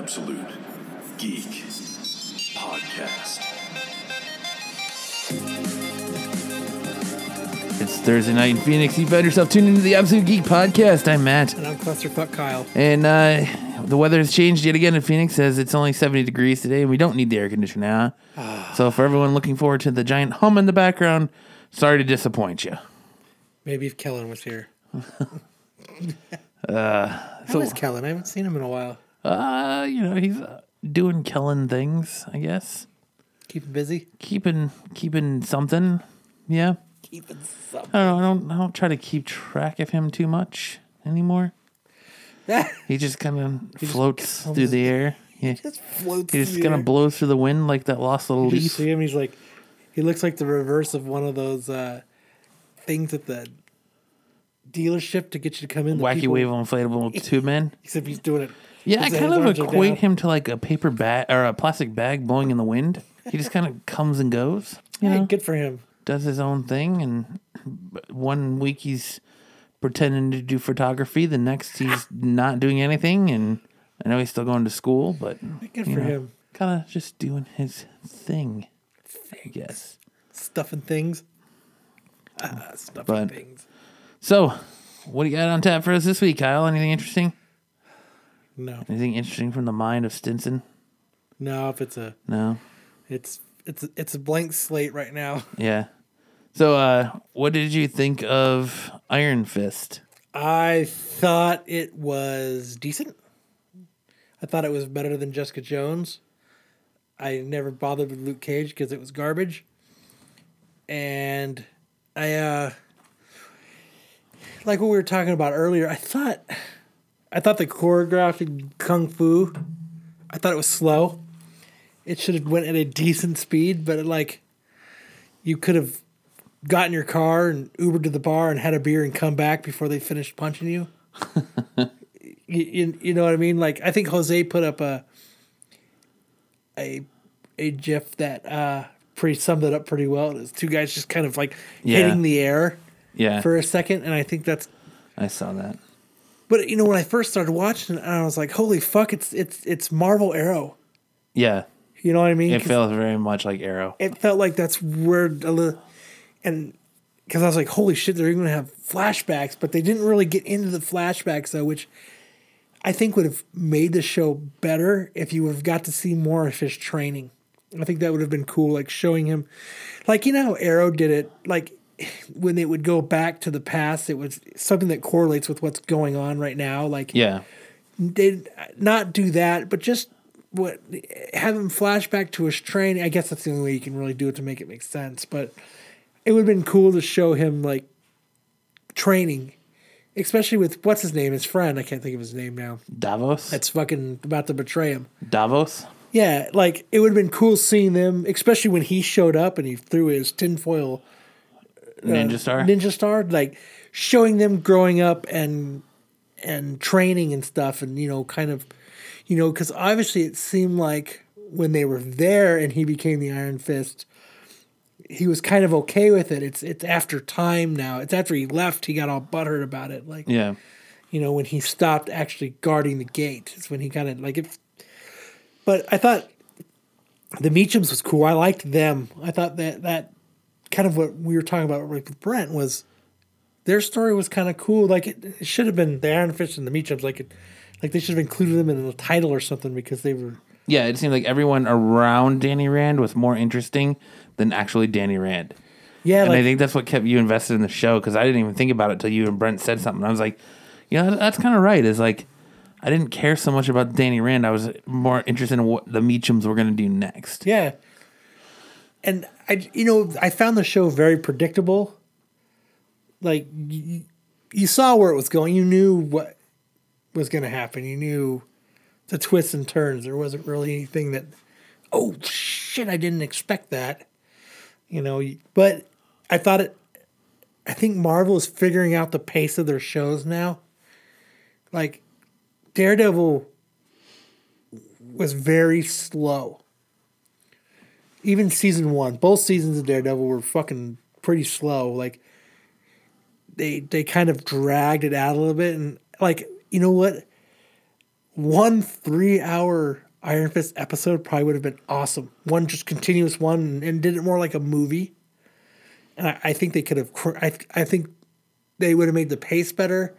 Absolute Geek Podcast. It's Thursday night in Phoenix. You found yourself tuned into the Absolute Geek Podcast. I'm Matt. And I'm Clusterfuck Kyle. And uh, the weather has changed yet again in Phoenix as it's only 70 degrees today and we don't need the air conditioner now. so for everyone looking forward to the giant hum in the background, sorry to disappoint you. Maybe if Kellen was here. uh, How is Kellen? I haven't seen him in a while. Uh, you know, he's uh, doing killing things, I guess. Keeping busy? Keeping keeping something. Yeah. Keeping something. I don't know, I don't I don't try to keep track of him too much anymore. He just kind of floats through the air. Yeah. just floats He just kind of blows through the wind like that lost little. You leaf. just see him, he's like, he looks like the reverse of one of those uh, things at the dealership to get you to come in. the Wacky people- wave inflatable tube man. Except he's doing it. Yeah, I kind of equate him to like a paper bag or a plastic bag blowing in the wind. He just kind of comes and goes. You Yeah, know, good for him. does his own thing, and one week he's pretending to do photography, the next he's not doing anything, and I know he's still going to school, but Good for him. kind of just doing his thing. I guess. Stuffing things. Ah, stuffing But- things. So, what do you got on tap for us this week, Kyle? Anything interesting? No, Anything interesting from the mind of Stinson? no. If it's a, No. it's it's it's a blank slate right now. Yeah. So, uh, what did you think of Iron Fist? I thought it was decent. I thought it was better than Jessica Jones. I never bothered with Luke Cage because it was garbage. And I uh like what we were talking about earlier, I thought I thought the choreographed kung fu I thought it was slow. It should have went at a decent speed, but it, like you could have got in your car and Ubered to the bar and had a beer and come back before they finished punching you. you, you, you know what I mean? Like I think Jose put up a a a gif that uh pretty summed it up pretty well. It was two guys just kind of like Yeah. hitting the air Yeah, for a second, and I think that's. I saw that. But you know, when I first started watching, it, I was like, "Holy fuck! It's it's it's Marvel Arrow." Yeah, You know what I mean? It felt very much like Arrow. it felt like that's where a and because I was like, holy shit, they're even gonna have flashbacks, but they didn't really get into the flashbacks though, which I think would have made the show better if you would have got to see more of his training. I think that would have been cool, like showing him, like you know how Arrow did it, like when it would go back to the past, it was something that correlates with what's going on right now, like Yeah, they not do that, but just what have him flashback to his training. I guess that's the only way you can really do it to make it make sense. But it would have been cool to show him like training, especially with what's his name, his friend. I can't think of his name now. Davos. That's fucking about to betray him. Davos. Yeah, like it would have been cool seeing them, especially when he showed up and he threw his tinfoil Uh, Ninja Star. Ninja Star, like showing them growing up and and training and stuff, and you know, kind of, you know, because obviously it seemed like when they were there and he became the Iron Fist, he was kind of okay with it. It's it's after time now. It's after he left, he got all buttered about it. Like yeah, you know, when he stopped actually guarding the gate, is when he kind of like it. But I thought the Meachums was cool. I liked them. I thought that that kind of what we were talking about with Brent was their story was kind of cool. Like it, it should have been the Iron Fist and the Meachums. Like it, like they should have included them in the title or something because they were. yeah. It seemed like everyone around Danny Rand was more interesting than actually Danny Rand. Yeah, and I think that's what kept you invested in the show because I didn't even think about it till you and Brent said something. I was like, you know, that's kind of right. Is like, I didn't care so much about Danny Rand. I was more interested in what the Meachums were going to do next. yeah. And I, you know, I found the show very predictable. Like you, you saw where it was going. You knew what was going to happen. You knew the twists and turns. There wasn't really anything that, oh shit, I didn't expect that. You know, but I thought it. I think Marvel is figuring out the pace of their shows now. Like Daredevil was very slow. Even season one, both seasons of Daredevil were fucking pretty slow. Like they they kind of dragged it out a little bit, and like you know what, one three hour Iron Fist episode probably would have been awesome. One just continuous one and, and did it more like a movie. And I, I think they could have. I I think they would have made the pace better.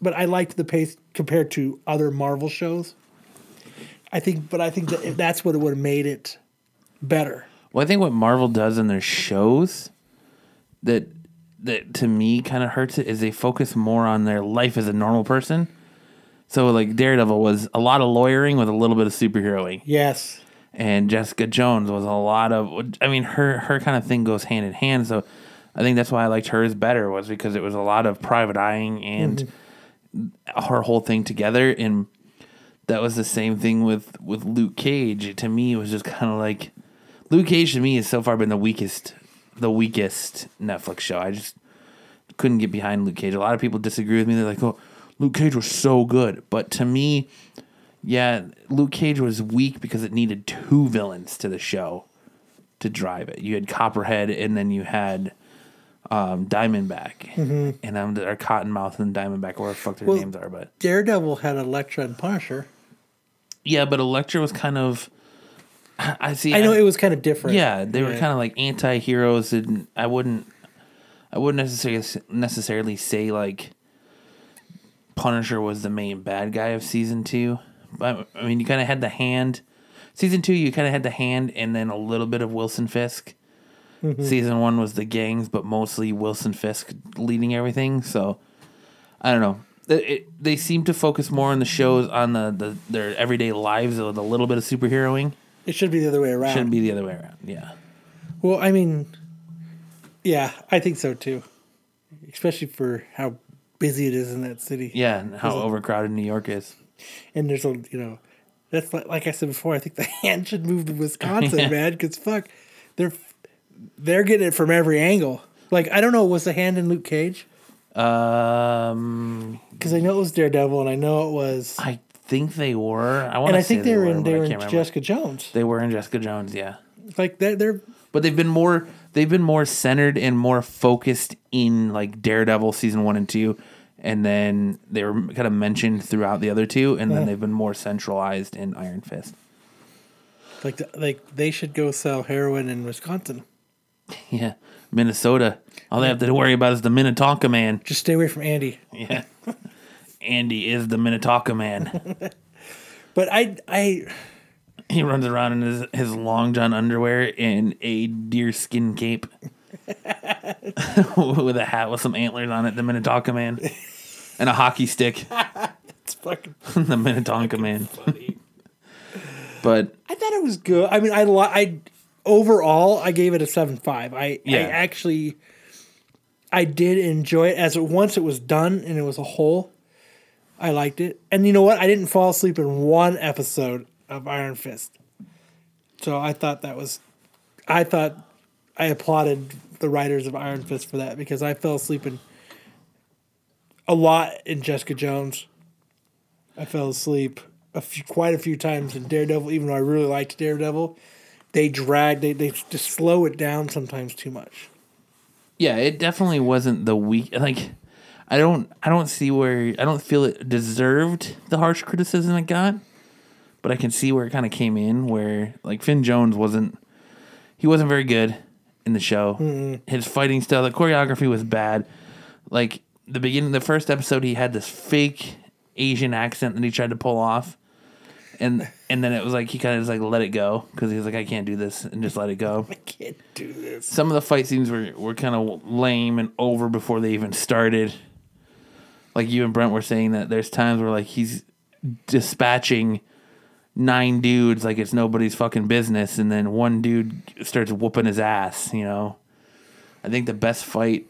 But I liked the pace compared to other Marvel shows. I think, but I think that if that's what it would have made it better. Well, I think what Marvel does in their shows that that to me kind of hurts it is they focus more on their life as a normal person. So like Daredevil was a lot of lawyering with a little bit of superheroing, Yes. and Jessica Jones was a lot of. I mean, her her kind of thing goes hand in hand. So I think that's why I liked hers better was because it was a lot of private eyeing and mm-hmm. her whole thing together and that was the same thing with with Luke Cage. To me, it was just kind of like Luke Cage. To me, has so far been the weakest, the weakest Netflix show. I just couldn't get behind Luke Cage. A lot of people disagree with me. They're like, "Oh, Luke Cage was so good," but to me, yeah, Luke Cage was weak because it needed two villains to the show to drive it. You had Copperhead, and then you had um, Diamondback, and um, or Cottonmouth and Diamondback, or whatever the fuck their Well- names are, but. Daredevil had Elektra and Punisher. Yeah, but Elektra was kind of. I see. I know it was kind of different. Yeah, they were kind of like anti-heroes, and I wouldn't. I wouldn't necessarily necessarily say like. Punisher was the main bad guy of season two, but I mean, you kind of had the hand. Season two, you kind of had the hand, and then a little bit of Wilson Fisk. Mm-hmm. Season one was the gangs, but mostly Wilson Fisk leading everything. So, I don't know. It, it, they seem to focus more on the shows on the, the their everyday lives with a little bit of superheroing. It should be the other way around. Shouldn't be the other way around. Yeah. Well, I mean, yeah, I think so too. Especially for how busy it is in that city. Yeah, and how overcrowded New York is. And there's a, you know, that's like, like I said before, I think the hand should move to Wisconsin, man, because fuck, they're, they're getting it from every angle. Like, I don't know, was the hand in Luke Cage? Um, Because I know it was Daredevil and I know it was, I think they were. I want and I think they were in, they were in. Jessica Jones. They were in Jessica Jones. Yeah, Like, they're, they're, but they've been more. They've been more centered and more focused in like Daredevil season one and two, and then they were kind of mentioned throughout the other two, and then Yeah. they've been more centralized in Iron Fist. like, like they should go sell heroin in Wisconsin. Yeah, Minnesota. All they have to worry about is the Minnetonka man. Just stay away from Andy. Yeah. Andy is the Minnetonka man. But I, I, He runs around in his, his long john underwear and a deer skin cape with a hat with some antlers on it. The Minnetonka man and a hockey stick. it's fucking the Minnetonka man. but I thought it was good. I mean, I li- I overall I gave it a seven five. I Yeah. I actually I did enjoy it as it, once it was done and it was a whole. I liked it, and you know what? I didn't fall asleep in one episode of Iron Fist. So I thought that was, I thought I applauded the writers of Iron Fist for that because I fell asleep in a lot in Jessica Jones. I fell asleep a few, quite a few times in Daredevil, even though I really liked Daredevil. They drag, they, they just slow it down sometimes too much. yeah, it definitely wasn't the weak like I don't I don't see where I don't feel it deserved the harsh criticism it got. But I can see where it kind of came in where like Finn Jones wasn't he wasn't very good in the show. His fighting style, the choreography was bad. Like the beginning the first episode he had this fake Asian accent that he tried to pull off. And and then it was like he kind of just like let it go because he was like I can't do this and just let it go I can't do this. some of the fight scenes were, were kind of lame and over before they even started. Like you and Brent were saying that there's times where like he's dispatching nine dudes like it's nobody's fucking business, and then one dude starts whooping his ass. You know, I think the best fight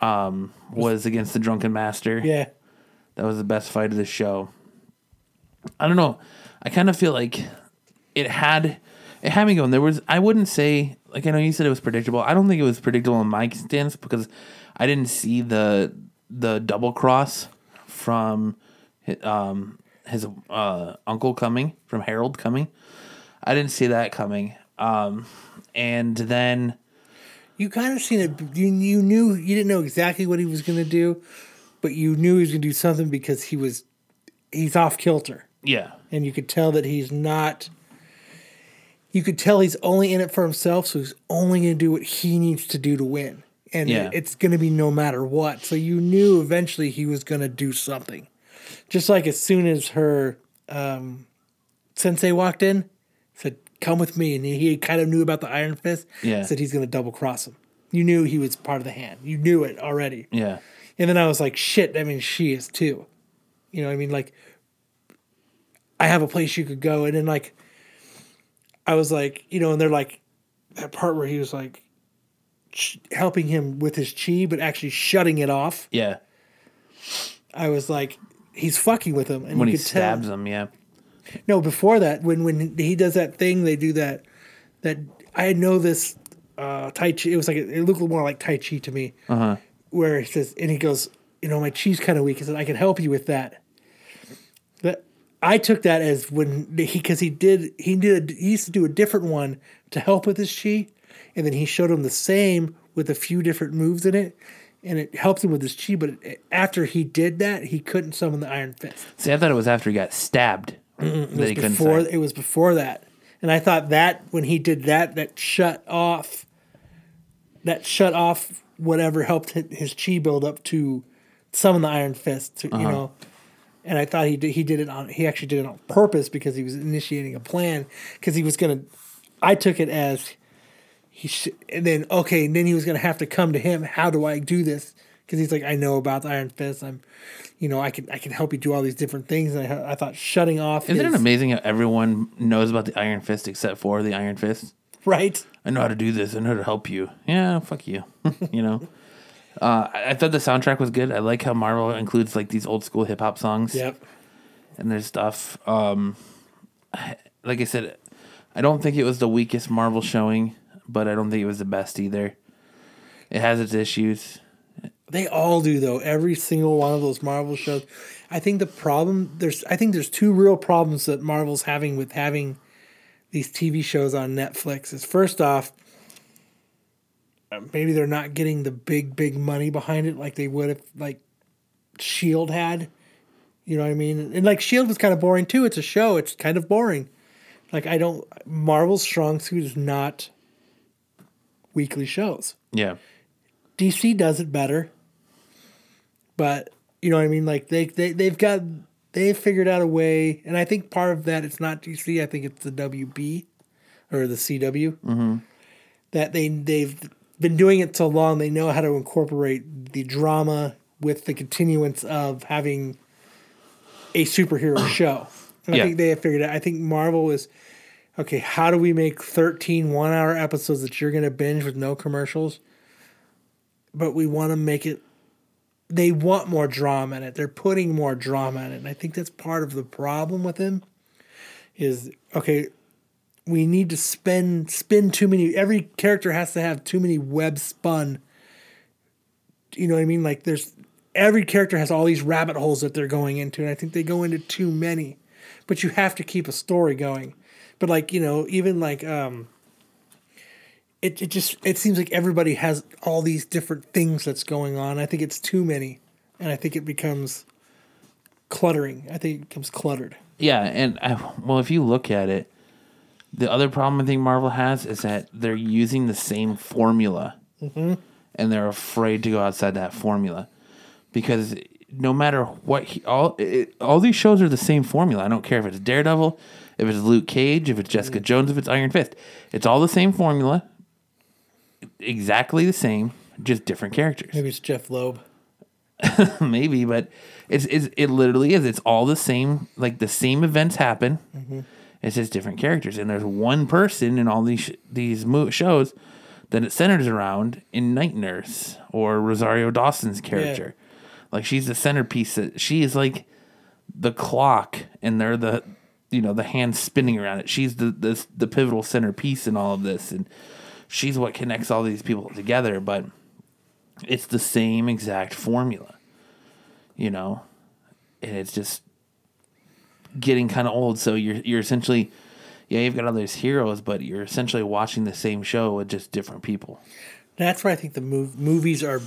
um, was against the Drunken Master. Yeah. That was the best fight of the show. I don't know. I kind of feel like it had it had me going. There was I wouldn't say like I know you said it was predictable. I don't think it was predictable in my stance because I didn't see the the double cross from um his uh uncle coming from Harold coming. I didn't see that coming. Um and then You kind of seen it. You, you knew, you didn't know exactly what he was going to do, but you knew he was going to do something because he was, he's off kilter. yeah. and you could tell that he's not. You could tell he's only in it for himself, so he's only going to do what he needs to do to win, and Yeah. it's going to be no matter what. So you knew eventually he was going to do something, just like as soon as her um, sensei walked in, said, "Come with me," and he, kind of knew about the Iron Fist. Yeah. said he's going to double cross him. You knew he was part of the hand. You knew it already. Yeah. And then I was like, shit, I mean, she is too. You know what I mean? Like, I have a place you could go. And then, like, I was like, you know, and they're like, that part where he was like helping him with his chi, but actually shutting it off. Yeah. I was like, he's fucking with him. And When you he could tell- stabs him, yeah. no, before that, when when he does that thing, they do that. That I know this uh, Tai Chi. It was like it looked more like Tai Chi to me. Uh-huh. Where he says, and he goes, you know, my chi's kind of weak. He said, I can help you with that. That I took that as when he because he did he did he used to do a different one to help with his chi, and then he showed him the same with a few different moves in it. And it helped him with his chi, but after he did that, he couldn't summon the Iron Fist. See, I thought it was after he got stabbed that he couldn't before say. it was before that and i thought that when he did that that shut off that shut off whatever helped his chi build up to summon the iron fist to, Uh-huh. you know and i thought he did he did it on he actually did it on purpose because he was initiating a plan because he was gonna i took it as he sh- and then okay and then he was gonna have to come to him how do i do this because he's like i know about the iron fist i'm you know i can i can help you do all these different things and i, I thought shutting off Isn't it amazing how everyone knows about the Iron Fist except for the Iron Fist? right I know how to do this. I know how to help you. Yeah, fuck you. you know. Uh, I, I thought the soundtrack was good. I like how Marvel includes like these old school hip hop songs Yep. and their stuff. Um, like I said, I don't think it was the weakest Marvel showing, but I don't think it was the best either. It has its issues. They all do though. Every single one of those Marvel shows. I think the problem there's I think there's two real problems that Marvel's having with having these TV shows on Netflix. Is first off, maybe they're not getting the big big money behind it like they would if like Shield had. You know what I mean? And like Shield was kind of boring too. It's a show. It's kind of boring. Like I don't Marvel's strong suit is not weekly shows. Yeah. DC does it better. But you know what I mean? Like they they they've got they've figured out a way, and I think part of that it's not DC. I think it's the WB or the CW Mm-hmm. that they they've been doing it so long. They know how to incorporate the drama with the continuance of having a superhero show. And Yeah. I think they have figured it out. I think Marvel is okay. How do we make 13 one hour episodes that you're going to binge with no commercials? But we want to make it. They want more drama in it. They're putting more drama in it, and I think that's part of the problem with him. Is okay. We need to spend spin too many. Every character has to have too many web spun. You know what I mean? Like there's every character has all these rabbit holes that they're going into, and I think they go into too many. But you have to keep a story going. But like you know, even like um, it it just it seems like everybody has all these different things that's going on. I think it's too many, and I think it becomes cluttering. I think it becomes cluttered. Yeah, and I, well, if you look at it, the other problem I think Marvel has is that they're using the same formula, and they're afraid to go outside that formula because no matter what, he, all it, all these shows are the same formula. I don't care if it's Daredevil, if it's Luke Cage, if it's Jessica mm. Jones, if it's Iron Fist. It's all the same formula, exactly the same, just different characters. Maybe it's Jeff Loeb. maybe, but it's, it's it literally is. It's all the same. Like the same events happen. Mm-hmm. It's just different characters, and there's one person in all these sh- these mo- shows that it centers around in Night Nurse or Rosario Dawson's character. Like she's the centerpiece. That she is like the clock, and they're the you know the hands spinning around it. She's the the the pivotal centerpiece in all of this, and she's what connects all these people together. But it's the same exact formula, you know, and it's just getting kind of old. So you're you're essentially, yeah, you've got all these heroes, but you're essentially watching the same show with just different people. That's why I think the mov- movies are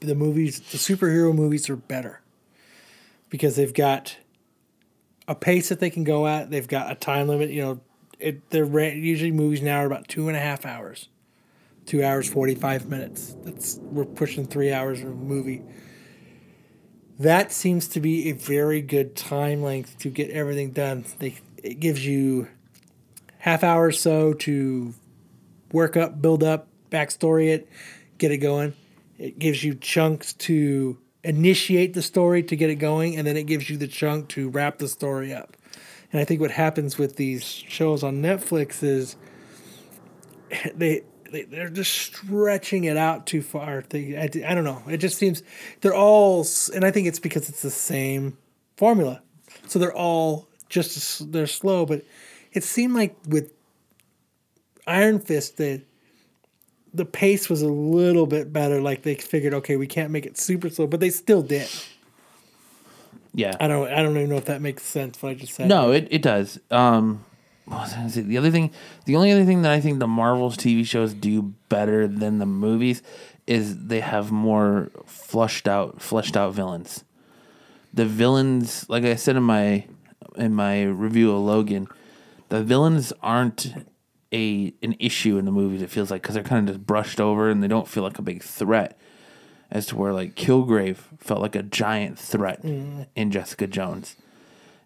the movies the superhero movies are better because they've got a pace that they can go at. They've got a time limit. You know, it they're usually movies now are about two and a half hours, two hours forty five minutes. That's we're pushing three hours of a movie. That seems to be a very good time length to get everything done. They it gives you half hour or so to work up, build up, backstory it, get it going. It gives you chunks to initiate the story to get it going, and then it gives you the chunk to wrap the story up. And I think what happens with these shows on Netflix is they, they they're just stretching it out too far. They, I, I don't know. It just seems they're all, and I think it's because it's the same formula. So they're all just they're slow, but it seemed like with Iron Fist that the pace was a little bit better. Like they figured, okay, we can't make it super slow, but they still did. Yeah. I don't. I don't even know if that makes sense. What I just said. No, it, it does. Um, what was I say? The other thing, the only other thing that I think the Marvel's TV shows do better than the movies is they have more flushed out, fleshed out villains. The villains, like I said in my in my review of Logan, the villains aren't a an issue in the movies. It feels like because they're kind of just brushed over and they don't feel like a big threat. As to where like Kilgrave felt like a giant threat in Jessica Jones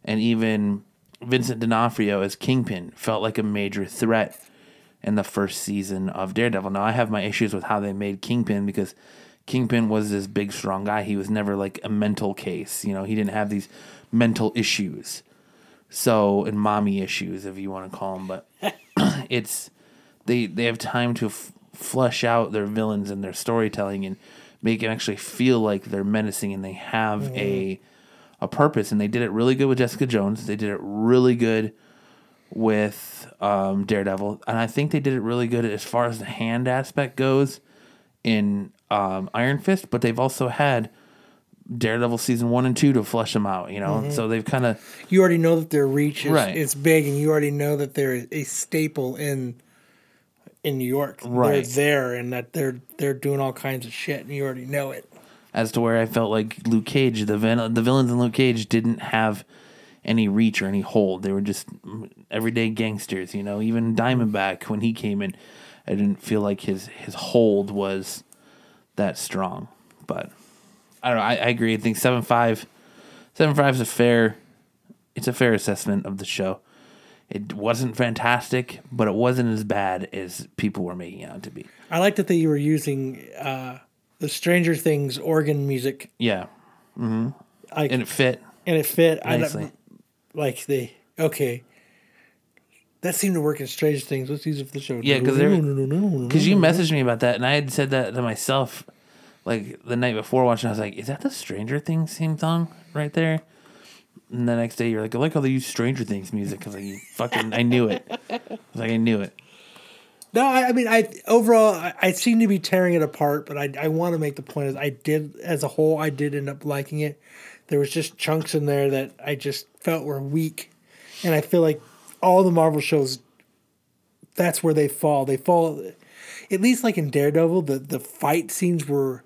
and even Vincent D'Onofrio as Kingpin felt like a major threat in the first season of Daredevil. Now I have my issues with how they made Kingpin because Kingpin was this big strong guy. He was never like a mental case, you know, he didn't have these mental issues. So, and mommy issues if you want to call them, but it's they they have time to f- flush out their villains and their storytelling and make it actually feel like they're menacing and they have a a purpose and they did it really good with Jessica Jones. They did it really good with um, Daredevil, and I think they did it really good as far as the hand aspect goes in um, Iron Fist. But they've also had Daredevil season one and two to flesh them out. You know, mm-hmm. so they've kind of You already know that their reach is, Right. is big, and you already know that they're a staple in in New York. Right. They're there, and that they're they're doing all kinds of shit, and you already know it. as to where I felt like Luke Cage, the vil- the villains in Luke Cage didn't have any reach or any hold. They were just everyday gangsters, you know. Even Diamondback when he came in, I didn't feel like his his hold was that strong. But I don't know. I, I agree. I think seven five, seven five is a fair. It's a fair assessment of the show. It wasn't fantastic, but it wasn't as bad as people were making it out to be. I like that you were using uh, the Stranger Things organ music, Yeah, Mm-hmm. like, and it fit and it fit. I nicely. don't- like they okay. That seemed to work in Stranger Things. Let's use it for the show. Yeah, 'cause they're- Because you messaged me about that, and I had said that to myself, like the night before watching. I was like, "Is that the Stranger Things theme song right there?" And the next day, you're like, "I like how they use Stranger Things music." Was like, "You fucking, I knew it." I was like, "I knew it." No, I, I mean, I overall, I, I seem to be tearing it apart, but I, I want to make the point is I did, as a whole, I did end up liking it. There was just chunks in there that I just felt were weak, and I feel like all the Marvel shows, that's where they fall. They fall, at least like in Daredevil, the the fight scenes were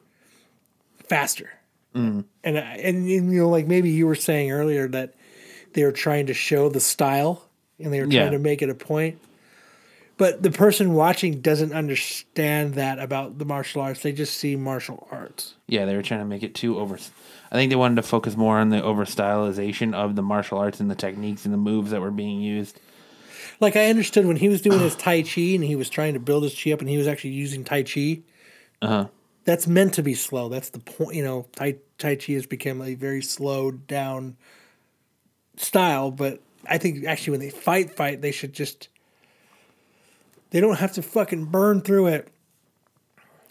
faster, and I, and you know, like maybe you were saying earlier that they were trying to show the style, and they were trying Yeah. to make it a point but the person watching doesn't understand that about the martial arts. They just see martial arts. Yeah, they were trying to make it too over. I think they wanted to focus more on the over stylization of the martial arts and the techniques and the moves that were being used. Like I understood when he was doing his tai chi and he was trying to build his chi up and he was actually using tai chi. Uh huh. That's meant to be slow. That's the point. You know, tai tai chi has become a very slowed down style. But I think actually when they fight, fight, they should just. They don't have to fucking burn through it.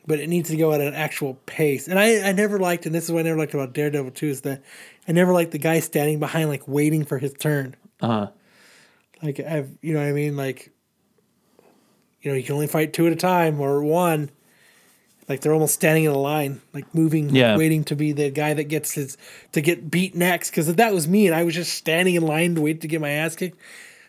but it needs to go at an actual pace. And I, I never liked, and this is what I never liked about Daredevil too, is that I never liked the guy standing behind, like waiting for his turn. Uh huh. Like I've, you know what I mean? Like, you know, you can only fight two at a time or one. Like they're almost standing in a line, like moving, Yeah. waiting to be the guy that gets his to get beat next. Because if that was me and I was just standing in line to wait to get my ass kicked,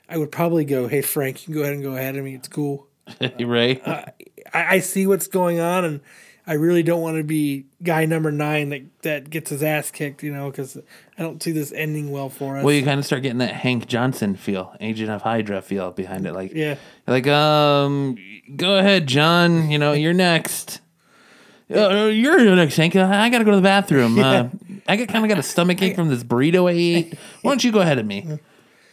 I would probably go, "Hey Frank, you can go ahead and go ahead of me. It's cool." right. I, I see what's going on, and I really don't want to be guy number nine that that gets his ass kicked, you know, because I don't see this ending well for us. Well, you kind of start getting that Hank Johnson feel, Agent of Hydra feel behind it. Like, Yeah. like um, go ahead, John. You know, you're next. Uh, you're next, Hank. I gotta go to the bathroom. Uh, I got kind of got a stomach ache from this burrito I ate. Why don't you go ahead of me?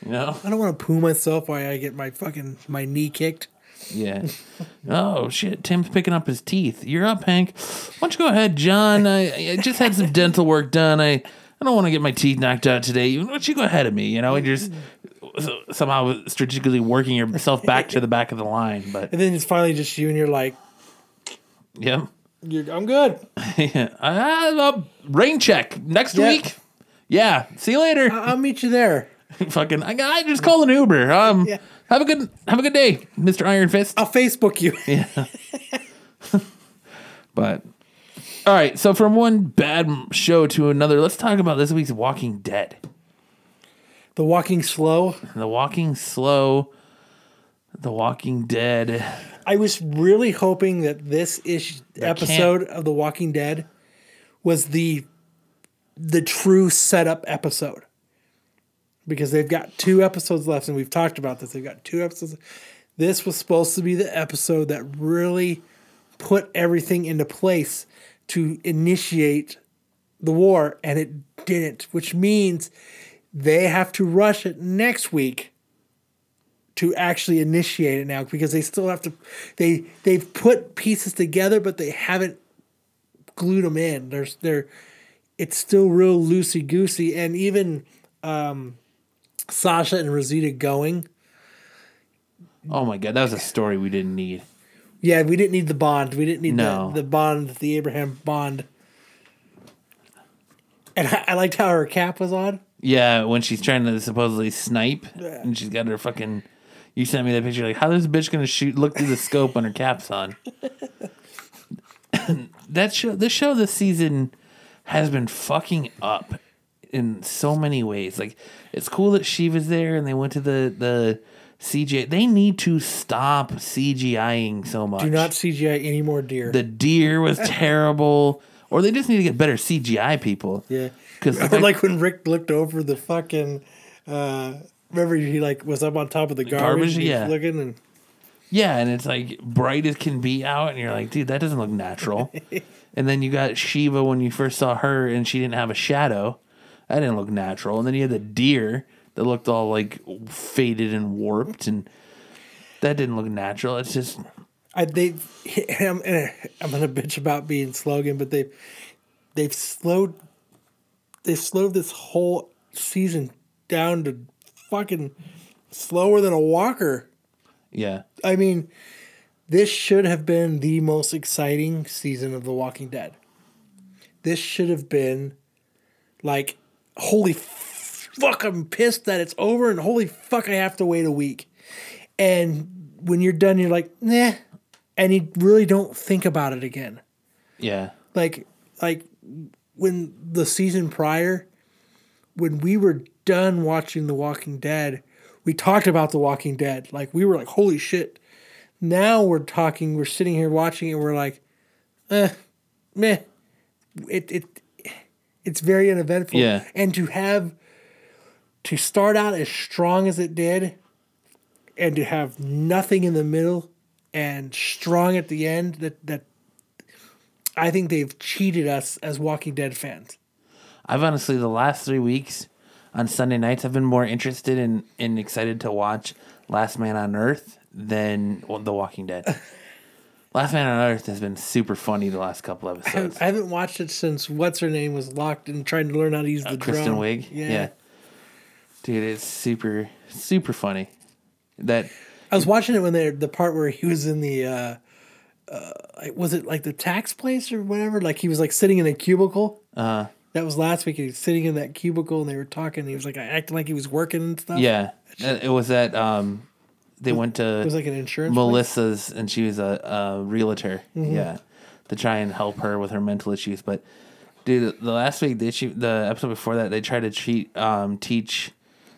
You know? I don't want to poo myself while I get my fucking my knee kicked. Yeah. Oh shit! Tim's picking up his teeth. You're up, Hank. Why don't you go ahead, John? I, I just had some dental work done. I I don't want to get my teeth knocked out today. Why don't you go ahead of me? You know, and you're just somehow strategically working yourself back to the back of the line. But And then it's finally just you, and you're like, yeah, you're, I'm good. yeah. Uh, rain check next Yeah. week. Yeah. See you later. I'll meet you there. Fucking. I, I just call an Uber. Um. Yeah. Have a good Have a good day, Mister Iron Fist. I'll Facebook you. Yeah. But all right, so from one bad show to another, let's talk about this week's Walking Dead. The Walking Slow. The Walking Slow, The Walking Dead. I was really hoping that this ish episode of The Walking Dead was the the true setup episode. Because they've got two episodes left, and we've talked about this. They've got two episodes. This was supposed to be the episode that really put everything into place to initiate the war, and it didn't, which means they have to rush it next week to actually initiate it now because they still have to they they've put pieces together but they haven't glued them in there's they're it's still real loosey goosey and even um Sasha and Rosita going Oh my god, that was a story we didn't need. yeah we didn't need the bond we didn't need No. the, the bond the Abraham bond and I, I liked how her cap was on Yeah, when she's trying to supposedly snipe, and she's got her fucking. You sent me that picture. Like, how is this bitch gonna shoot? Look through the scope when her cap's on. that show, this show, this season, has been fucking up in so many ways. Like, it's cool that Shiva's there, and they went to the the CGI. They need to stop CGIing so much. do not CGI any more deer The deer was terrible, or they just need to get better CGI people. yeah because Or like when Rick looked over the fucking uh remember he like was up on top of the garbage, Garbage, and he was yeah. looking and Yeah, and it's like bright as can be out, and you're like, dude, that doesn't look natural. and then you got Shiva when you first saw her, and she didn't have a shadow. That didn't look natural. And then you had the deer that looked all like faded and warped, and that didn't look natural. It's just I they I'm, eh, I'm gonna bitch about being slogan, but they've they've slowed they've slowed this whole season down to fucking slower than a walker. yeah, I mean, this should have been the most exciting season of The Walking Dead. This should have been like, holy fuck, I'm pissed that it's over, and holy fuck, I have to wait a week. And when you're done, you're like, nah, and you really don't think about it again. yeah, Like, like when the season prior, when we were done watching The Walking Dead, we talked about The Walking Dead. Like we were like, holy shit. Now we're talking, we're sitting here watching it, we're like, eh, meh. It it it's very uneventful. Yeah. And to have to start out as strong as it did and to have nothing in the middle and strong at the end that that I think they've cheated us as Walking Dead fans. I've honestly the last three weeks on Sunday nights, I've been more interested in and excited to watch Last Man on Earth than well, The Walking Dead. Last Man on Earth has been super funny the last couple episodes. I haven't watched it since what's her name was locked and trying to learn how to use the Uh, Kristen drum. Wiig. Yeah. Dude, it's super, super funny. That I was watching it when they the part where he was in the uh, uh was it like the tax place or whatever? Like he was like sitting in a cubicle. uh That was last week. He was sitting in that cubicle and they were talking. He was like acting like he was working and stuff. yeah, it was that um they went to It was like an insurance. place? Melissa's and she was a, a realtor. Mm-hmm. Yeah, to try and help her with her mental issues. But dude, the last week they she, the episode before that they tried to cheat um teach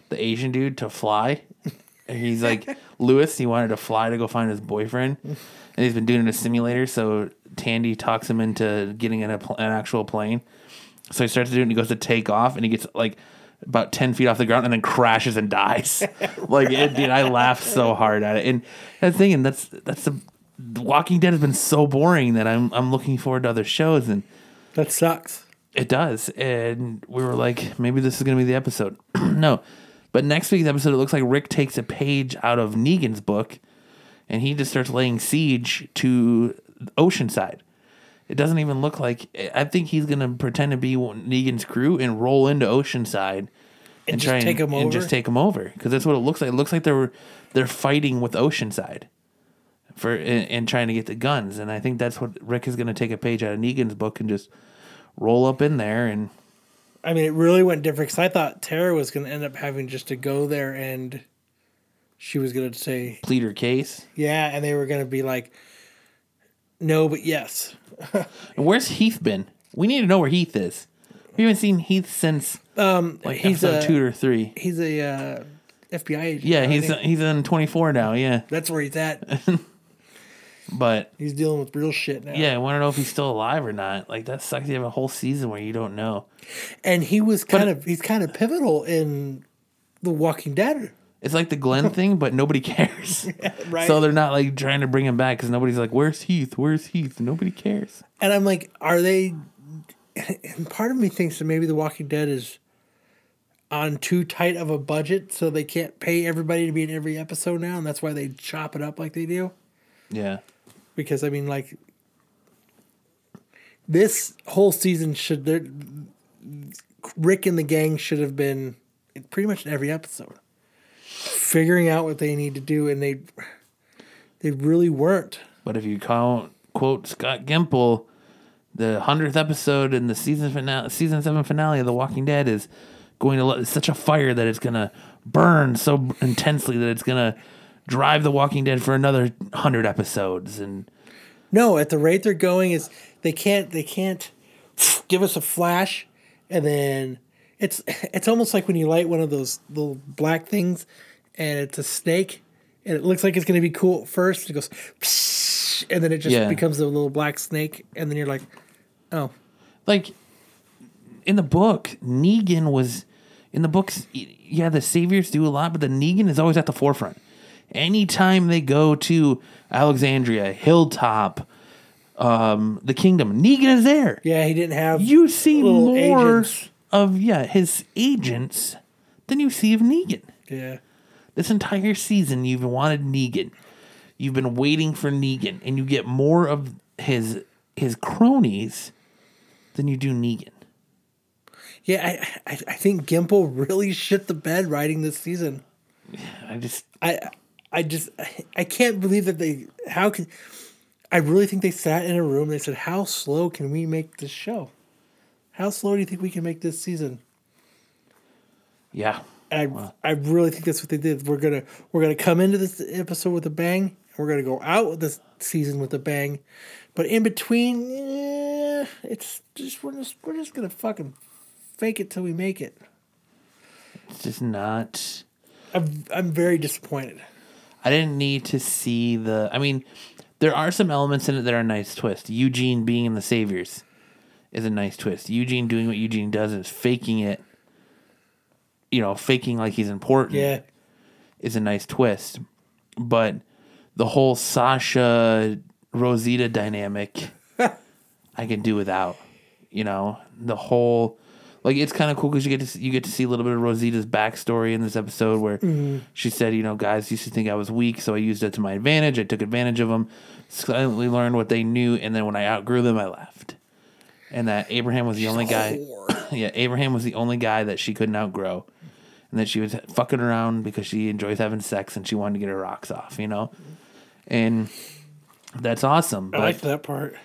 the Asian dude to fly, And He's like Lewis. He wanted to fly to go find his boyfriend, and he's been doing it in a simulator. So Tandy talks him into getting in a, pl- an actual plane. So he starts to do it, and he goes to take off, and he gets like about ten feet off the ground, and then crashes and dies. like, it, dude, I laughed so hard at it. And that's the thing, and that's that's the, the Walking Dead has been so boring that I'm I'm looking forward to other shows, and That sucks. it does. And we were like, maybe this is going to be the episode. no. But next week's episode, it looks like Rick takes a page out of Negan's book and he just starts laying siege to Oceanside. It doesn't even look like. I think he's going to pretend to be Negan's crew and roll into Oceanside and, just try and, and just take him over because that's what it looks like. It looks like they're they're fighting with Oceanside for and, and trying to get the guns. And I think that's what Rick is going to take a page out of Negan's book and just roll up in there and I mean, it really went different because I thought Tara was going to end up having just to go there and she was going to say, plead her case. yeah, and they were going to be like, no, but yes. And where's Heath been? We need to know where Heath is. We haven't seen Heath since Um, like he's episode a two or three. he's a uh, FBI agent. Yeah, he's think. he's in twenty four now. Yeah, that's where he's at. but He's dealing with real shit now. yeah, I want to know if he's still alive or not. Like that sucks. You have a whole season where you don't know. and he was kind of he's kind of pivotal in The Walking Dead. It's like the Glenn thing, but nobody cares. right. So they're not like trying to bring him back because nobody's like, "Where's Heath? Where's Heath?" Nobody cares. And I'm like, are they? And part of me thinks that maybe The Walking Dead is on too tight of a budget, so they can't pay everybody to be in every episode now, and that's why they chop it up like they do. Yeah, Because I mean, like, this whole season should there, Rick and the gang should have been in pretty much in every episode, figuring out what they need to do, and they they really weren't. but if you count quote Scott Gimple, the hundredth episode in the season finale, season seven finale of The Walking Dead is going to let it's such a fire that it's gonna burn so intensely that it's gonna drive The Walking Dead for another hundred episodes. And No, at the rate they're going is they can't they can't give us a flash and then it's it's almost like when you light one of those little black things and it's a snake and it looks like it's going to be cool at first it goes and then it just Yeah. becomes a little black snake and then you're like oh like in the book, Negan was in the books. Yeah, the saviors do a lot, but the Negan is always at the forefront. Anytime they go to Alexandria, Hilltop, um, the Kingdom, Negan is there. yeah he didn't have You see more agents. of yeah his agents than you see of Negan. yeah This entire season, you've wanted Negan. You've been waiting for Negan, and you get more of his his cronies than you do Negan. yeah I, I I think Gimple really shit the bed writing this season I just I I just I can't believe that they how can I really think they sat in a room and they said how slow can we make this show? How slow do you think we can make this season? yeah. And I I really think that's what they did. We're gonna we're gonna come into this episode with a bang. And we're gonna go out with this season with a bang, but in between, eh, it's just we're just we're just gonna fucking fake it till we make it. It's just not. I'm I'm very disappointed. I didn't need to see the. I mean, there are some elements in it that are a nice twist. Eugene being in the Saviors is a nice twist. Eugene doing what Eugene does is faking it. You know, faking like he's important. Yeah, is a nice twist. But the whole Sasha Rosita dynamic, I can do without. You know, the whole like it's kind of cool because you get to you get to see a little bit of Rosita's backstory in this episode where mm-hmm. she said, you know, guys used to think I was weak, so I used it to my advantage. I took advantage of them, silently learned what they knew, and then when I outgrew them, I left. And that Abraham was the only guy. yeah, Abraham was the only guy that she couldn't outgrow and that she was fucking around because she enjoys having sex and she wanted to get her rocks off, you know? And that's awesome. I But, liked that part.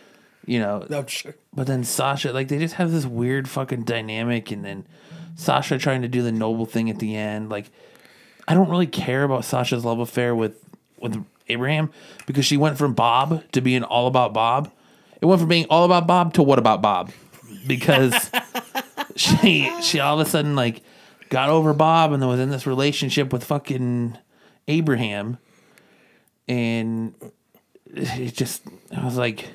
you know, No, sure. but then Sasha, like, they just have this weird fucking dynamic. And then Sasha trying to do the noble thing at the end. Like, I don't really care about Sasha's love affair with, with Abraham because she went from Bob to being all about Bob. It went from being all about Bob to what about Bob? Because she she all of a sudden like got over Bob and then was in this relationship with fucking Abraham, and it just I was like,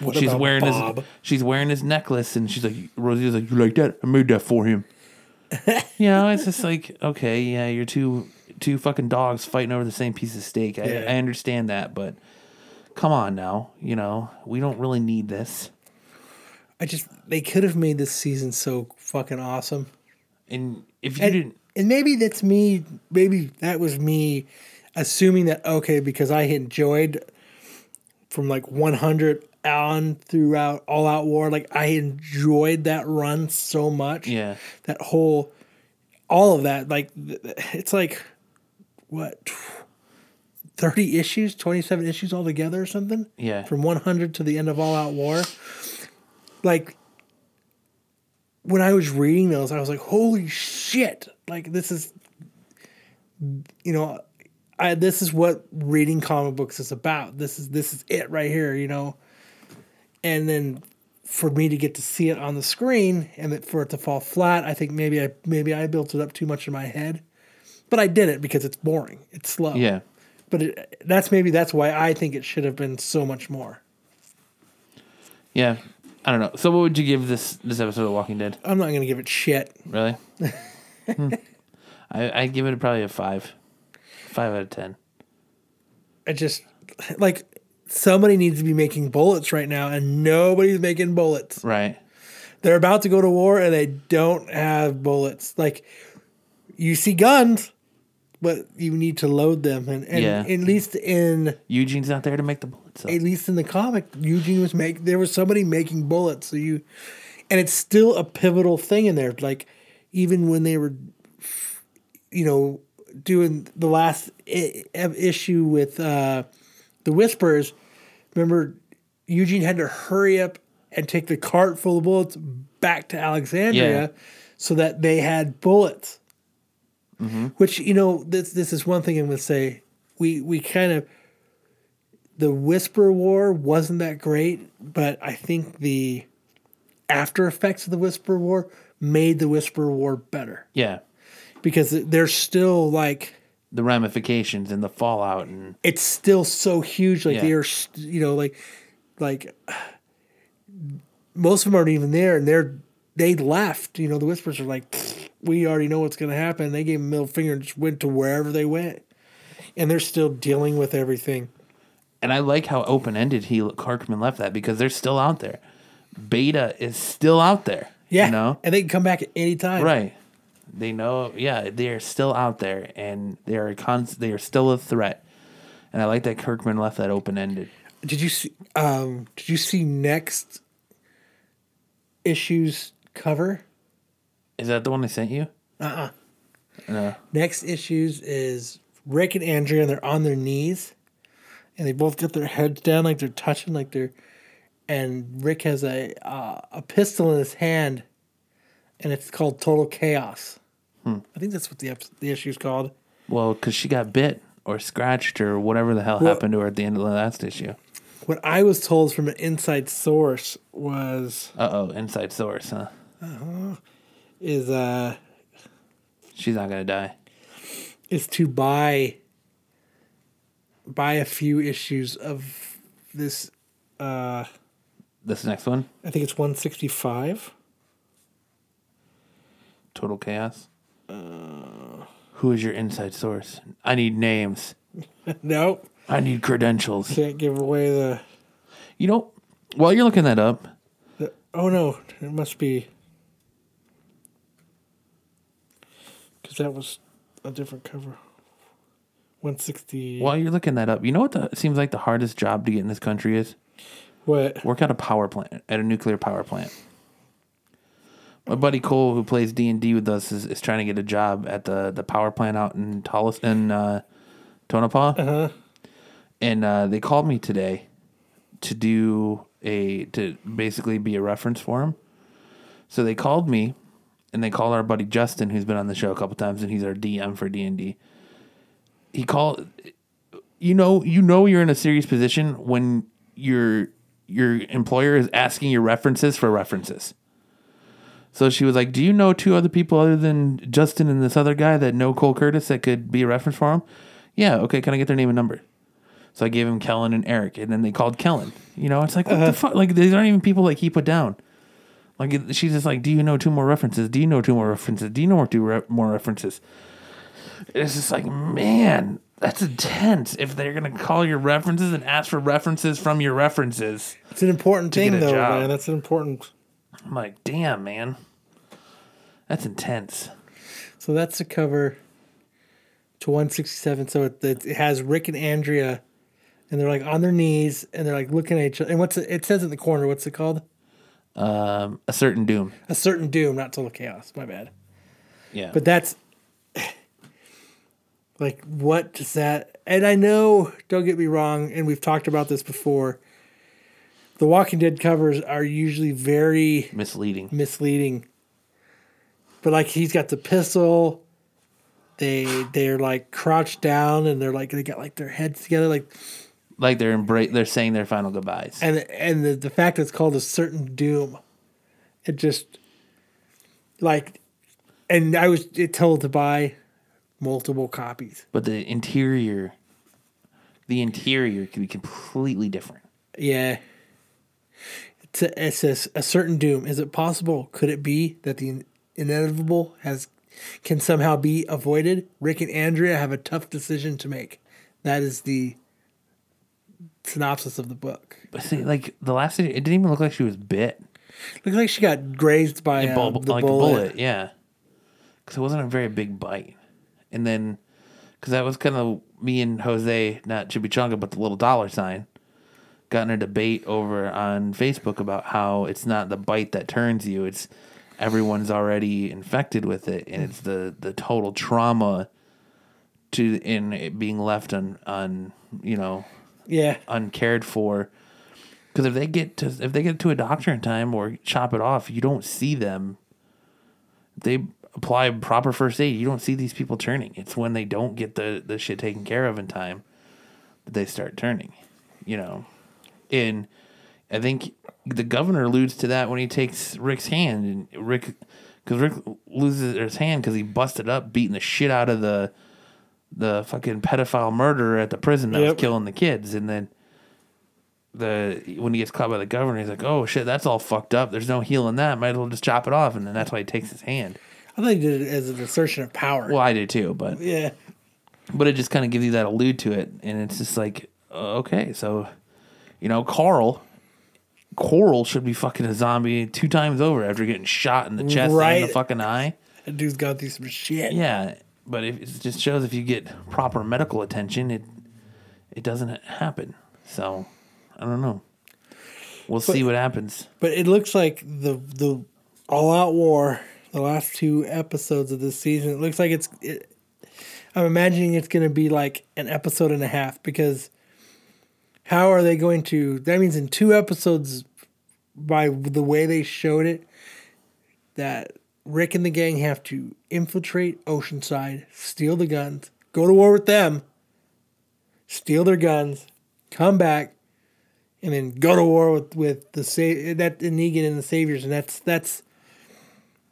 What she's wearing Bob? his she's wearing his necklace, and she's like, Rosie was like, you like that? I made that for him. you know, it's just like, okay, yeah, you're two two fucking dogs fighting over the same piece of steak. I, Yeah. I understand that, but come on now, you know, we don't really need this. I just they could have made this season so fucking awesome. And if you And, didn't, and maybe that's me. Maybe that was me assuming that okay because I enjoyed from like 100 on throughout All Out War. Like I enjoyed that run so much. yeah, that whole all of that like it's like what 30 issues 27 issues altogether or something Yeah. from 100 to the end of all out war like when i was reading those i was like holy shit like this is you know I, this is what reading comic books is about this is this is it right here you know and then for me to get to see it on the screen and that for it to fall flat, I think maybe I maybe I built it up too much in my head. But I did it because it's boring. It's slow. yeah. But it, that's maybe that's why I think it should have been so much more. Yeah, I don't know. So, what would you give this this episode of Walking Dead? I'm not going to give it shit. Really? Hmm. I I give it probably a five, five out of ten. I just like somebody needs to be making bullets right now and nobody's making bullets. Right. They're about to go to war and they don't have bullets. Like you see guns, but you need to load them and, and Yeah. at least in Eugene's not there to make the bullets. At least in the comic, Eugene was make there was somebody making bullets. So you, and it's still a pivotal thing in there. Like even when they were, you know, doing the last I- issue with uh, the Whispers, remember Eugene had to hurry up and take the cart full of bullets back to Alexandria, Yeah. so that they had bullets. Mm-hmm. Which you know, this this is one thing I'm going to say. We we kind of the Whisper War wasn't that great, but I think the after effects of the Whisper War made the Whisper War better Yeah. because they're still like The ramifications and the fallout and it's still so huge. Like Yeah. they're you know like like most of them aren't even there, and they're they left. You know the Whispers are like "Pfft, we already know what's going to happen. They gave a middle finger and just went to wherever they went, and they're still dealing with everything. and I like how open ended he Kirkman left that because they're still out there. Beta is still out there. Yeah, You know? and they can come back at any time. Right. They know, yeah, they are still out there, and they are cons- They are still a threat, and I like that Kirkman left that open ended. Did you see? Um, did you see next issue's cover? Is that the one I sent you? Uh uh No. Next issues is Rick and Andrea, and they're on their knees, and they both got their heads down like they're touching, like they're. And Rick has a uh, a pistol in his hand, and it's called Total Chaos. Hmm. I think that's what the the issue's called. Well, because she got bit or scratched or whatever the hell Well- happened to her at the end of the last issue. What I was told from an inside source was Uh oh, inside source, huh? Uh huh? Is uh She's not gonna die. is to buy buy a few issues of this uh This next one, I think it's 165. total chaos. Who is your inside source? I need names. nope. I need credentials. Can't give away the, You know, while you're looking that up, the Oh no, it must be cuz that was a different cover. 160 while you're looking that up, you know what the seems like the hardest job to get in this country is? What? Work at a power plant, at a nuclear power plant. My buddy Cole, who plays D and D with us, is, is trying to get a job at the, the power plant out in Tallis in uh, Tonopah. Uh-huh. And uh, they called me today to do a to basically be a reference for him. So they called me, and they called our buddy Justin, who's been on the show a couple times, and he's our DM for D and D. He called. You know, you know, you're in a serious position when your your employer is asking your references for references. So she was like, "Do you know two other people other than Justin and this other guy that know Cole Curtis that could be a reference for him?" Yeah. Okay. Can I get their name and number? So I gave him Kellen and Eric, and then they called Kellen. You know, it's like what the uh-huh. fuck? Like these aren't even people like he put down. Like it- she's just like, "Do you know two more references? Do you know two more references? Do you know two re- more references?" It's just like, man, that's intense. If they're gonna call your references and ask for references from your references, It's an important thing, though, job. man. That's an important. I'm like, damn, man, that's intense. So that's the cover to 167. So it, it it has Rick and Andrea, and they're like on their knees, and they're like looking at each other. And what's it, it says in the corner? What's it called? Um, a certain doom. A certain doom, not total chaos. My bad. Yeah, But that's like what does that? And I know, don't get me wrong, and we've talked about this before. The Walking Dead covers are usually very misleading. misleading. But like he's got the pistol. They they're like crouched down and they're like they got like their heads together like Like they're embra- they're saying their final goodbyes. and and the, the fact that it's called a certain doom, it just like and I was told to buy multiple copies. but the interior, the interior could be completely different. Yeah. It's a, it says a certain doom. Is it possible? Could it be that the inevitable has can somehow be avoided? Rick and Andrea have a tough decision to make. That is the synopsis of the book. But see, like the last, it didn't even look like she was bit. Looks like she got grazed by A uh, the like bullet. a bullet, yeah. Because it wasn't a very big bite, and then because that was kind of me and Jose, not Chimichanga, but the little dollar sign, got in a debate over on Facebook about how it's not the bite that turns you; it's everyone's already infected with it, and it's the the total trauma to in it being left on on you know Yeah, uncared for. Because if they get to if they get to a doctor in time or chop it off, you don't see them. They apply proper first aid. You don't see these people turning. It's when they don't get the the shit taken care of in time that they start turning. You know, and I think the governor alludes to that when he takes Rick's hand and Rick, because Rick loses his hand because he busted up beating the shit out of the the fucking pedophile murderer at the prison that Yep. was killing the kids, and then the when he gets caught by the governor, he's like, "Oh shit, that's all fucked up. There's no healing that. Might as well just chop it off." And then that's why he takes his hand. I think he did it as an assertion of power. Well, I did too, but yeah, but it just kind of gives you that allude to it, and it's just like, uh, okay, so you know, Carl, Coral should be fucking a zombie two times over after getting shot in the chest and Right. the fucking eye. that dude's got through some shit. Yeah, but if, it just shows if you get proper medical attention, it it doesn't happen. So I don't know. We'll see what happens. But it looks like the the all out war, the last two episodes of this season, it looks like it's. It, I'm imagining it's going to be like an episode and a half because how are they going to? That means in two episodes, by the way they showed it, that Rick and the gang have to infiltrate Oceanside, steal the guns, go to war with them, steal their guns, come back, and then go to war with with the sa- that Negan and the Saviors, and that's that's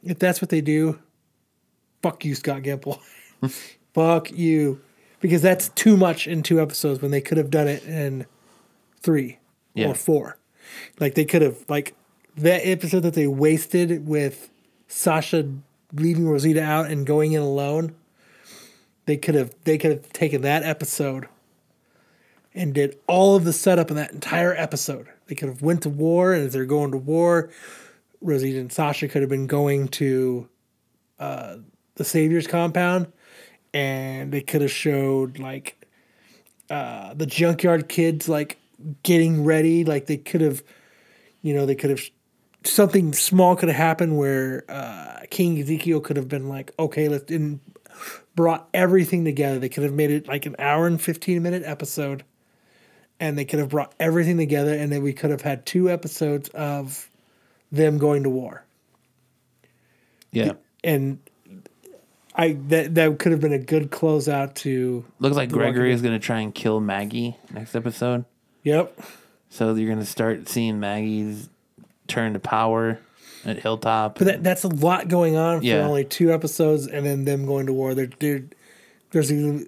if that's what they do, fuck you, Scott Gimple, fuck you, because that's too much in two episodes when they could have done it in three Yeah. or four, like they could have like that episode that they wasted with Sasha leaving Rosita out and going in alone. They could have they could have taken that episode and did all of the setup in that entire episode. They could have went to war, and as they're going to war, Rosita and Sasha could have been going to uh, the Savior's compound, and they could have showed like uh, the junkyard kids like getting ready. Like they could have, you know, they could have something small could have happened where uh, King Ezekiel could have been like, okay, let's and brought everything together. They could have made it like an hour and fifteen minute episode, and they could have brought everything together, and then we could have had two episodes of them going to war. Yeah, And I that that could have been a good closeout to. looks like Gregory is gonna try and kill Maggie next episode. Yep. So you're gonna start seeing Maggie's turn to power. at Hilltop. But that, that's a lot going on for Yeah. only two episodes, and then them going to war. They're, they're, there's either,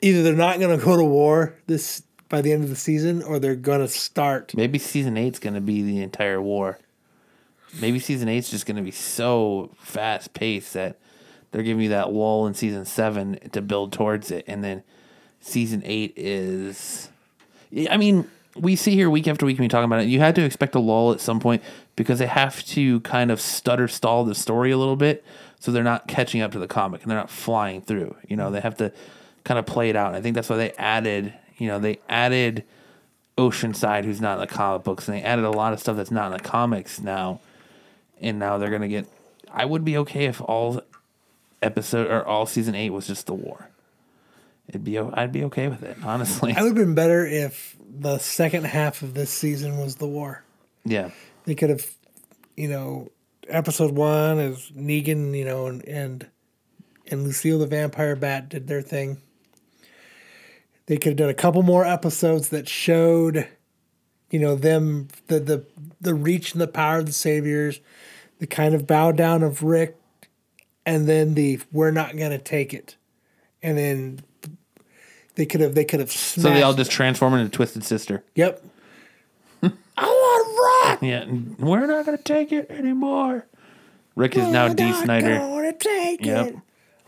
either they're not going to go to war this by the end of the season, or they're going to start. Maybe season eight's gonna be the entire war. Maybe season eight's just gonna be so fast paced that they're giving you that lull in season seven to build towards it, and then season eight is. Yeah, I mean, we see here week after week we talk about it. You had to expect a lull at some point because they have to kind of stutter stall the story a little bit, so they're not catching up to the comic and they're not flying through. You know, they have to kind of play it out. And I think that's why they added. You know, they added Oceanside, who's not in the comic books, and they added a lot of stuff that's not in the comics now. And now they're gonna get. I would be okay if all episode or all season eight was just the war. It'd be. I'd be okay with it, honestly. I would have been better if the second half of this season was the war. yeah, They could have, you know, episode one is Negan, you know, and and, and Lucille the Vampire Bat did their thing. They could have done a couple more episodes that showed, you know, them the the the reach and the power of the saviors, the kind of bow down of Rick, and then the we're not gonna take it, and then they could have they could have so they all just transform into Twisted Sister. yep. I want to rock. Yeah, and we're not gonna take it anymore. Rick is now Dee Snider. going to take Yep. it.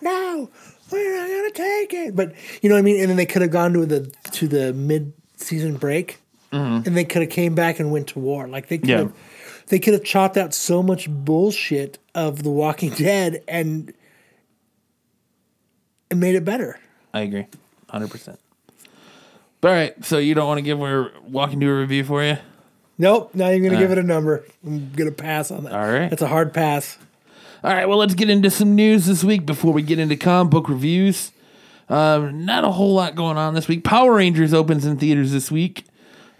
No, we're not going to take it. But you know what I mean. And then they could have gone to the to the mid season break, and they could have came back and went to war. Like they could Mm-hmm. Yeah. have, they could have chopped out so much bullshit of The Walking Dead and and made it better. I agree, hundred percent. All right, so you don't want to give our walking to a review for you? Nope, not even gonna give it a number. I'm gonna pass on that. Uh. All right. that's a hard pass. All right, well, let's get into some news this week before we get into comic book reviews. Um, not a whole lot going on this week. Power Rangers opens in theaters this week.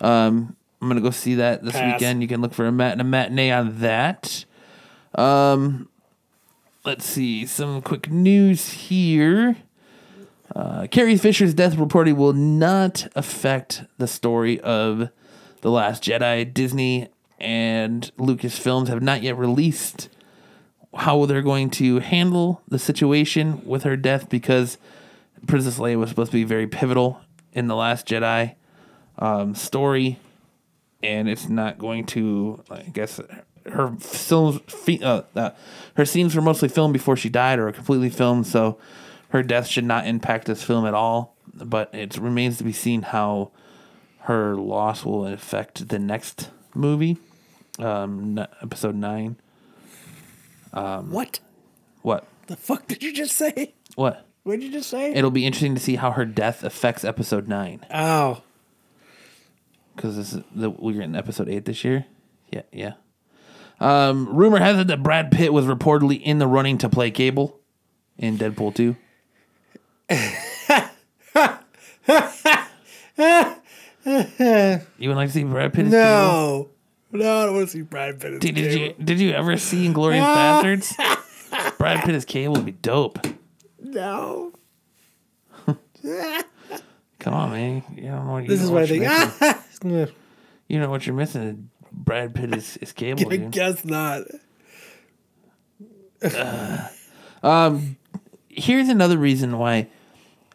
Um, I'm gonna go see that this Pass. weekend. You can look for a, mat- a matinee on that. Um, let's see some quick news here. Uh, Carrie Fisher's death reportedly will not affect the story of the Last Jedi. Disney and Lucasfilms have not yet released how they're going to handle the situation with her death because Princess Leia was supposed to be very pivotal in the Last Jedi um, story, and it's not going to. I guess her films, uh, uh, her scenes were mostly filmed before she died, or completely filmed, so her death should not impact this film at all. But it remains to be seen how her loss will affect the next movie, um, n- episode nine. Um, what What? the fuck did you just say? What? What did you just say? It'll be interesting to see how her death affects episode nine. Oh. because this is the we're in episode eight this year. Yeah, yeah. Um, rumor has it that Brad Pitt was reportedly in the running to play Cable in Deadpool two. you would like to see Brad Pitt? As Cable? no, no, I don't want to see Brad Pitt. as Did, did you Cable. did you ever see Inglourious Basterds? Brad Pitt as Cable would be dope. No. Come on, man. You don't know what you This is know what I you're think. missing. You know what you're missing. Brad Pitt is, is Cable, I dude. guess not. Uh, um, here's another reason why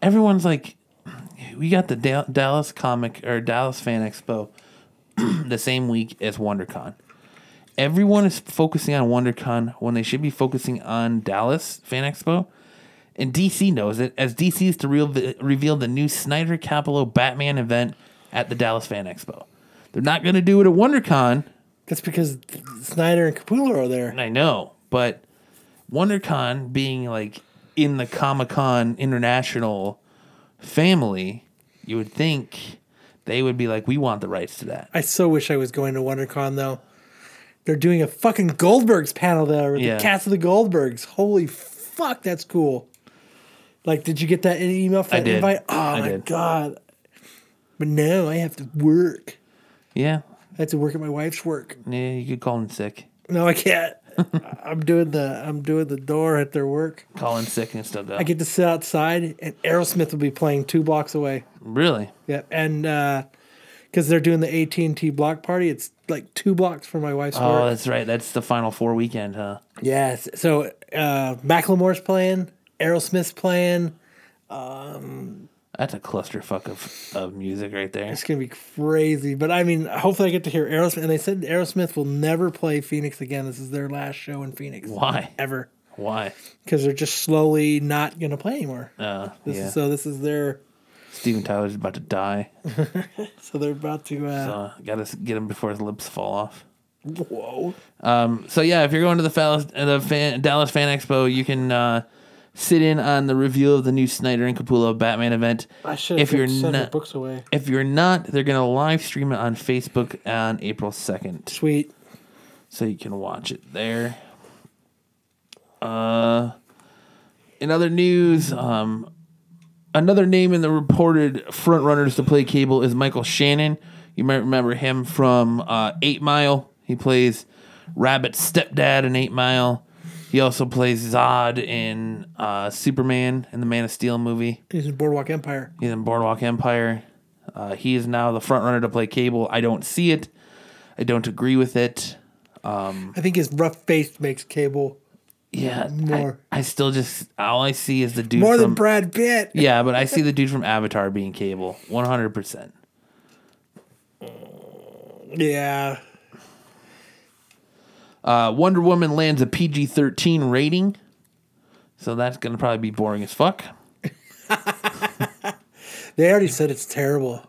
everyone's like, we got the Da- Dallas comic or Dallas Fan Expo the same week as WonderCon. Everyone is focusing on WonderCon when they should be focusing on Dallas Fan Expo. And DC knows it, as DC is to re- reveal the new Snyder Capullo Batman event at the Dallas Fan Expo. They're not going to do it at WonderCon. That's because Snyder and Capullo are there. I know, but WonderCon being like in the Comic Con International family, you would think they would be like, we want the rights to that. I so wish I was going to WonderCon though. They're doing a fucking Goldbergs panel there Yeah. the cast of the Goldbergs. Holy fuck, that's cool. Like, did you get that email for I that did. invite? Oh I my did. god! But now I have to work. Yeah, I have to work at my wife's work. yeah, you could call in sick. No, I can't. I'm doing the I'm doing the door at their work. Calling sick and stuff. go. I get to sit outside, and Aerosmith will be playing two blocks away. really? Yeah, and uh, because they're doing the AT and T block party. It's like two blocks from my wife's Oh, work. that's right. That's the final four weekend, huh? Yes. So uh, Macklemore's playing, Aerosmith's playing. That's a clusterfuck of, of music right there. It's gonna be crazy. But I mean, hopefully I get to hear Aerosmith. And they said Aerosmith will never play Phoenix again. This is their last show in Phoenix. Why? Ever. Why? Because they're just slowly not gonna play anymore. Uh, This yeah. is, so this is their. Steven Tyler's about to die. So they're about to. Uh, Uh, Got to get him before his lips fall off. whoa. Um, so yeah, if you're going to the, Dallas, the fan, Dallas Fan Expo, you can uh, sit in on the reveal of the new Snyder and Capullo Batman event. I should If you're sent not- books away. If you're not, they're gonna live stream it on Facebook on April second, Sweet. so you can watch it there. Uh, in other news, um, another name in the reported frontrunners to play Cable is Michael Shannon. You might remember him from uh, Eight Mile. He plays Rabbit's stepdad in Eight Mile. He also plays Zod in uh, Superman in the Man of Steel movie. He's in Boardwalk Empire. He's in Boardwalk Empire. Uh, he is now the front runner to play Cable. I don't see it. I don't agree with it. I think his rough face makes Cable Yeah, More. I, I still just all I see is the dude more from than Brad Pitt. yeah, but I see the dude from Avatar being Cable, one hundred percent. Yeah. Uh, Wonder Woman lands a PG thirteen rating, so that's gonna probably be boring as fuck. They already said it's terrible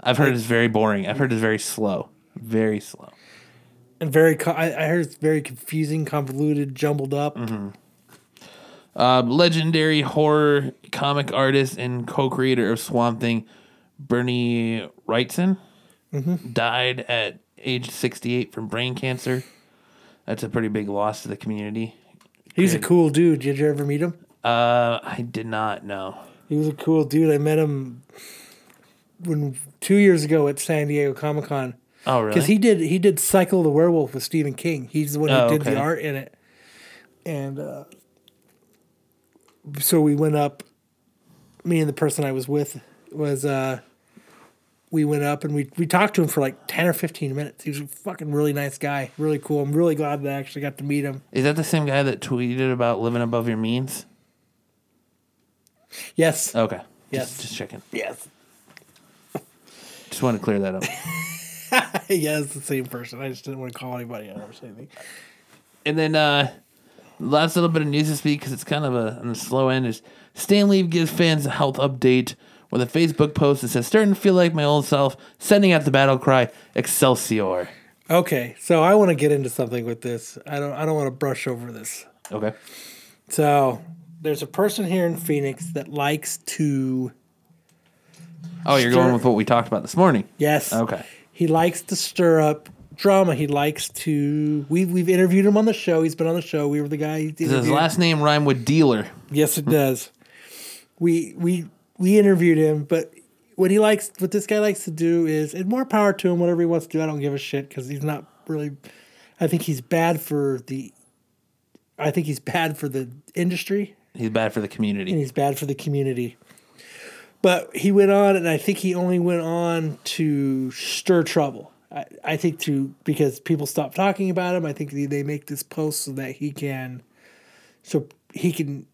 I've heard it's very boring. I've heard it's very slow, very slow. and very. Co- I, I heard it's very confusing, convoluted, jumbled up. Mm-hmm. Uh, legendary horror comic artist and co-creator of Swamp Thing, Bernie Wrightson, died at age 68 from brain cancer. That's a pretty big loss to the community. He's a cool dude. Did you ever meet him? Uh, I did not know. He was a cool dude. I met him when two years ago at San Diego Comic Con Oh, really? because he did he did Cycle the Werewolf with Stephen King. He's the one who Oh, did okay. the art in it, and uh, so we went up. Me and the person I was with was uh, we went up and we we talked to him for like ten or fifteen minutes. He was a fucking really nice guy, really cool. I'm really glad that I actually got to meet him. Is that the same guy that tweeted about living above your means? Yes, Okay. Yes. Just, just checking. yes, Just want to clear that up. yeah. It's the same person. I just didn't want to call anybody out or say anything. And then uh last little bit of news this week because it's kind of a on the slow end is Stan Lee gives fans a health update with a Facebook post that says starting to feel like my old self, sending out the battle cry Excelsior. Okay, so I want to get into something with this. I don't. I don't want to brush over this. Okay. So there's a person here in Phoenix that likes to. Oh, you're Stir- going with what we talked about this morning. Yes. Okay. He likes to stir up drama. He likes to. We've we've interviewed him on the show. He's been on the show. We were the guy. Does his last name rhyme with dealer? Yes, it hmm. does. We we we interviewed him, but what he likes, what this guy likes to do is, and more power to him. Whatever he wants to do, I don't give a shit because he's not really. I think he's bad for the. I think he's bad for the industry, He's bad for the and community. he's bad for the community. But he went on, and I think he only went on to stir trouble. I, I think to because people stop talking about him. I think they, they make this post so that he can, so he can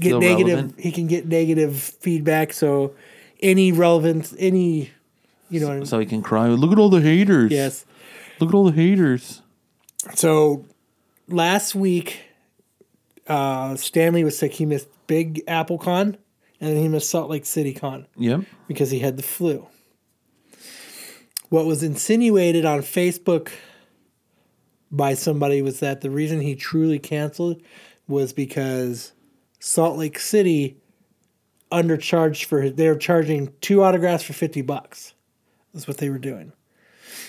get Feel negative. relevant. He can get negative feedback. So any relevance, any, you know, So he can cry. Look at all the haters. yes. Look at all the haters. So last week, uh, Stan Lee was sick. He missed Big Apple Con, and then he missed Salt Lake City Con Yep. because he had the flu. What was insinuated on Facebook by somebody was that the reason he truly canceled was because Salt Lake City undercharged for they were charging two autographs for 50 bucks. That's what they were doing.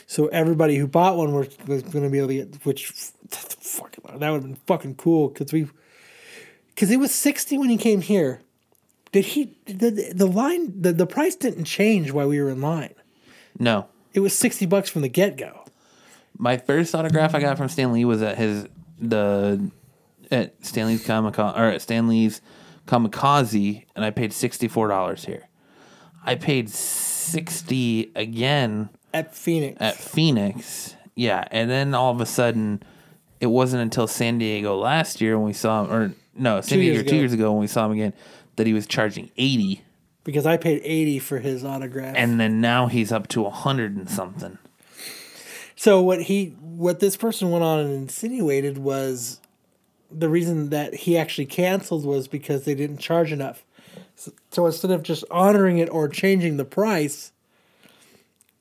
So everybody who bought one was, was going to be able to get, which fucking, that would have been fucking cool because we, because it was 60 when he came here. Did he, the, the line, the, the price didn't change while we were in line. No. It was 60 bucks from the get go. My first autograph I got from Stan Lee was at his the at Stan Lee's Con or at Stanley's Comikaze, and I paid sixty four dollars here. I paid sixty again at Phoenix. at Phoenix. Yeah, and then all of a sudden, it wasn't until San Diego last year when we saw him, or no, San Two Diego years two ago. years ago when we saw him again, that he was charging eighty, because I paid eighty for his autograph. and then now he's up to hundred and something. So what he what this person went on and insinuated was the reason that he actually canceled was because they didn't charge enough. So, so instead of just honoring it or changing the price,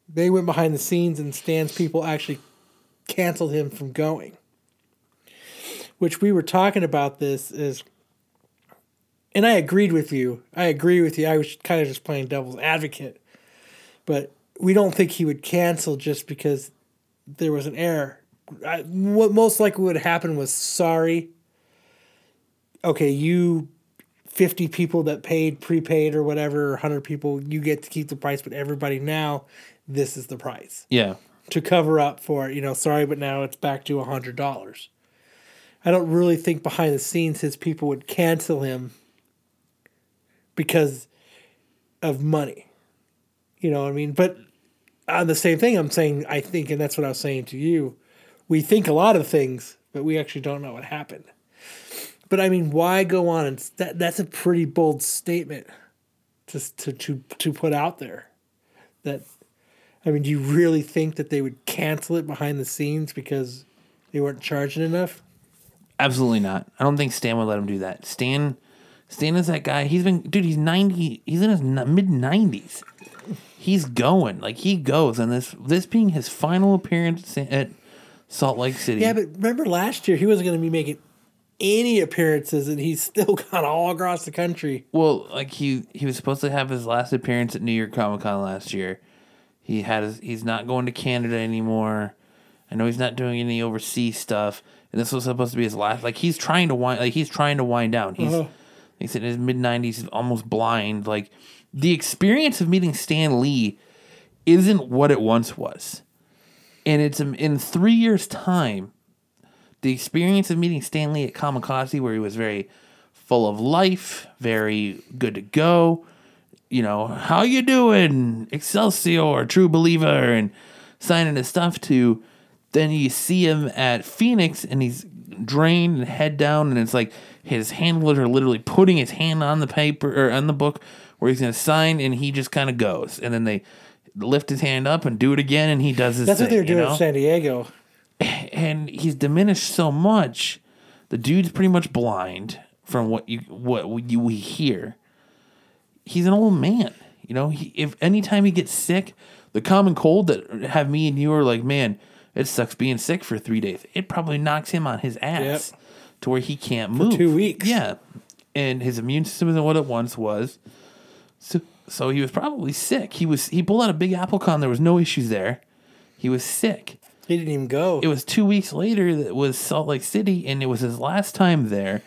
they went behind the scenes and Stan's people actually canceled him from going. Which we were talking about this is and I agreed with you. I agree with you. I was kind of just playing devil's advocate. But we don't think he would cancel just because there was an error. I, what most likely would happen was sorry. Okay, you 50 people that paid prepaid or whatever, or 100 people, you get to keep the price, but everybody now, this is the price Yeah, to cover up for, you know, sorry, but now it's back to $100. I don't really think behind the scenes his people would cancel him because of money. You know what I mean? But on the same thing, I'm saying, I think, and that's what I was saying to you, we think a lot of things, but we actually don't know what happened. But I mean, why go on and that, that's a pretty bold statement to, to, to, to put out there. That, I mean, do you really think that they would cancel it behind the scenes because they weren't charging enough? absolutely not. I don't think Stan would let him do that. Stan, Stan is that guy. He's been, dude. He's ninety. He's in his mid nineties. He's going like he goes, and this this being his final appearance at Salt Lake City. Yeah, but remember last year he wasn't going to be making any appearances, and he's still gone all across the country. Well, like he he was supposed to have his last appearance at New York Comic Con last year. He had his, he's not going to Canada anymore. I know he's not doing any overseas stuff, and this was supposed to be his last. Like he's trying to wind like he's trying to wind down. He's Uh-huh. he's in his mid nineties, almost blind. Like the experience of meeting Stan Lee isn't what it once was, and it's in three years' time. The experience of meeting Stan Lee at Comikaze, where he was very full of life, very good to go. You know, how you doing, Excelsior, True Believer, and signing his stuff to. Then you see him at Phoenix, and he's drained and head down, and it's like his handlers are literally putting his hand on the paper or on the book where he's going to sign, and he just kind of goes, and then they lift his hand up and do it again, and he does his. That's what they were doing you know? in San Diego. and he's diminished so much. The dude's pretty much blind from what you what we, we hear. He's an old man, you know. He, if anytime he gets sick, the common cold that have me and you are like, man, it sucks being sick for three days. It probably knocks him on his ass to where he can't move two weeks. Yeah, and his immune system isn't what it once was. So, so he was probably sick. He was he pulled out a big apple con. There was no issues there. He was sick He didn't even go. it was two weeks later that was Salt Lake City, and it was his last time there.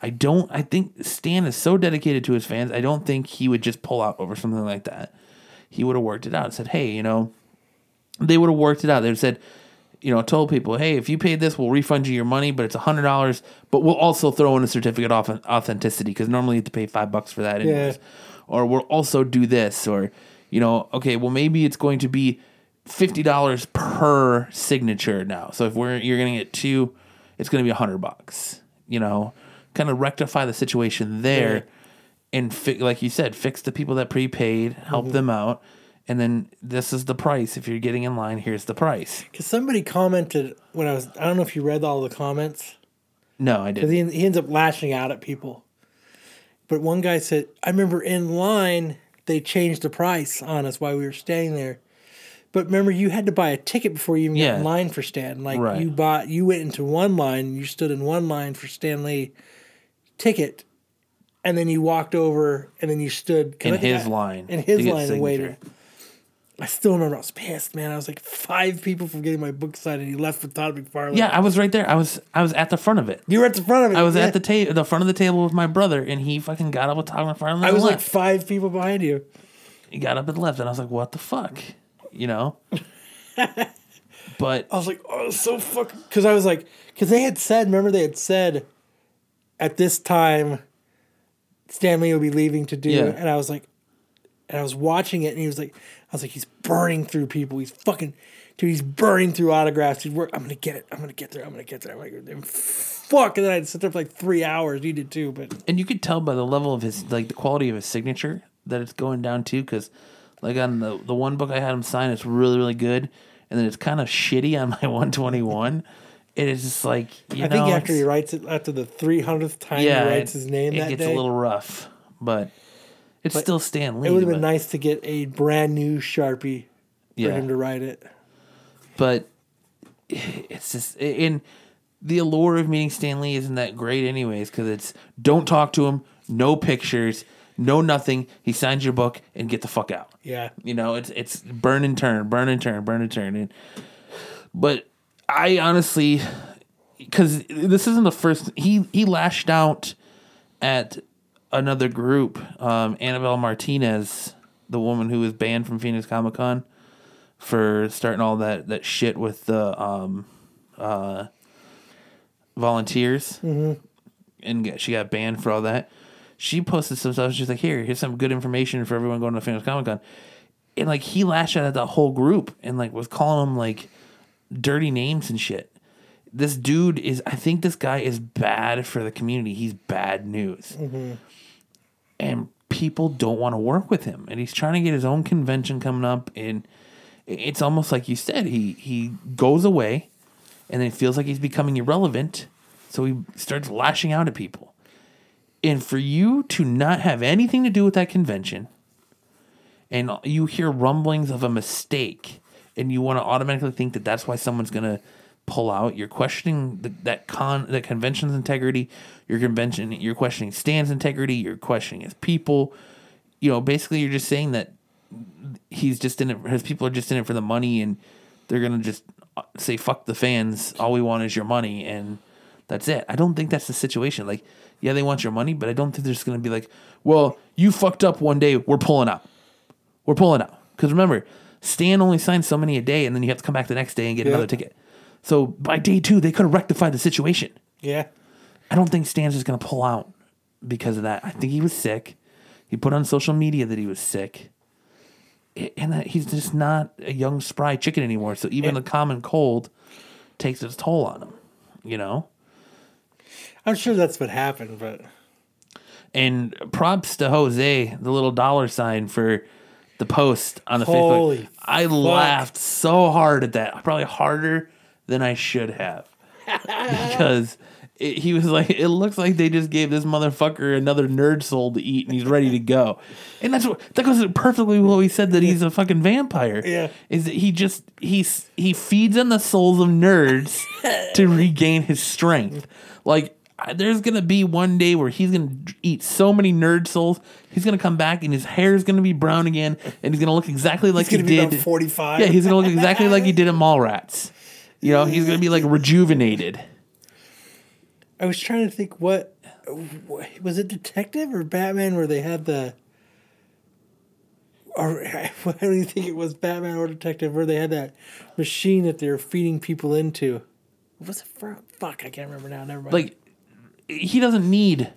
I don't. I think Stan is so dedicated to his fans. I don't think he would just pull out over something like that. He would have worked it out. and Said, "Hey, you know," they would have worked it out. They said, you know, told people, "Hey, if you paid this, we'll refund you your money, but it's a hundred dollars. But we'll also throw in a certificate of authenticity because normally you have to pay five bucks for that, anyways. Or we'll also do this, or you know, okay, well maybe it's going to be fifty dollars per signature now. So if we're you're gonna get two, it's gonna be a hundred bucks. You know, kind of rectify the situation there, Yeah. and fi- like you said, fix the people that prepaid, help Mm-hmm. them out, and then this is the price. If you're getting in line, here's the price. Because somebody commented when I was, I don't know if you read all the comments. No, I didn't. he, he ends up lashing out at people. But one guy said, I remember in line, they changed the price on us while we were staying there. But remember, you had to buy a ticket before you even got in line for Stan. Like Right. you bought, you went into one line, you stood in one line for Stan Lee ticket, and then you walked over, and then you stood In his line in his line, and waited. I still remember I was pissed, man. I was like five people from getting my book signed, and he left with Todd McFarlane. Yeah, I was right there. I was I was at the front of it. you were at the front of it. I was yeah. at the table, the front of the table with my brother, and he fucking got up with Todd McFarlane. I was like five people behind you. he got up and left, and I was like, "What the fuck," you know. but I was like, oh, so fucking. Because I was like, because they had said, remember they had said, at this time, Stan Lee will be leaving to do, Yeah. and I was like, and I was watching it, and he was like, I was like, he's burning through people. He's fucking, dude, he's burning through autographs. He's work. I'm gonna get it. I'm gonna get there. I'm gonna get there. I'm like, and fuck, and then I'd sit there for like three hours. He did too, but and you could tell by the level of his like the quality of his signature that it's going down too because like on the the one book i had him sign it's really really good and then it's kind of shitty on my 121 it is just like you I know, think after he writes it, after the 300th time yeah he writes it- his name it that gets day, a little rough but it's still stan lee it would have been nice to get a brand new Sharpie for yeah. him to write it. but it's just in the allure of meeting Stan Lee isn't that great anyways because it's don't talk to him no pictures no nothing he signs your book and get the fuck out Yeah. You know, it's it's burn and turn, burn and turn, burn and turn. And, but I honestly, because this isn't the first. He he lashed out at another group, um, Annabelle Martinez, the woman who was banned from Phoenix Comic Con for starting all that that shit with the um, uh, volunteers, and she got banned for all that. She posted some stuff. She's like, "Here, here's some good information for everyone going to the Phoenix Comic Con." and like he lashed out at the whole group and like was calling them like dirty names and shit. This dude is, I think this guy is bad for the community. He's bad news, mm-hmm. and people don't want to work with him. And he's trying to get his own convention coming up, and it's almost like you said he he goes away, and then it feels like he's becoming irrelevant, so he starts lashing out at people. And for you to not have anything to do with that convention, and you hear rumblings of a mistake and you want to automatically think that that's why someone's going to pull out you're questioning the, that con that convention's integrity your convention you're questioning Stan's integrity you're questioning his people. You know basically you're just saying that he's just in it his people are just in it for the money and they're going to just uh, say fuck the fans. All we want is your money and that's it. I don't think that's the situation. Like yeah they want your money but i don't think they're just going to be like well you fucked up one day we're pulling out we're pulling out. Because remember, Stan only signs so many a day, and then you have to come back the next day and get Yeah. another ticket. So by day two, they could have rectified the situation. Yeah. I don't think Stan's just going to pull out because of that. I think he was sick. He put on social media that he was sick. And that he's just not a young, spry chicken anymore. So even the common cold takes its toll on him, you know? I'm sure that's what happened, but And props to Jose, the little dollar sign for the post on the Holy Facebook. I laughed so hard at that, probably harder than I should have, because it, he was like, "It looks like they just gave this motherfucker another nerd soul to eat, and he's ready to go." And that's what that goes perfectly with what we said that he's a fucking vampire. Yeah. is that he just he's he feeds on the souls of nerds to regain his strength, like there's gonna be one day where he's gonna eat so many nerd souls. He's gonna come back and his hair is gonna be brown again, and he's gonna look exactly like he did. about 45. Yeah, he's gonna look exactly like he did in Mallrats. You know, he's gonna be like rejuvenated. I was trying to think what, was it Detective or Batman where they had the or I don't even think it was Batman or Detective where they had that machine that they were feeding people into. What was it for? Fuck, I can't remember now. Never mind. Like he doesn't need.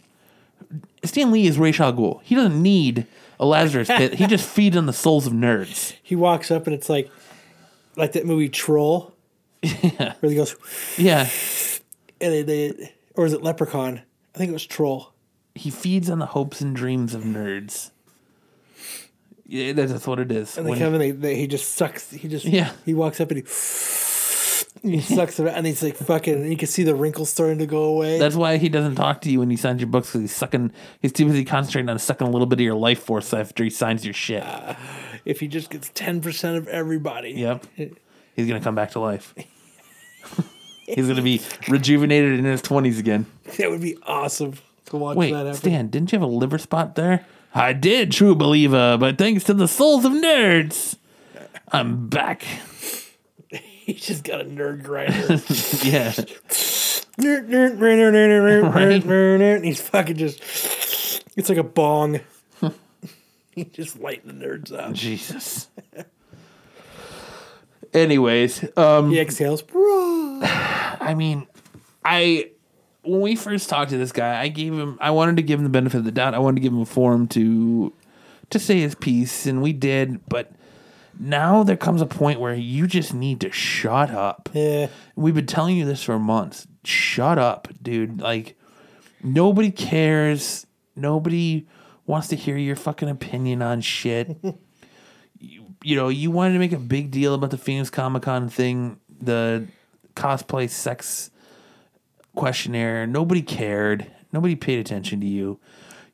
Stan Lee is Ra's al Ghul. He doesn't need a Lazarus pit. he just feeds on the souls of nerds. he walks up and it's like like that movie Troll. Yeah. Where he goes Yeah, and they, they or is it Leprechaun? I think it was Troll. he feeds on the hopes and dreams of nerds. Yeah, that's that's what it is. And they When- come and they, they he just sucks. He just Yeah. He walks up and he. He sucks it, and he's like fucking. And you can see the wrinkles starting to go away. That's why he doesn't talk to you when he signs your books because he's sucking. He's too busy concentrating on sucking a little bit of your life force after he signs your shit. Uh, if he just gets ten percent of everybody. Yep, he's gonna come back to life. he's gonna be rejuvenated in his twenties again. that would be awesome to watch Wait, that happen. Stan, didn't you have a liver spot there? I did, true believer, but thanks to the souls of nerds, I'm back. He's just got a nerd grinder. yeah, Right. he's fucking just. It's like a bong. he just lighting the nerds up. Jesus. Anyways, um, He exhales. I mean, I when we first talked to this guy, I gave him I wanted to give him the benefit of the doubt. I wanted to give him a forum to to say his piece, and we did. But now there comes a point where you just need to shut up. Yeah. We've been telling you this for months. Shut up, dude. Like nobody cares. Nobody wants to hear your fucking opinion on shit. you, you know, you wanted to make a big deal about the Phoenix Comic Con thing, the cosplay sex questionnaire. Nobody cared. Nobody paid attention to you.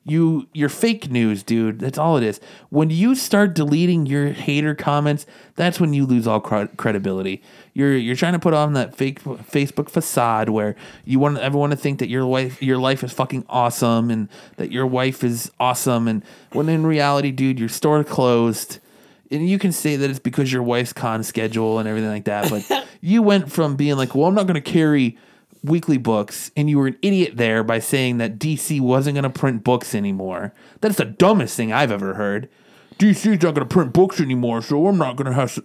You you're fake news, dude. That's all it is. When you start deleting your hater comments, that's when you lose all credibility. You're you're trying to put on that fake Facebook facade where you want everyone to think that your life your life is fucking awesome and that your wife is awesome and when in reality, dude, your store closed and you can say that it's because your wife's con schedule and everything like that, but you went from being like, well, I'm not going to carry weekly books, and you were an idiot there by saying that DC wasn't going to print books anymore. That's the dumbest thing I've ever heard. DC's not going to print books anymore, so I'm not going to have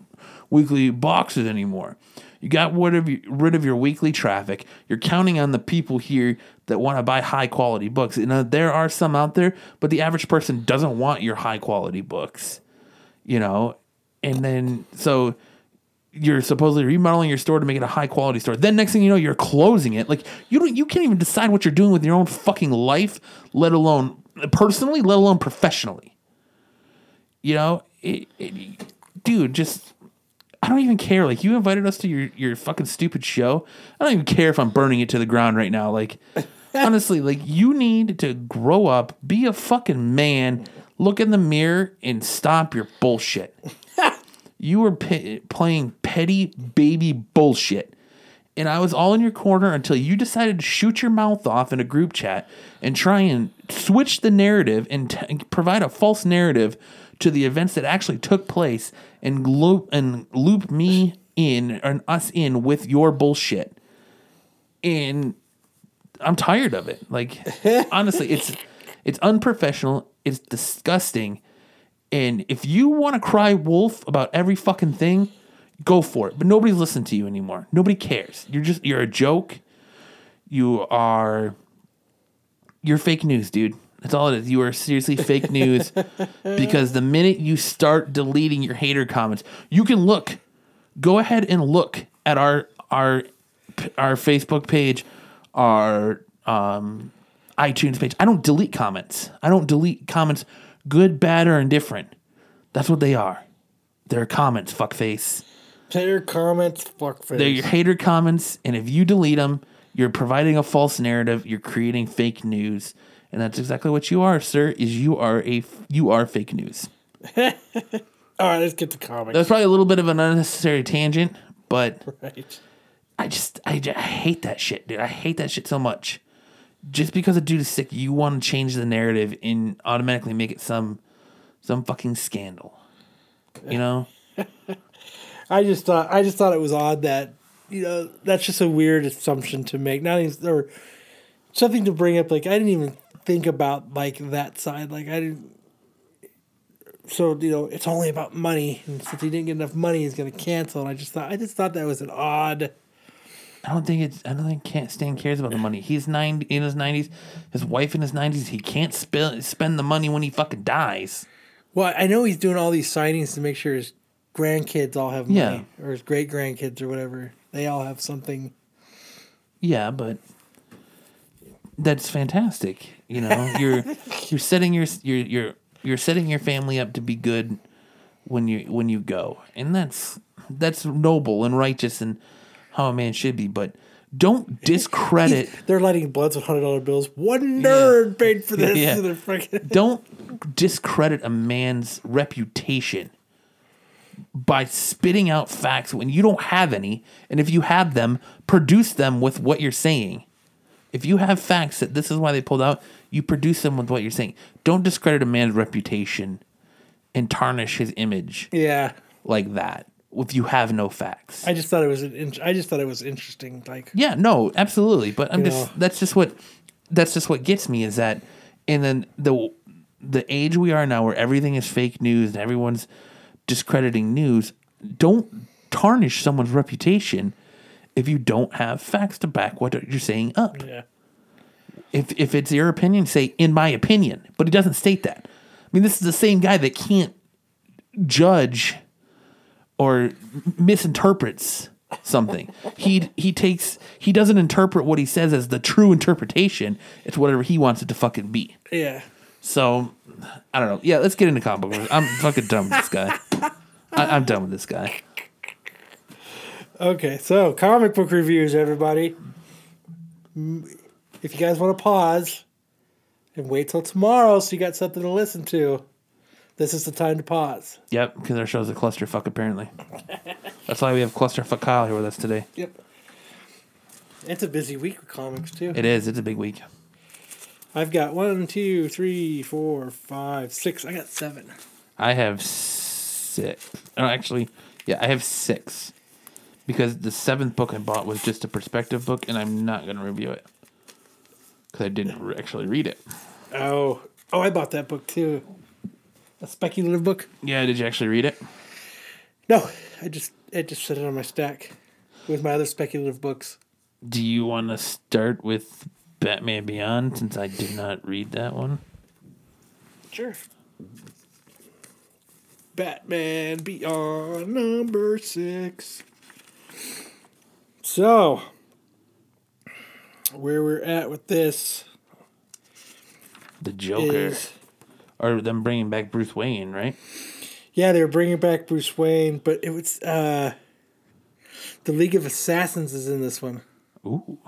weekly boxes anymore. You got rid of, your, rid of your weekly traffic. You're counting on the people here that want to buy high quality books. You uh, know, there are some out there, but the average person doesn't want your high quality books you know, and then so you're supposedly remodeling your store to make it a high quality store. Then next thing you know, you're closing it. Like you don't, you can't even decide what you're doing with your own fucking life, let alone personally, let alone professionally. You know, it, it, dude, just I don't even care. Like you invited us to your your fucking stupid show. I don't even care if I'm burning it to the ground right now. Like honestly, like you need to grow up, be a fucking man, look in the mirror, and stop your bullshit. You were playing petty baby bullshit. And I was all in your corner until you decided to shoot your mouth off in a group chat and try and switch the narrative and, t- provide a false narrative to the events that actually took place and loop and loop me in and us in with your bullshit. And I'm tired of it. Like honestly, it's it's unprofessional, it's disgusting. And if you want to cry wolf about every fucking thing, go for it. But nobody's listening to you anymore. Nobody cares. You're just you're a joke. You are you're fake news, dude. That's all it is. You are seriously fake news because the minute you start deleting your hater comments, you can look. Go ahead and look at our our our Facebook page, our um, iTunes page. I don't delete comments. I don't delete comments, good, bad, or indifferent. That's what they are. They're comments, fuckface. Player comments, fuck face. They're your hater comments, and if you delete them, you're providing a false narrative. You're creating fake news, and that's exactly what you are, sir. Is you are a you are fake news. All right, let's get to comics. That's probably a little bit of an unnecessary tangent, but right. I just I, ju- I hate that shit, dude. I hate that shit so much. Just because a dude is sick, you want to change the narrative and automatically make it some some fucking scandal. You know? I just thought I just thought it was odd that you know that's just a weird assumption to make. Not even or something to bring up. Like I didn't even think about like that side. Like I didn't. So you know it's only about money, and since he didn't get enough money, he's to cancel. And I just thought I just thought that was an odd. I don't think it's. I don't think can't Stan cares about the money. He's nine in his nineties. His wife in his nineties. He can't spend spend the money when he fucking dies. Well, I know he's doing all these signings to make sure his grandkids all have money, Yeah. or his great grandkids or whatever. They all have something. Yeah, but that's fantastic. You know, you're you're setting your you're you're you're setting your family up to be good when you when you go, and that's that's noble and righteous and how a man should be. But don't discredit. They're lighting bloods with hundred dollar bills. One nerd paid for this. Yeah. Freaking- don't discredit a man's reputation by spitting out facts when you don't have any and if you have them produce them with what you're saying if you have facts that this is why they pulled out you produce them with what you're saying don't discredit a man's reputation and tarnish his image yeah. like that if you have no facts I just thought it was an in- I just thought it was interesting. Like Yeah, no, absolutely. But I'm just know. that's just what that's just what gets me is that and then the the age we are now where everything is fake news and everyone's discrediting news, don't tarnish someone's reputation if you don't have facts to back what you're saying up. yeah. If if it's your opinion, say in my opinion, but it doesn't state that. I mean, this is the same guy that can't judge or misinterprets something. he he takes he doesn't interpret what he says as the true interpretation. It's whatever he wants it to fucking be. Yeah. So I don't know. Yeah, let's get into comic book. I'm fucking done with this guy. I, I'm done with this guy. Okay, so comic book reviews, everybody. If you guys want to pause and wait till tomorrow so you got something to listen to, this is the time to pause. Yep, because our show's a clusterfuck apparently. That's why we have clusterfuck Kyle here with us today. Yep. It's a busy week with comics, too. It is. It's a big week. I've got one, two, three, four, five, six. I got seven. I have six. Oh, actually, yeah, I have six. Because the seventh book I bought was just a perspective book, and I'm not going to review it. Because I didn't actually read it. Oh, oh, I bought that book too. A speculative book. Yeah, did you actually read it? No, I just I just set it on my stack with my other speculative books. Do you want to start with Batman Beyond since I did not read that one? Sure. Batman Beyond number six. So, where we're at with this The Joker. is, Or them bringing back Bruce Wayne, right? yeah, they're bringing back Bruce Wayne, but it was uh, the League of Assassins is in this one. Ooh.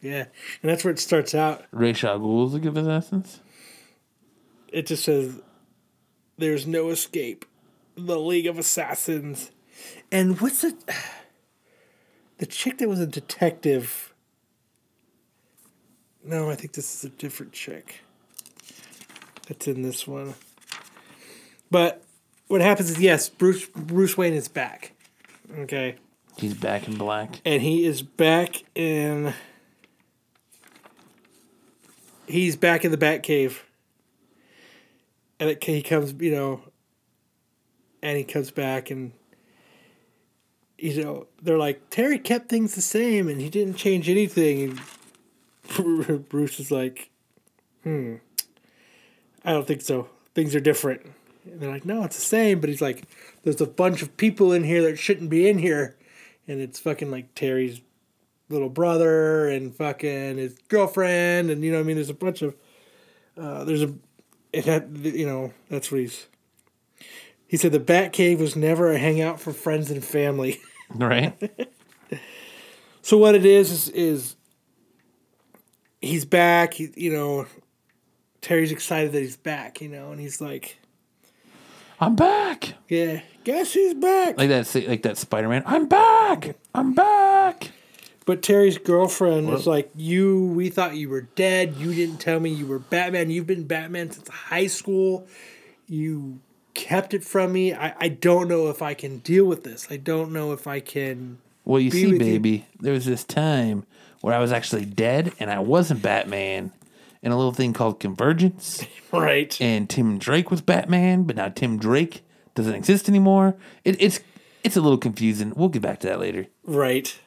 Yeah, and that's where it starts out. Al Ghul's League of Assassins? It just says, "There's no escape." The League of Assassins, and what's it? The chick that was a detective. No, I think this is a different chick. That's in this one. But what happens is, yes, Bruce Bruce Wayne is back. Okay, He's back in black. and he is back in. He's back in the Batcave. And it, he comes, you know, and he comes back and, you know, they're like, Terry kept things the same and he didn't change anything. And Bruce is like, hmm, I don't think so. Things are different. And they're like, no, it's the same. But he's like, there's a bunch of people in here that shouldn't be in here. And it's fucking like Terry's little brother and fucking his girlfriend. And, you know, what I mean, there's a bunch of, uh, there's a, and that, you know, that's what he's, he said the Bat Cave was never a hangout for friends and family. Right? So what it is is, is he's back. He, you know, Terry's excited that he's back. You know, and he's like, I'm back. "Yeah, guess who's back?" Like that like that Spider Man. I'm back. I'm back. But Terry's girlfriend is like, "You, we thought you were dead. You didn't tell me you were Batman. You've been Batman since high school. You kept it from me. I, I don't know if I can deal with this. I don't know if I can." Well, you see, with you. baby, there was this time where I was actually dead and I wasn't Batman in a little thing called Convergence. Right. And Tim Drake was Batman, but now Tim Drake doesn't exist anymore. It, it's it's a little confusing. We'll get back to that later. Right.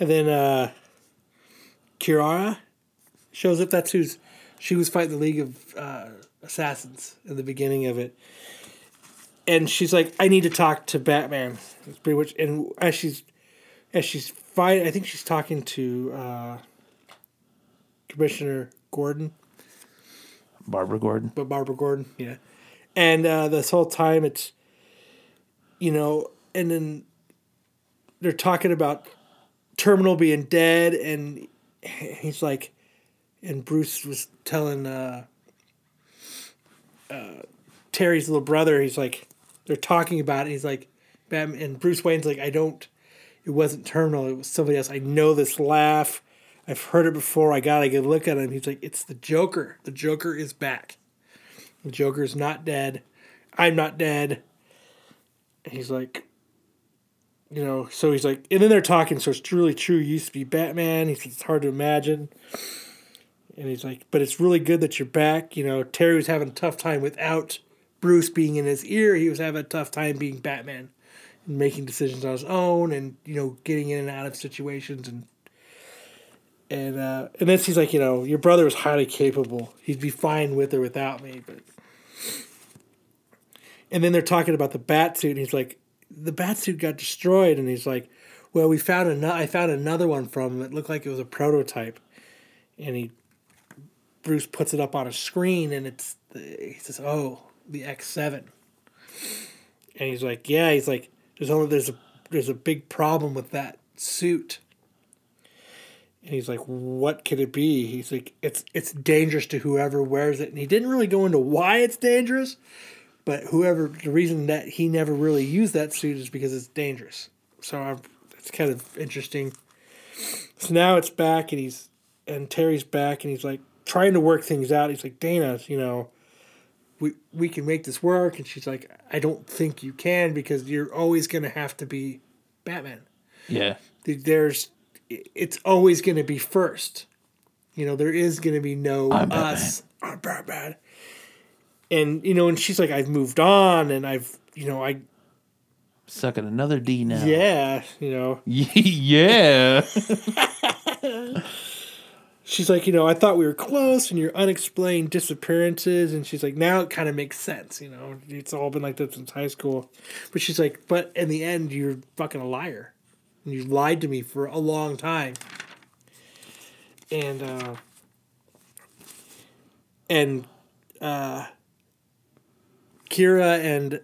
And then uh Curare shows up. That's who's she was fighting the League of uh, Assassins in the beginning of it. And she's like, I need to talk to Batman. It's pretty much and as she's as she's fighting I think she's talking to uh Commissioner Gordon. Barbara Gordon. but Barbara Gordon, yeah. And uh, this whole time, it's you know, and then they're talking about Terminal being dead, and he's like, and Bruce was telling uh, uh, Terry's little brother, he's like, they're talking about it. He's like, Batman, and Bruce Wayne's like, I don't. It wasn't Terminal. It was somebody else. I know this laugh. I've heard it before. I got a good look at him. He's like, it's the Joker. The Joker is back. The Joker's not dead. I'm not dead. And he's like, you know, so he's like, and then they're talking. So it's truly true. You used to be Batman. He says it's hard to imagine. And he's like, but it's really good that you're back. You know, Terry was having a tough time without Bruce being in his ear. He was having a tough time being Batman making decisions on his own and, you know, getting in and out of situations and And uh, and then she's like, you know, your brother is highly capable. He'd be fine with or without me, but. And then they're talking about the bat suit, and he's like, the bat suit got destroyed, and he's like, well, we found another. I found another one from him. It looked like it was a prototype, and he, Bruce puts it up on a screen, and it's he says, oh, the X seven. And he's like, yeah, he's like, there's only there's a there's a big problem with that suit. And he's like, what could it be? He's like, it's it's dangerous to whoever wears it. And he didn't really go into why it's dangerous, but whoever the reason that he never really used that suit is because it's dangerous. So I'm, it's kind of interesting. So now it's back, and he's and Terry's back, and he's like trying to work things out. He's like, Dana, you know, we we can make this work, and she's like, I don't think you can because you're always gonna have to be Batman. Yeah. There's, it's always gonna be first. You know, there is gonna be no I'm us. I'm Batman. And you know, and she's like, I've moved on, and I've, you know, I Sucking another D now. yeah, you know, yeah. she's like, you know, I thought we were close, and your unexplained disappearances, and she's like, now it kind of makes sense, you know, it's all been like that since high school, but she's like, but in the end, you're fucking a liar, and you lied to me for a long time, and uh, and uh, Curare and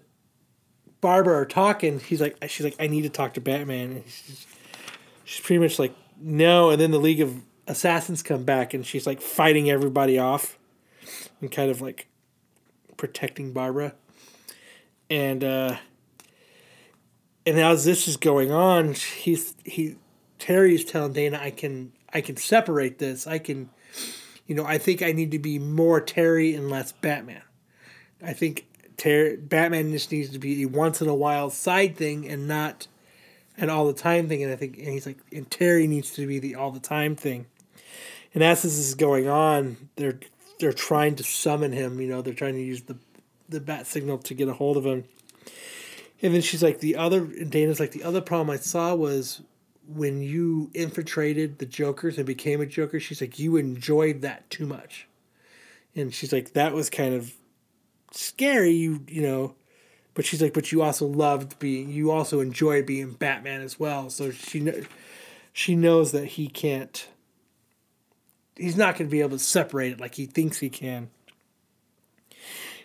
Barbara are talking. He's like, she's like, I need to talk to Batman. And she's, she's pretty much like, no. And then the League of Assassins come back, and she's like fighting everybody off, and kind of like protecting Barbara. And uh, and as this is going on, he's he Terry's telling Dana, I can I can separate this. I can, you know, I think I need to be more Terry and less Batman. I think Ter- Batman just needs to be a once in a while side thing and not an all the time thing. And I think, and he's like, and Terry needs to be the all the time thing. And as this is going on, they're they're trying to summon him. You know, they're trying to use the the bat signal to get a hold of him. And then she's like, the other, and Dana's like, the other problem I saw was when you infiltrated the Jokers and became a Joker. She's like, you enjoyed that too much. And she's like, that was kind of scary, you you know. But she's like, but you also loved being, you also enjoy being Batman as well. So she she knows that he can't. He's not going to be able to separate it like he thinks he can.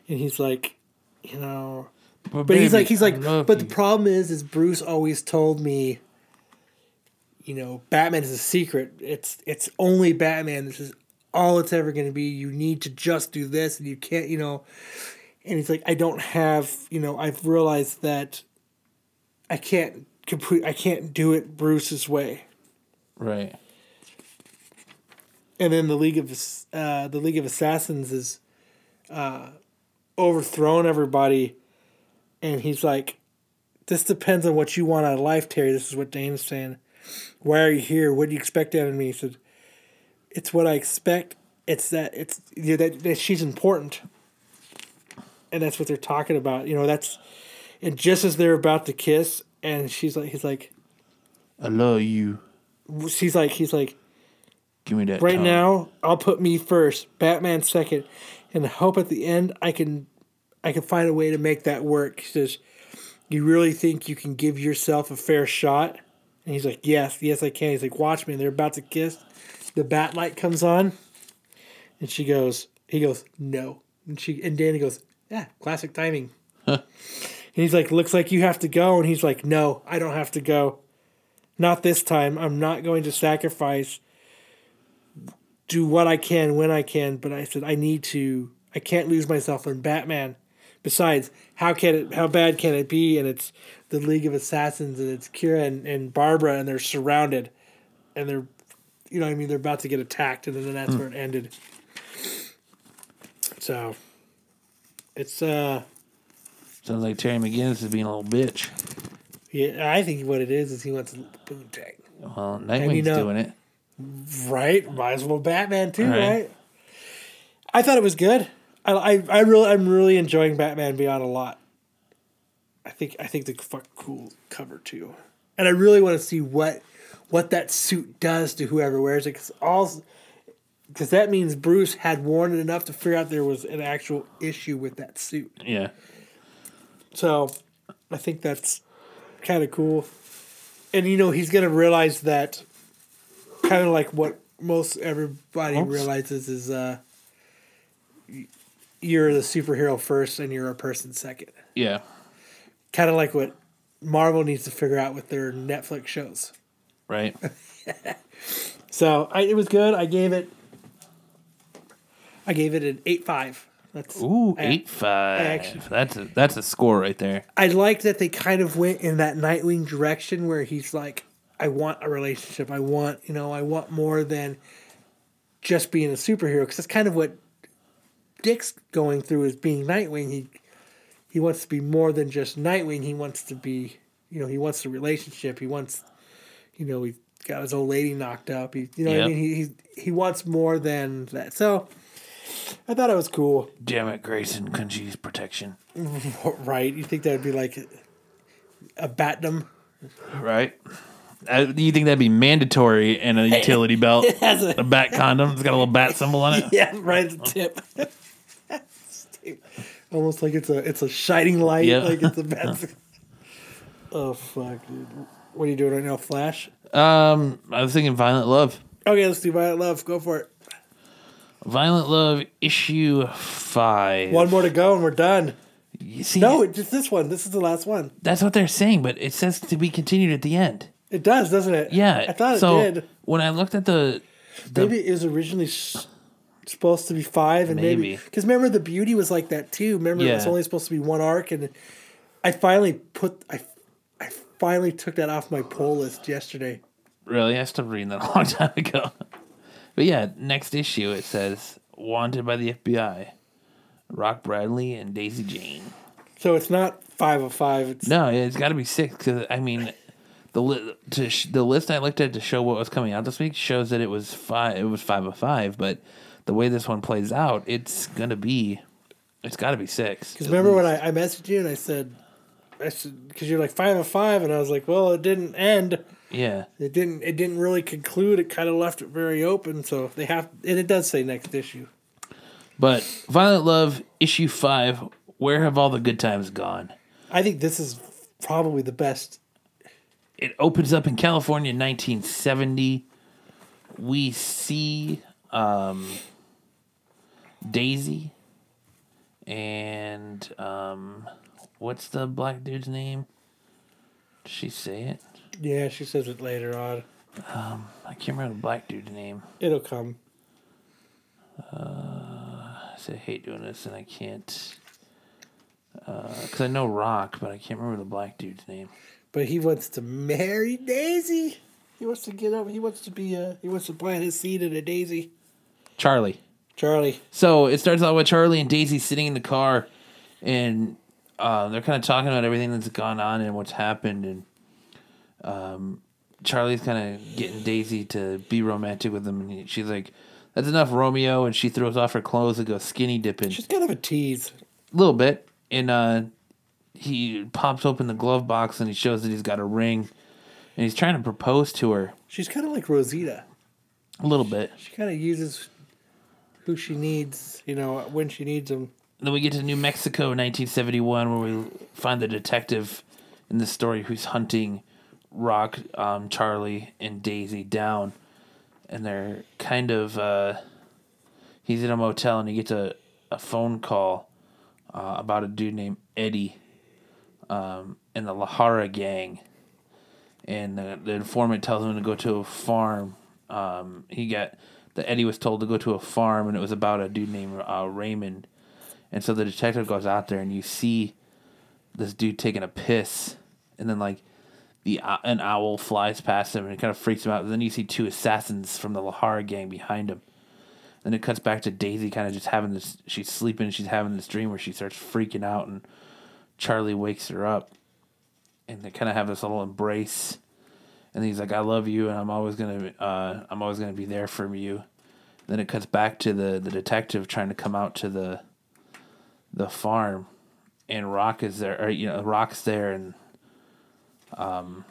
And he's like, you know, but he's like, he's like, but the problem is, is Bruce always told me. You know, Batman is a secret. It's it's only Batman. This is all it's ever going to be. You need to just do this, and you can't. You know, and he's like, I don't have, you know, I've realized that I can't complete, I can't do it Bruce's way. right. And then the League of uh, the League of Assassins is uh, overthrown everybody, and he's like, "This depends on what you want out of life, Terry." This is what Dane's saying. Why are you here? What do you expect out of me? He said, "It's what I expect. It's that it's you know, that, that she's important." and that's what they're talking about. You know, that's and just as they're about to kiss, and she's like, he's like, I love you. she's like, he's like, Give me that. right now, I'll put me first, Batman second, and hope at the end I can, I can find a way to make that work. He says, you really think you can give yourself a fair shot? And he's like, yes, yes, I can. He's like, watch me. And they're about to kiss. The bat light comes on, and she goes, he goes, no, and she and Danny goes, yeah, classic timing. and he's like, looks like you have to go, and he's like, no, I don't have to go. Not this time. I'm not going to sacrifice. Do what I can when I can, but I said I need to. I can't lose myself in Batman. Besides, how can it? How bad can it be? And it's the League of Assassins, and it's Curare and, and Barbara, and they're surrounded, and they're, you know, what I mean, they're about to get attacked, and then that's where it ended. So, it's uh, Sounds like Terry McGinnis is being a little bitch. yeah, I think what it is is he wants a poontang. Well, Nightwing's you know- doing it. Right, might as well Batman too, Right. right? I thought it was good. I, I, I really, I'm really enjoying Batman Beyond a lot. I think, I think the fuck cool cover too, and I really want to see what, what that suit does to whoever wears it. Because all, because that means Bruce had worn it enough to figure out there was an actual issue with that suit. Yeah. So, I think that's kind of cool. And you know, he's gonna realize that, kind of like what most everybody Oops. realizes is, uh, you're the superhero first and you're a person second. Yeah. Kind of like what Marvel needs to figure out with their Netflix shows. Right. So I, it was good. I gave it. I gave it an eight five. That's Ooh, I- eight five. actually- that's a that's a score right there. I like that they kind of went in that Nightwing direction where he's like, I want a relationship. I want, you know, I want more than just being a superhero. Because that's kind of what Dick's going through is being Nightwing. He he wants to be more than just Nightwing. He wants to be, you know, he wants a relationship. He wants, you know, he got his old lady knocked up. He, you know, what I mean, he, he he wants more than that. So I thought it was cool. Damn it, Grayson couldn't use protection. Right? You think that would be like a Batnum? Right. Uh, you think that'd be mandatory in a utility belt? has a- a bat condom. It's got a little bat symbol on it. Yeah, right at the tip. Almost like it's a it's a shining light, Yeah. like it's a bat. oh fuck, dude! What are you doing right now, Flash? Um, I was thinking Violent Love. Okay, let's do Violent Love. Go for it. Violent Love issue five. One more to go, and we're done. You see, No, it's just this one. This is the last one. that's what they're saying, but it says to be continued at the end. It does, doesn't it? Yeah. I thought so it did. when I looked at the, the Maybe it was originally s supposed to be five, and maybe because remember the beauty was like that too. Remember it was only supposed to be one arc, and I finally put I, I finally took that off my poll list yesterday. really, I stopped reading that a long time ago. But yeah, next issue it says wanted by the FBI, Rock Bradley and Daisy Jane. So it's not five of five. It's No, it's got to be six because I mean, the li- to sh- the list I looked at to show what was coming out this week shows that it was five. It was five of five, but the way this one plays out, it's gonna be, it's got to be six. Because remember when I, I messaged you and I said, I said, because you're like five of five, and I was like, well, it didn't end. Yeah, It didn't. It didn't really conclude. It kind of left it very open. So if they have, and it does say next issue. but Violent Love issue five. Where have all the good times gone? I think this is probably the best. It opens up in California, in 1970. We see um, Daisy and um, what's the black dude's name? Did she say it? Yeah, she says it later on. I can't remember the black dude's name. It'll come. I say I hate doing this, and I can't. Because I know Rock, but I can't remember the black dude's name. But he wants to marry Daisy. He wants to get up. He wants to be. Uh, he wants to plant his seed in a daisy. Charlie. Charlie. So it starts out with Charlie and Daisy sitting in the car, and uh, they're kind of talking about everything that's gone on and what's happened. And um, Charlie's kind of getting Daisy to be romantic with him, and he, she's like, "That's enough, Romeo." And she throws off her clothes and goes skinny dipping She's kind of a tease. a little bit. And uh, he pops open the glove box and he shows that he's got a ring, and he's trying to propose to her She's kind of like Rosita. a little bit. She kind of uses who she needs, you know, when she needs them. Then we get to New Mexico, 1971, where we find the detective in the story who's hunting Rock, um, Charlie, and Daisy down. And they're kind of, uh, he's in a motel and he gets a, a phone call uh, about a dude named Eddie um, in the Lahara gang. And the, the informant tells him to go to a farm. Um, he got, the Eddie was told to go to a farm and it was about a dude named uh, Raymond. And so the detective goes out there, and you see this dude taking a piss, and then like the o- an owl flies past him, and it kind of freaks him out. And then you see two assassins from the Lahara gang behind him. Then it cuts back to Daisy, kind of just having this. She's sleeping, and she's having this dream where she starts freaking out, and Charlie wakes her up, and they kind of have this little embrace. And he's like, "I love you, and I'm always gonna, uh, I'm always gonna be there for you." Then it cuts back to the the detective trying to come out to the the farm, and Rock is there, or you know, Rock's there, and um,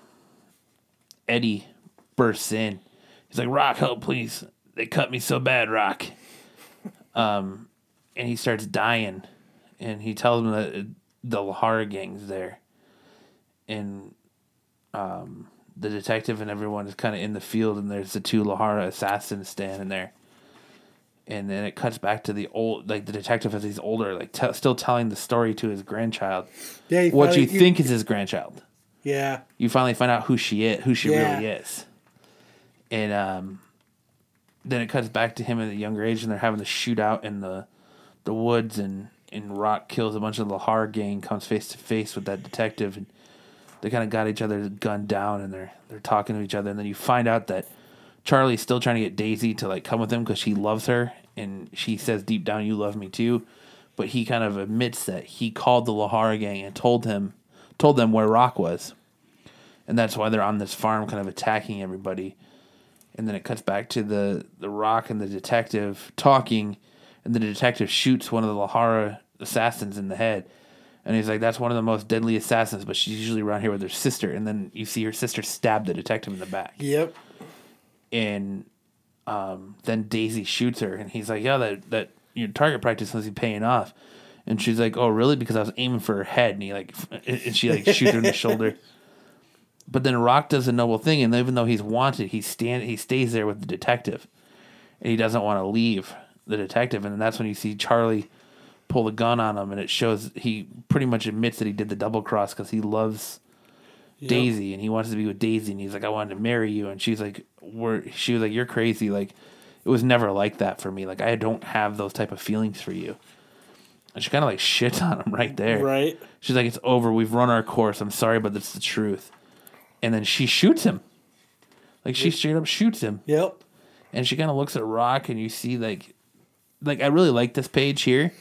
Eddie bursts in. He's like, "Rock, help, please! They cut me so bad, Rock." Um, and he starts dying, and he tells him that the Lahara gang's there, and um, the detective and everyone is kind of in the field, and there's the two Lahara assassins standing there. And then it cuts back to the old, like the detective as he's older, like t- still telling the story to his grandchild. Yeah, what you finally- you- think is his grandchild. Yeah. You finally find out who she is, who she Yeah. really is. And um, then it cuts back to him at a younger age, and they're having the shootout in the the woods, and and Rock kills a bunch of the Lahar gang, comes face to face with that detective, and they kind of got each other gunned down, and they're they're talking to each other, and then you find out that Charlie's still trying to get Daisy to like come with him because she loves her, and she says deep down, "You love me too," but he kind of admits that he called the Lahara gang and told him, told them where Rock was, and that's why they're on this farm, kind of attacking everybody. And then it cuts back to the the Rock and the detective talking, and the detective shoots one of the Lahara assassins in the head. And he's like, "That's one of the most deadly assassins, but she's usually around here with her sister." And then you see her sister stab the detective in the back Yep. and um, then Daisy shoots her, and he's like, "Yeah, that that your target practice must be paying off." And she's like, "Oh, really?" Because I was aiming for her head, and he like, and she like shoots her in the shoulder. But then Rock does a noble thing, and even though he's wanted, he stand he stays there with the detective, and he doesn't want to leave the detective. And that's when you see Charlie pull the gun on him, and it shows he pretty much admits that he did the double cross because he loves Daisy and he wants to be with Daisy and he's like, I wanted to marry you and she's like, We're she was like, You're crazy. Like it was never like that for me. Like I don't have those type of feelings for you. And she kinda like shits on him right there. Right. She's like, It's over, we've run our course. I'm sorry, but it's the truth. And then she shoots him. Like she straight up shoots him. Yep. And she kinda looks at Rock and you see like like I really like this page here.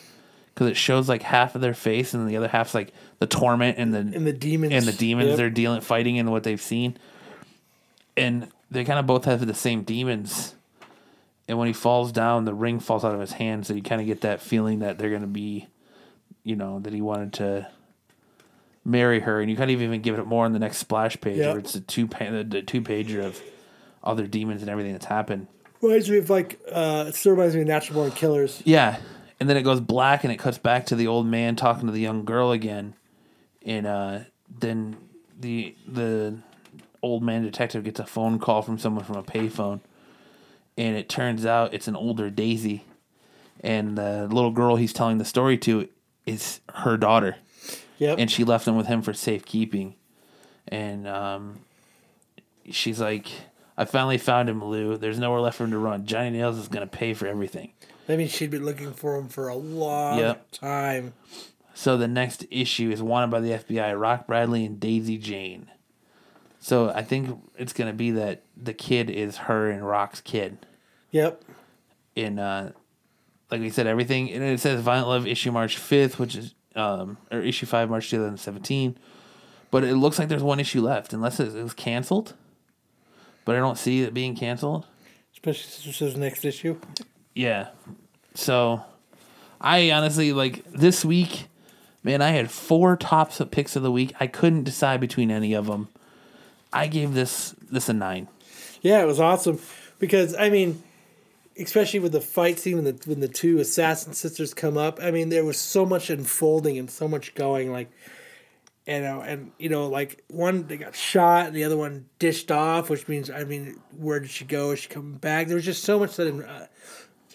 Because it shows like half of their face and the other half's like the torment and the And the demons. and the demons Yep. they're dealing fighting and what they've seen and they kind of both have the same demons and when he falls down the ring falls out of his hand so you kind of get that feeling that they're going to be you know that he wanted to marry her and you kind of even give it more on the next splash page Yep. where it's a two pa- the, the two pager of other demons and everything that's happened Reminds me of like, uh, it still reminds me of Natural Born Killers. yeah and then it goes black and it cuts back to the old man talking to the young girl again. And uh, then the the old man detective gets a phone call from someone from a payphone. And it turns out it's an older daisy. And the little girl he's telling the story to is her daughter. Yep. and she left him with him for safekeeping. And um, she's like i finally found him lou. There's nowhere left for him to run. Johnny nails is going to pay for everything that means she'd been looking for him for a long Yep. time. So the next issue is wanted by the FBI, Rock Bradley and Daisy Jane. So I think it's gonna be that the kid is her and Rock's kid. Yep. In uh like we said, everything and it says Violent Love issue March fifth, which is um or issue five March two thousand seventeen. But it looks like there's one issue left, unless it, it was canceled. But I don't see it being canceled. Especially since it says next issue. Yeah. So I honestly like this week, man, I had four tops of picks of the week. I couldn't decide between any of them. I gave this this a 9. Yeah, it was awesome because I mean, especially with the fight scene when the when the two assassin sisters come up. I mean, there was so much unfolding and so much going. Like, you know, and you know, like one they got shot and the other one dished off, which means I mean, where did she go? Is she coming back? There was just so much that, uh,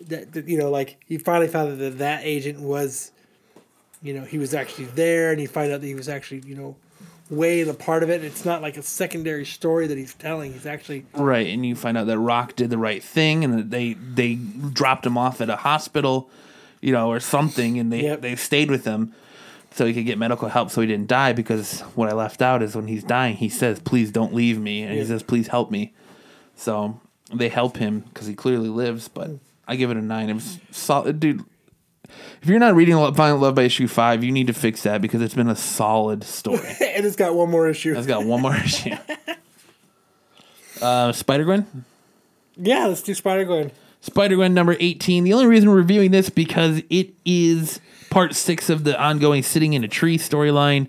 that, that you know, like he finally found out that that agent was, you know, he was actually there, and you find out that he was actually you know. Way in a part of it. It's not like a secondary story that he's telling. He's actually Right, and you find out that Rock did the right thing and that they they dropped him off at a hospital, you know, or something and they Yep. they stayed with him so he could get medical help so he didn't die because what I left out is when he's dying he says please don't leave me and he says please help me. So they help him cuz he clearly lives, but hmm. I give it a 9. It was solid dude. If you're not reading Violent Love by issue 5, you need to fix that because it's been a solid story. and it's got one more issue. It's got one more issue. Uh, Spider Gwen, Yeah, let's do Spider Gwen. Spider Gwen number 18. The only reason we're reviewing this because it is part six of the ongoing Sitting in a Tree storyline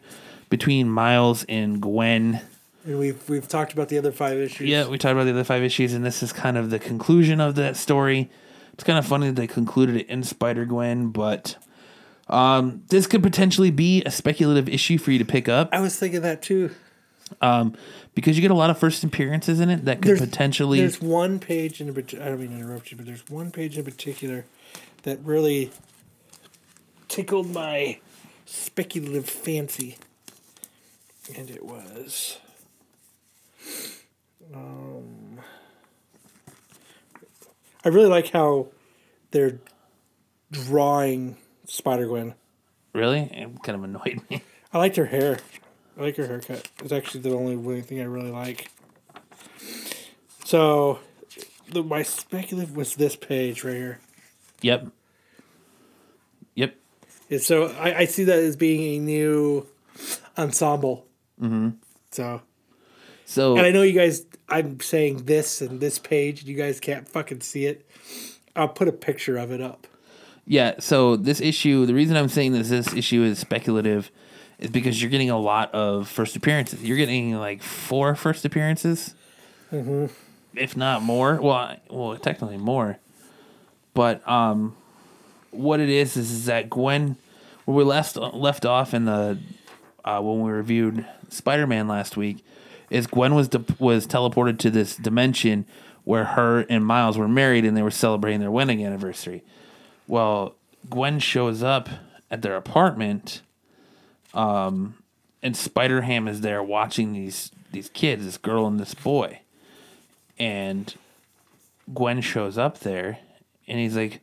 between Miles and Gwen. And we've we've talked about the other five issues. Yeah, we talked about the other five issues, and this is kind of the conclusion of that story. It's kind of funny that they concluded it in Spider Gwen, but um, this could potentially be a speculative issue for you to pick up I was thinking that too. um, because you get a lot of first appearances in it that could potentially. There's one page in partic- I don't mean to interrupt you, but there's one page in particular that really tickled my speculative fancy, and it was. Um, I really like how they're drawing Spider Gwen. Really? It kind of annoyed me. I liked her hair. I like her haircut. It's actually the only one thing I really like. So, the, my speculative was this page right here. Yep. Yep. And so I, I see that as being a new ensemble. Mm-hmm. So, So and I know you guys. I'm saying this and this page, and you guys can't fucking see it. I'll put a picture of it up. Yeah, so this issue, the reason I'm saying this this issue is speculative is because you're getting a lot of first appearances. You're getting like four first appearances, if not more. Well, I- well, technically more. But um, what it is is, is that Gwen, where we left left off in the uh, when we reviewed Spider Man last week, is Gwen was de- was teleported to this dimension where her and Miles were married and they were celebrating their wedding anniversary. Well, Gwen shows up at their apartment, um, and Spider Ham is there watching these these kids, this girl and this boy, and Gwen shows up there, and he's like,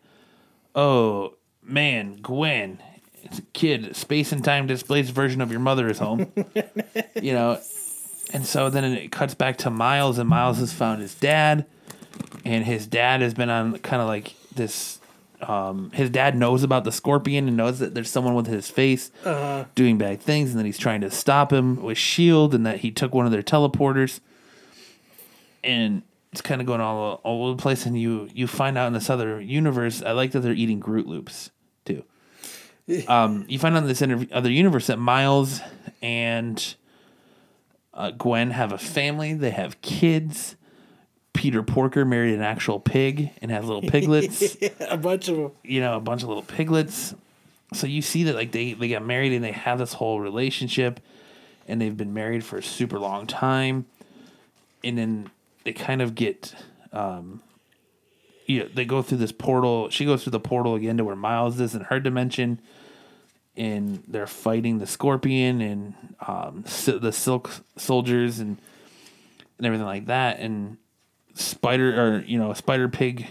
"Oh man, Gwen, it's a kid, space and time displaced version of your mother is home," you know. And so then it cuts back to Miles, and Miles has found his dad, and his dad has been on kind of like this. Um, his dad knows about the scorpion and knows that there's someone with his face doing bad things, and then he's trying to stop him with Shield, and that he took one of their teleporters, and it's kind of going all all over the place. And you you find out in this other universe, I like that they're eating Groot loops too. Um, you find out in this inter- other universe that Miles and uh, Gwen have a family. They have kids. Peter Porker married an actual pig and has little piglets. a bunch of them. you know, a bunch of little piglets. So you see that like they they get married and they have this whole relationship, and they've been married for a super long time, and then they kind of get, um, you know, they go through this portal. She goes through the portal again to where Miles is in her dimension, and they're fighting the Scorpion and um, the Silk Soldiers and and everything like that. And Spider or you know Spider Pig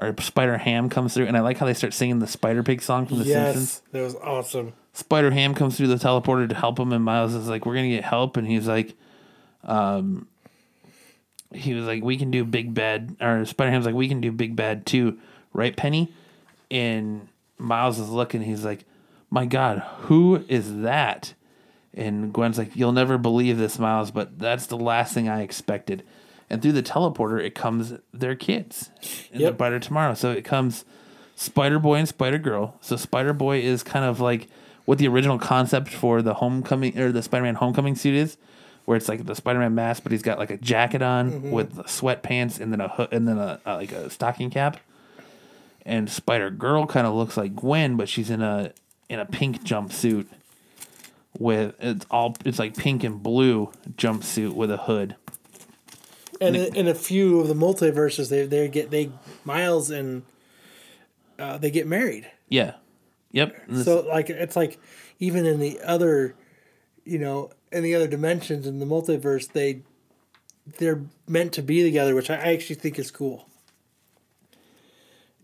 or Spider Ham comes through, and I like how they start singing the Spider Pig song from The Yes, Simpsons. that was awesome. Spider Ham comes through the teleporter to help him, and Miles is like, "We're gonna get help," and he's like, um, he was like, "We can do Big Bad," or Spider Ham's like, "We can do Big Bad too, right, Penny?" And Miles is looking, he's like, "My God, who is that?" And Gwen's like, "You'll never believe this, Miles, but that's the last thing I expected." And through the teleporter, it comes their kids in Yep. the Brighter Tomorrow. So it comes Spider Boy and Spider Girl. So Spider Boy is kind of like what the original concept for the Homecoming or the Spider Man Homecoming suit is, where it's like the Spider Man mask, but he's got like a jacket on mm-hmm. with sweatpants and then a hood and then a, a like a stocking cap. And Spider Girl kind of looks like Gwen, but she's in a in a pink jumpsuit with it's all it's like pink and blue jumpsuit with a hood. And in, in a few of the multiverses, they they get they Miles and uh, they get married. Yeah. Yep. So like it's like even in the other, you know, in the other dimensions in the multiverse, they they're meant to be together, which I actually think is cool.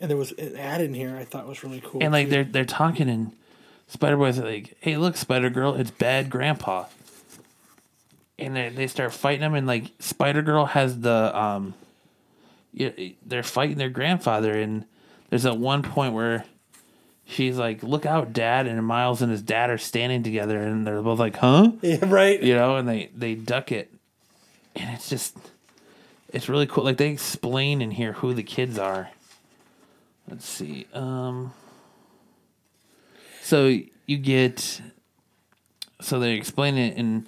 And there was an ad in here I thought was really cool. and like too. they're they're talking and Spider Boy's like, "Hey, look, Spider Girl, it's Bad Grandpa." And they they start fighting him, and like Spider Girl has the um, yeah, they're fighting their grandfather, and there's at one point where she's like, "Look out, Dad!" and Miles and his dad are standing together, and they're both like, "Huh?" yeah, right. you know, and they they duck it, and it's just it's really cool. Like they explain in here who the kids are. Let's see. Um. So you get, so they explain it, and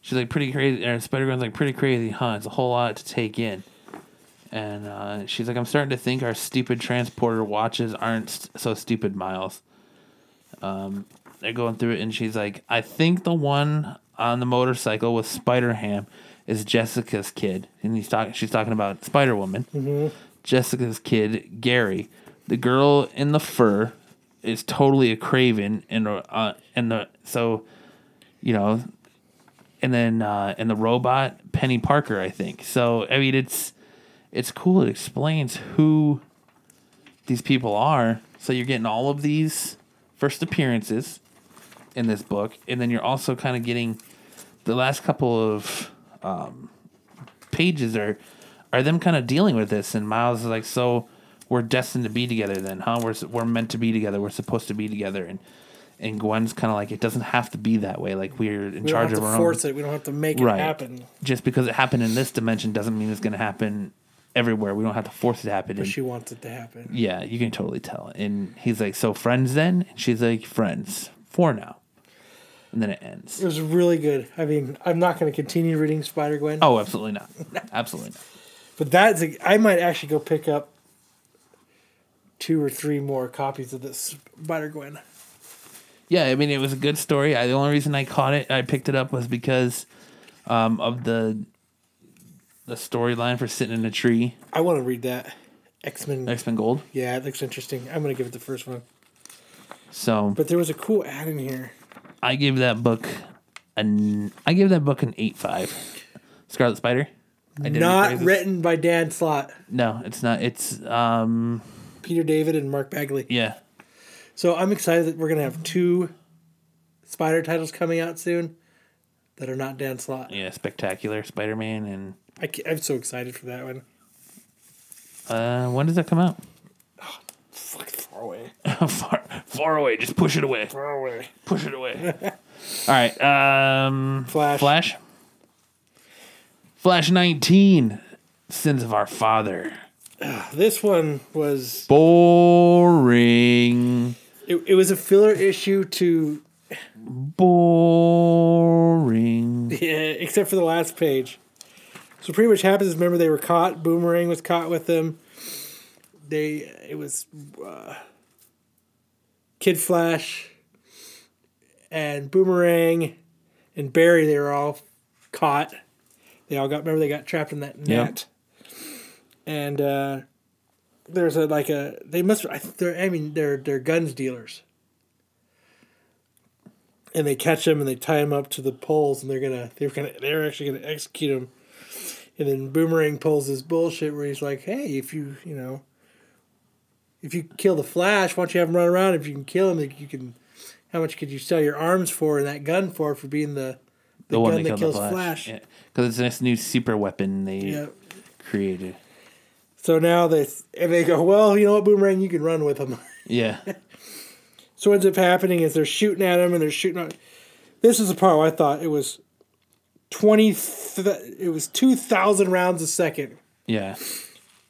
she's like pretty crazy. Spider Gwen's like pretty crazy, huh? It's a whole lot to take in. And uh, she's like, I'm starting to think our stupid transporter watches aren't st- so stupid, Miles. Um, they're going through it, and she's like, I think the one on the motorcycle with Spider Ham is Jessica's kid, and he's talking. She's talking about Spider Woman. Jessica's kid, Gary. The girl in the fur is totally a Kraven, and uh, and the so, you know, and then uh, and the robot Peni Parker, I think. So I mean, it's it's cool. It explains who these people are. So you're getting all of these first appearances in this book, and then you're also kind of getting the last couple of um, pages are are them kind of dealing with this. And Miles is like, so we're destined to be together, then, huh? We're we're meant to be together. We're supposed to be together, and and Gwen's kind of like, it doesn't have to be that way. Like we're in We don't charge have of to our force own. it. We don't have to make it Right. happen. Just because it happened in this dimension doesn't mean it's going to happen everywhere. We don't have to force it to happen. But And- she wants it to happen. yeah, you can totally tell. And he's like, so friends then? And she's like, friends for now. And then it ends. It was really good. I mean, I'm not going to continue reading Spider Gwen, Oh, absolutely not. Absolutely not. but that's a, I might actually go pick up two or three more copies of this Spider Gwen. Yeah, I mean, it was a good story. I, the only reason I caught it, I picked it up, was because um, of the the storyline for sitting in a tree, I want to read that X Men. X Men Gold. Yeah, it looks interesting. I'm going to give it the first one. So But there was a cool ad in here. I gave that book an I gave that book an eight five. Scarlet Spider. Not written by Dan Slott, No, it's not. It's um Peter David, and Mark Bagley. yeah. So I'm excited that we're going to have two Spider titles coming out soon that are not Dan Slott. Yeah, spectacular Spider Man and I I'm so excited for that one. uh when does that come out? Fuck far away. far far away, just push it away. Far away. Push it away. All right. Um Flash. Flash. Flash 19. Sins of our father. This one was Boring. it, it was a filler issue to Boring. yeah, except for the last page. So pretty much happens is remember they were caught. Boomerang was caught with them. They it was uh, Kid Flash and Boomerang and Barry. They were all caught. They all got remember they got trapped in that net. And uh, there's a like a they must I, they're, I mean they're they're guns dealers. And they catch them and they tie them up to the poles and they're gonna they're gonna they're actually gonna execute them. And then Boomerang pulls this bullshit where he's like, "Hey, if you you know, if you kill the Flash, why don't you have him run around? If you can kill him, you can. How much could you sell your arms for and that gun for for being the the, The one gun that kills the Flash?" Because it's this new super weapon they Yeah. created. So now they and they go, "Well, you know what, Boomerang, you can run with him." Yeah. So what ends up happening is they're shooting at him and they're shooting at. This is the part where I thought it was twenty. Th- it was two thousand rounds a second. Yeah.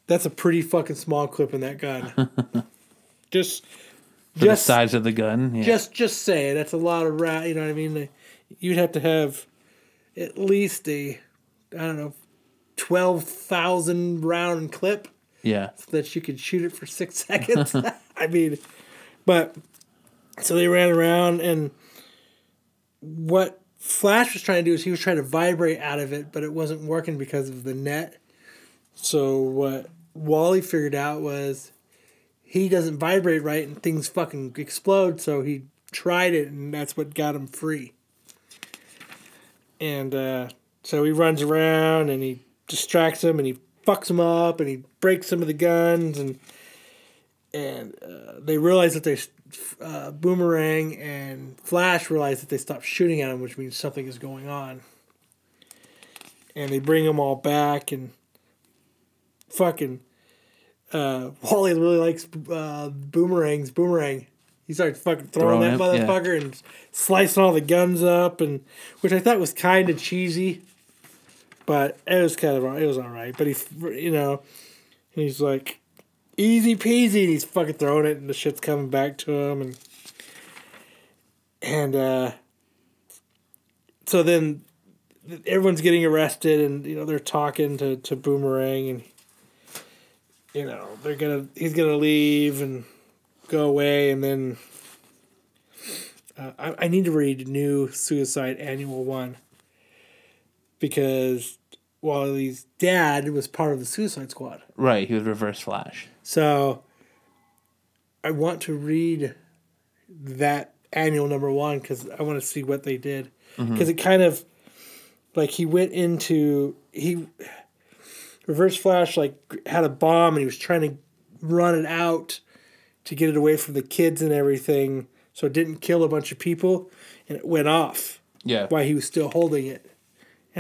That's a pretty fucking small clip in that gun. just, For the just, size of the gun. Yeah. just, just say that's a lot of round. You know what I mean? You'd have to have at least a, I don't know, twelve thousand round clip yeah. So that you could shoot it for six seconds. I mean, but so they ran around, and what Flash was trying to do is he was trying to vibrate out of it, but it wasn't working because of the net. So what Wally figured out was he doesn't vibrate right, and things fucking explode. So he tried it, and that's what got him free. And uh, so he runs around and he distracts him and he fucks him up and he breaks some of the guns and and uh, they realize that they uh, boomerang and flash realize that they stopped shooting at him which means something is going on. And they bring them all back and fucking uh, wally really likes uh, boomerangs boomerang. He starts fucking throwing, Throwing that yeah. motherfucker and slicing all the guns up and which i thought was kind of cheesy but it was kind of it was all right. But he's you know he's like easy peasy, and he's fucking throwing it, and the shit's coming back to him, and and uh, so then everyone's getting arrested, and you know they're talking to to Boomerang, and you know they're gonna he's gonna leave and go away, and then uh, I, I need to read new Suicide Annual One because Wally's dad was part of the Suicide Squad. Right, he was Reverse Flash. So I want to read that annual number one because I want to see what they did. Mm-hmm. Because it kind of like he went into he Reverse Flash like had a bomb and he was trying to run it out to get it away from the kids and everything, so it didn't kill a bunch of people, and it went off Yeah. while he was still holding it.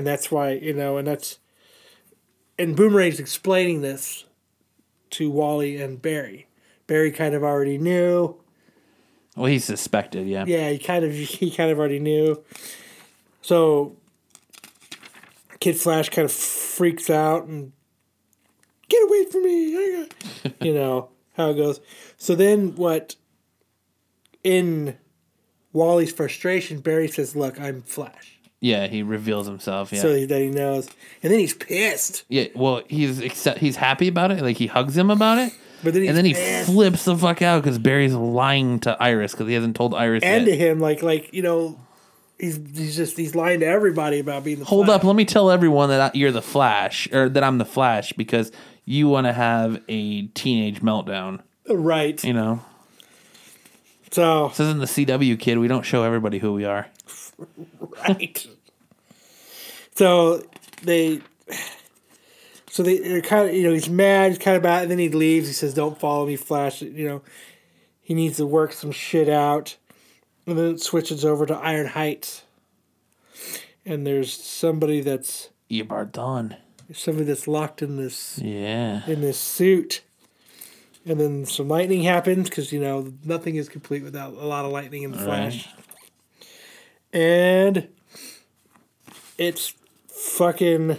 And that's why, you know, and that's and Boomerang's explaining this to Wally and Barry. Barry kind of already knew. Well, he suspected, yeah. Yeah, he kind of he kind of already knew. So Kid Flash kind of freaks out and get away from me. You know how it goes. So then what in Wally's frustration, Barry says, Look, I'm Flash. Yeah, he reveals himself. Yeah. so that he knows. And then he's pissed. yeah. Well, he's he's happy about it. Like he hugs him about it. But then and then he pissed. flips the fuck out because Barry's lying to Iris because he hasn't told Iris and to him, like like you know, he's he's just he's lying to everybody about being the. Hold Flash. up, let me tell everyone that I, you're the Flash or that I'm the Flash because you want to have a teenage meltdown. right? You know, So this isn't the CW kid. We don't show everybody who we are. right. so they, so they they're kind of you know he's mad, he's kind of bad, and then he leaves. He says, "Don't follow me, Flash." You know, he needs to work some shit out, and then it switches over to Iron Heights, and there's somebody that's Eobard Thawne. somebody that's locked in this Yeah. in this suit. And then some lightning happens because, you know, nothing is complete without a lot of lightning in the flash. And it's fucking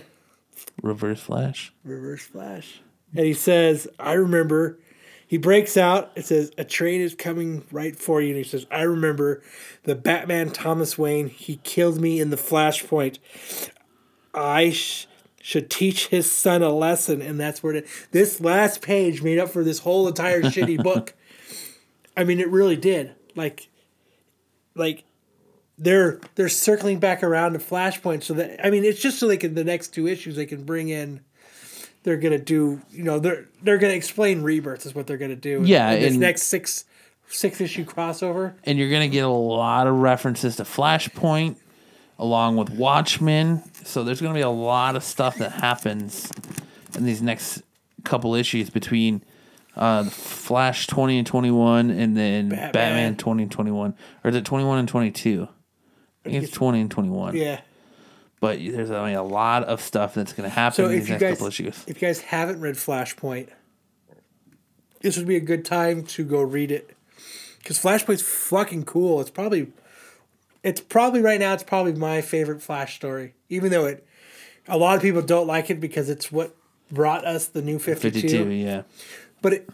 Reverse Flash. reverse flash. And he says, I remember. He breaks out. It says, A train is coming right for you. And he says, I remember the Batman Thomas Wayne. He killed me in the flashpoint. I sh- should teach his son a lesson. And that's where it, this last page made up for this whole entire shitty book. I mean, it really did. Like, like they're they're circling back around to Flashpoint so that I mean it's just so they can the next two issues they can bring in they're gonna do you know they're they're gonna explain rebirth is what they're gonna do in- Yeah, in this and- next six six issue crossover And you're going to get a lot of references to Flashpoint along with Watchmen. So there's going to be a lot of stuff that happens in these next couple issues between uh, Flash 20 and 21 and then Batman. Batman, 20 and 21. Or is it 21 and 22? It's 20 and 21. yeah But there's I mean, a lot of stuff that's going to happen so in if these you next guys couple issues. if you guys haven't read Flashpoint this would be a good time to go read it because Flashpoint's fucking cool it's probably it's probably right now it's probably my favorite Flash story even though it a lot of people don't like it because it's what brought us the new 52, 52, yeah. but it,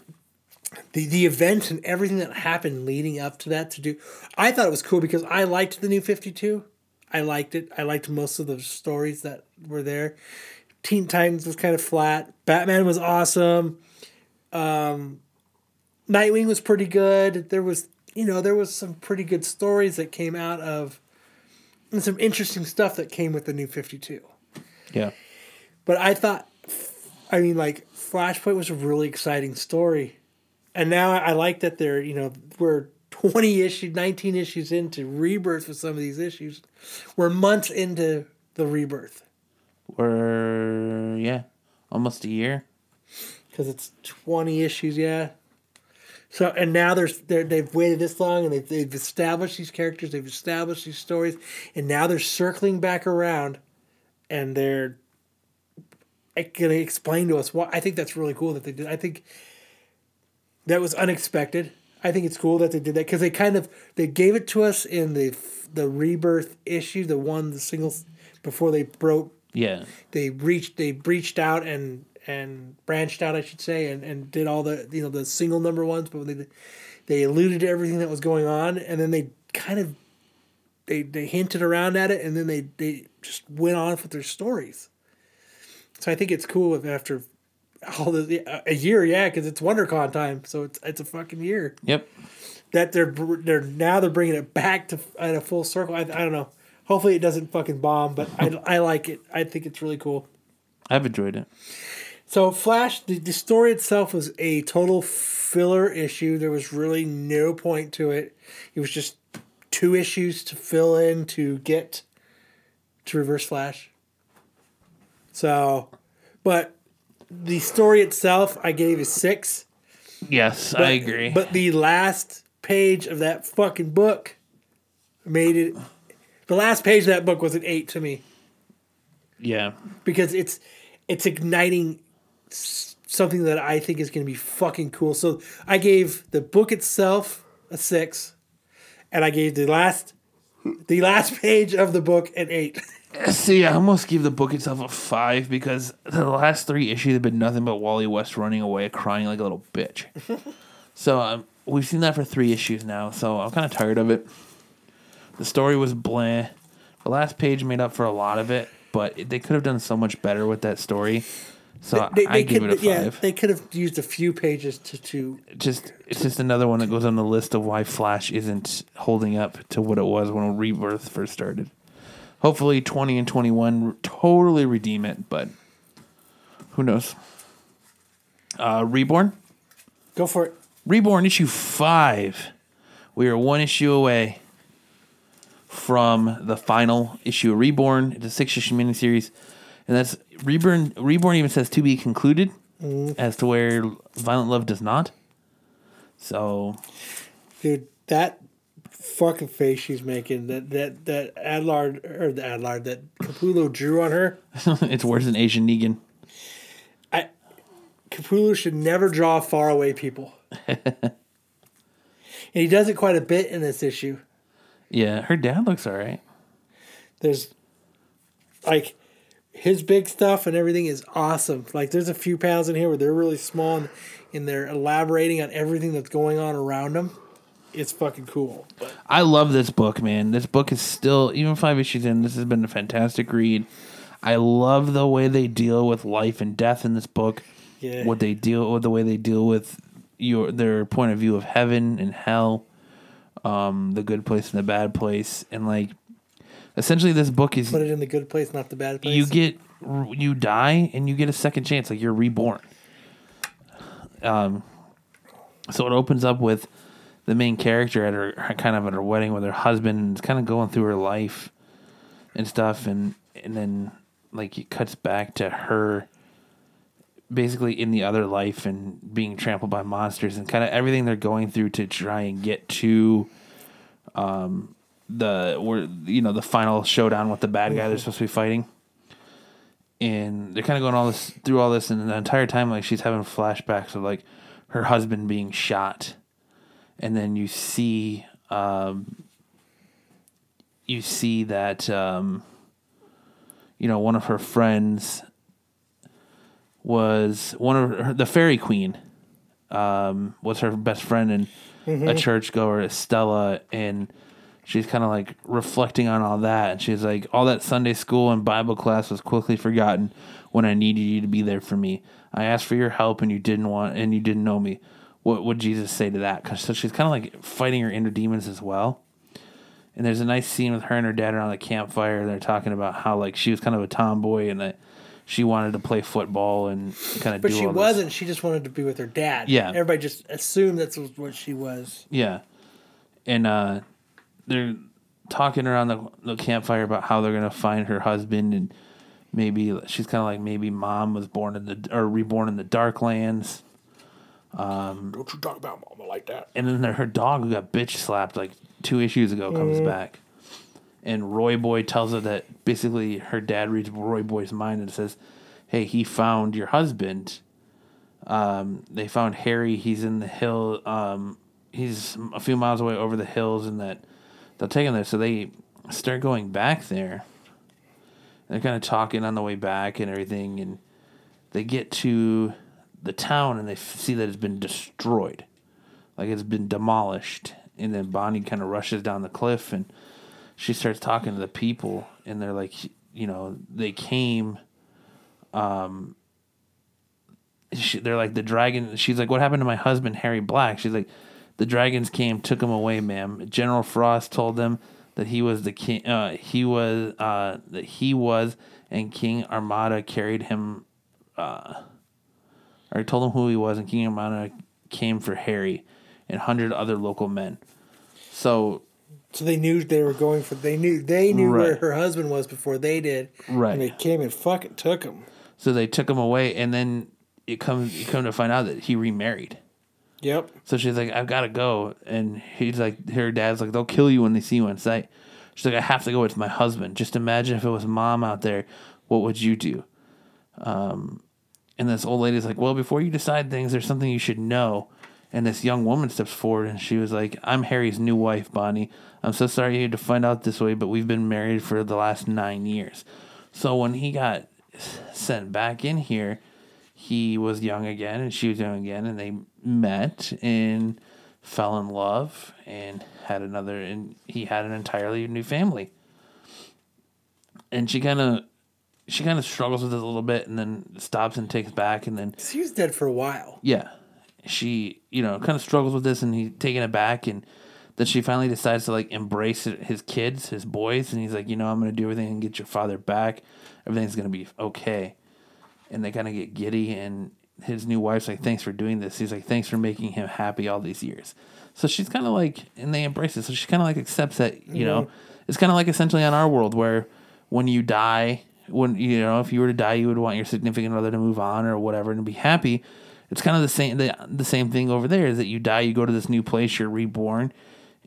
the the event and everything that happened leading up to that to do I thought it was cool because I liked the new 52 I liked it. I liked most of the stories that were there. Teen Titans was kind of flat. Batman was awesome. Um Nightwing was pretty good. There was you know there was some pretty good stories that came out of and some interesting stuff that came with the new 52 Yeah. but I thought, I mean, like Flashpoint was a really exciting story, and now I like that they're you know we're twenty issues, nineteen issues into rebirth with some of these issues. We're months into the rebirth We're, yeah, almost a year. because it's twenty issues, yeah. So and now there's they're, they've waited this long and they've, they've established these characters, they've established these stories, and now they're circling back around, and they're going to explain to us what I think that's really cool that they did. I think that was unexpected. I think it's cool that they did that because they kind of they gave it to us in the the rebirth issue, the one the single before they broke Yeah. they reached they breached out and and branched out I should say and, and did all the you know the single number ones but they they alluded to everything that was going on and then they kind of they they hinted around at it and then they they just went on with their stories. So I think it's cool if after all the a year, yeah, because it's WonderCon time, so it's it's a fucking year Yep. that they're they're now they're bringing it back to at a full circle. I, I don't know. Hopefully it doesn't fucking bomb, but I, I like it. I think it's really cool. I've enjoyed it. So Flash, the, the story itself was a total filler issue. There was really no point to it. It was just two issues to fill in to get to Reverse Flash. So, but the story itself, I gave a six. Yes, But- I agree. But the last page of that fucking book made it. The last page of that book was an eight to me yeah. because it's it's igniting something that I think is going to be fucking cool. So I gave the book itself a six, and I gave the last the last page of the book an eight. See, I almost give the book itself a five because the last three issues have been nothing but Wally West running away, crying like a little bitch. so um, we've seen that for three issues now. So I'm kind of tired of it. The story was bland. The last page made up for a lot of it, but it- they could have done so much better with that story. So They, I they give could, it a yeah, five. they could have used a few pages to to just it's just another one that goes on the list of why Flash isn't holding up to what it was when Rebirth first started. Hopefully, twenty and twenty one totally redeem it, but who knows? Uh, Reborn, go for it. Reborn issue five. We are one issue away from the final issue of Reborn. It's a six issue miniseries, and that's Reborn. Reborn even says to be concluded, as to where Violent Love does not. So Dude, that fucking face she's making, that that that Adlard or the Adlard that Capullo drew on her. it's worse than Asian Negan. I Capullo should never draw far away people. and he does it quite a bit in this issue. Yeah, her dad looks all right. There's like his big stuff and everything is awesome. Like there's a few panels in here where they're really small and, and they're elaborating on everything that's going on around them. It's fucking cool. But I love this book, man. This book is still even five issues in. This has been a fantastic read. I love the way they deal with life and death in this book. Yeah. What they deal with, the way they deal with your their point of view of heaven and hell, um, the good place and the bad place, and like essentially this book is put it in the good place, not the bad place. you get you die and you get a second chance like you're reborn um so it opens up with the main character at her kind of at her wedding with her husband and it's kind of going through her life and stuff and and then like it cuts back to her basically in the other life and being trampled by monsters and kind of everything they're going through to try and get to um the where you know the final showdown with the bad guy they're supposed to be fighting. And they're kind of going all this through all this and the entire time like she's having flashbacks of like her husband being shot and then you see um you see that um you know one of her friends was one of her, the fairy queen um was her best friend and a churchgoer Stella and she's kind of like reflecting on all that and she's like all that sunday school and bible class was quickly forgotten when i needed you to be there for me. I asked for your help and you didn't want and you didn't know me what would jesus say to that because so she's kind of like fighting her inner demons as well and there's a nice scene with her and her dad around the campfire they're talking about how like she was kind of a tomboy and that she wanted to play football and kind of But she wasn't. She just wanted to be with her dad. Yeah. Everybody just assumed that's what she was. Yeah. And uh they're talking around the, the campfire about how they're gonna find her husband and maybe she's kinda like maybe mom was born in the or reborn in the dark lands. Don't you talk about mama like that. And then her dog who got bitch slapped like two issues ago comes back. And Roy Boy tells her that basically her dad reads Roy Boy's mind and says, Hey, he found your husband. Um, they found Harry, he's in the hill um, he's a few miles away over the hills and that they'll take him there. So they start going back there. They're kind of talking on the way back and everything, and they get to the town and they see that it's been destroyed, like it's been demolished. And then Bonnie kind of rushes down the cliff and she starts talking to the people, and they're like, you know, they came. Um, she, they're like the dragon. She's like, what happened to my husband Harry Black? She's like, the dragons came, took him away, ma'am. General Frost told them that he was the king. Uh, he was uh, that he was, and King Armada carried him. Uh, or told him who he was, and King Armada came for Harry and hundred other local men. So So they knew they were going for. They knew they knew where her husband was before they did. Right. And they came and fucking took him. so they took him away, and then it comes you come to find out that he remarried. Yep. So she's like, I've got to go. And he's like, her dad's like, they'll kill you when they see you on sight. She's like, I have to go. It's my husband. Just imagine if it was mom out there, what would you do? Um, and this old lady's like, well, before you decide things, there's something you should know. And this young woman steps forward and she was like, I'm Harry's new wife, Bonnie. I'm so sorry you had to find out this way, but we've been married for the last nine years. So when he got sent back in here, he was young again and she was young again and they met and fell in love and had another and he had an entirely new family and she kind of she kind of struggles with it a little bit and then stops and takes back and then He was dead for a while. yeah. She you know kind of struggles with this and he's taking it back and then she finally decides to like embrace it- his kids his boys and he's like you know i'm gonna do everything and get your father back. Everything's gonna be okay. And they kind of get giddy and his new wife's like thanks for doing this. He's like thanks for making him happy all these years. So she's kind of like and they embrace it. So she kind of like accepts that you mm-hmm. know it's kind of like essentially on our world where when you die when you know if you were to die you would want your significant other to move on or whatever and be happy it's kind of the same the, the same thing over there is that you die you go to this new place you're reborn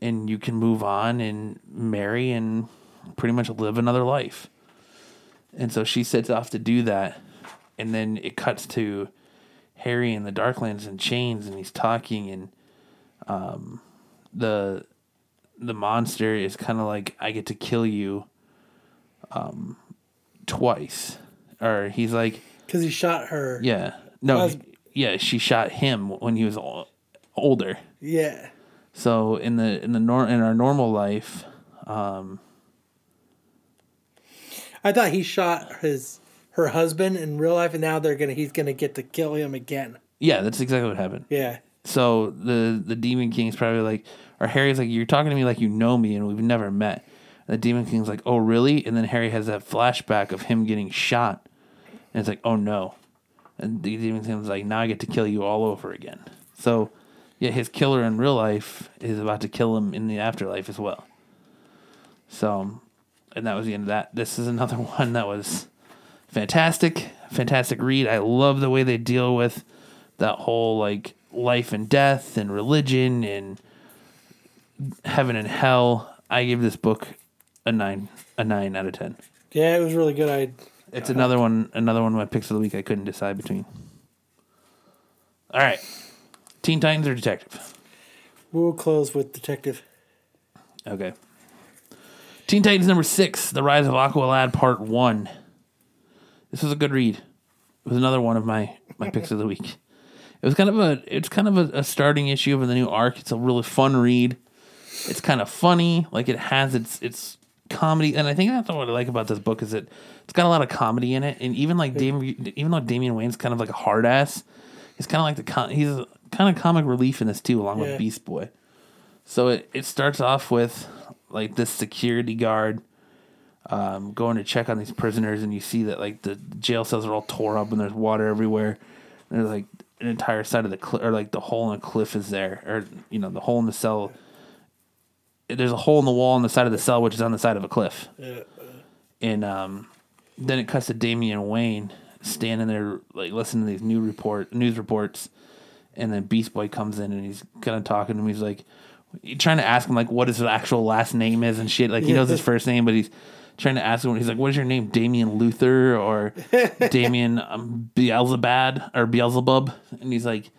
and you can move on and marry and pretty much live another life and so she sets off to do that. And then it cuts to Harry in the Darklands in chains and he's talking and um the the monster is kind of like I get to kill you um twice. Or he's like Because he shot her. yeah. No, Was- yeah, she shot him when he was ol- older. Yeah. So in the in the nor- in our normal life, um I thought he shot his her husband in real life, and now they're gonna he's gonna get to kill him again. yeah, that's exactly what happened. Yeah. So the the Demon King's probably like, or Harry's like, you're talking to me like you know me and we've never met. The Demon King's like, oh really? And then Harry has that flashback of him getting shot, and it's like, oh no. And the Demon King's like, now I get to kill you all over again. So, yeah, his killer in real life is about to kill him in the afterlife as well. So, and that was the end of that. This is another one that was fantastic, fantastic read. I love the way they deal with that whole like life and death and religion and heaven and hell. I give this book a nine, a nine out of ten. Yeah, it was really good. I It's another one, another one of my picks of the week. I couldn't decide between. All right, Teen Titans or Detective? we'll close with detective. Okay. Teen Titans number six, The Rise of Aqualad Part One. This was a good read. It was another one of my my picks of the week. It was kind of a it's kind of a, a starting issue of the new arc. It's a really fun read. It's kind of funny, like it has its its comedy, and I think that's what I like about this book is that it's got a lot of comedy in it, and even like Damian, even though Damian Wayne's kind of like a hard ass, he's kind of like the com- he's kind of comic relief in this too, along Yeah. with Beast Boy. So it, it starts off with like this security guard um, going to check on these prisoners, and you see that like the jail cells are all tore up and there's water everywhere. And there's like an entire side of the cliff, or like the hole in the cliff is there, or you know the hole in the cell. There's a hole in the wall on the side of the cell, which is on the side of a cliff. Yeah. And um, then it cuts to Damian Wayne standing there, like listening to these new report news reports, and then Beast Boy comes in and he's kind of talking to him. He's like, trying to ask him like what his actual last name is and shit. Like he knows his first name, but he's trying to ask him. He's like, "What is your name, Damian Luther or Damian um, Beelzebub or Beelzebub?" And he's like,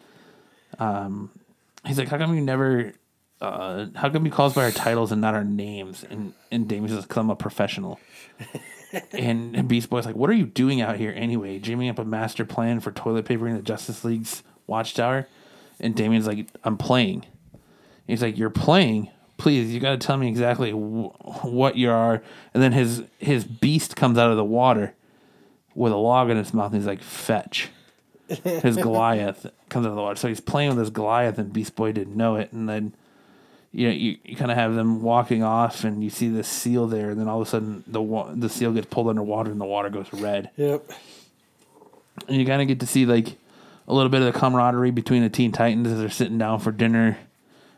um, he's like, "How come you never?" Uh, how come you call us by our titles and not our names? And and Damian's just, "Cause I'm a professional." and, and Beast Boy's like, "What are you doing out here anyway? Dreaming up a master plan for toilet papering the Justice League's watchtower?" And Damian's like, "I'm playing." He's like, "You're playing? please, you got to tell me exactly wh- what you are. And then his his beast comes out of the water with a log in his mouth. And he's like, fetch. His Goliath comes out of the water. So he's playing with his Goliath, and Beast Boy didn't know it. And then you know, you, you kind of have them walking off, and you see this seal there, and then all of a sudden the wa- the seal gets pulled underwater, and the water goes red. Yep. And you kind of get to see like a little bit of the camaraderie between the Teen Titans as they're sitting down for dinner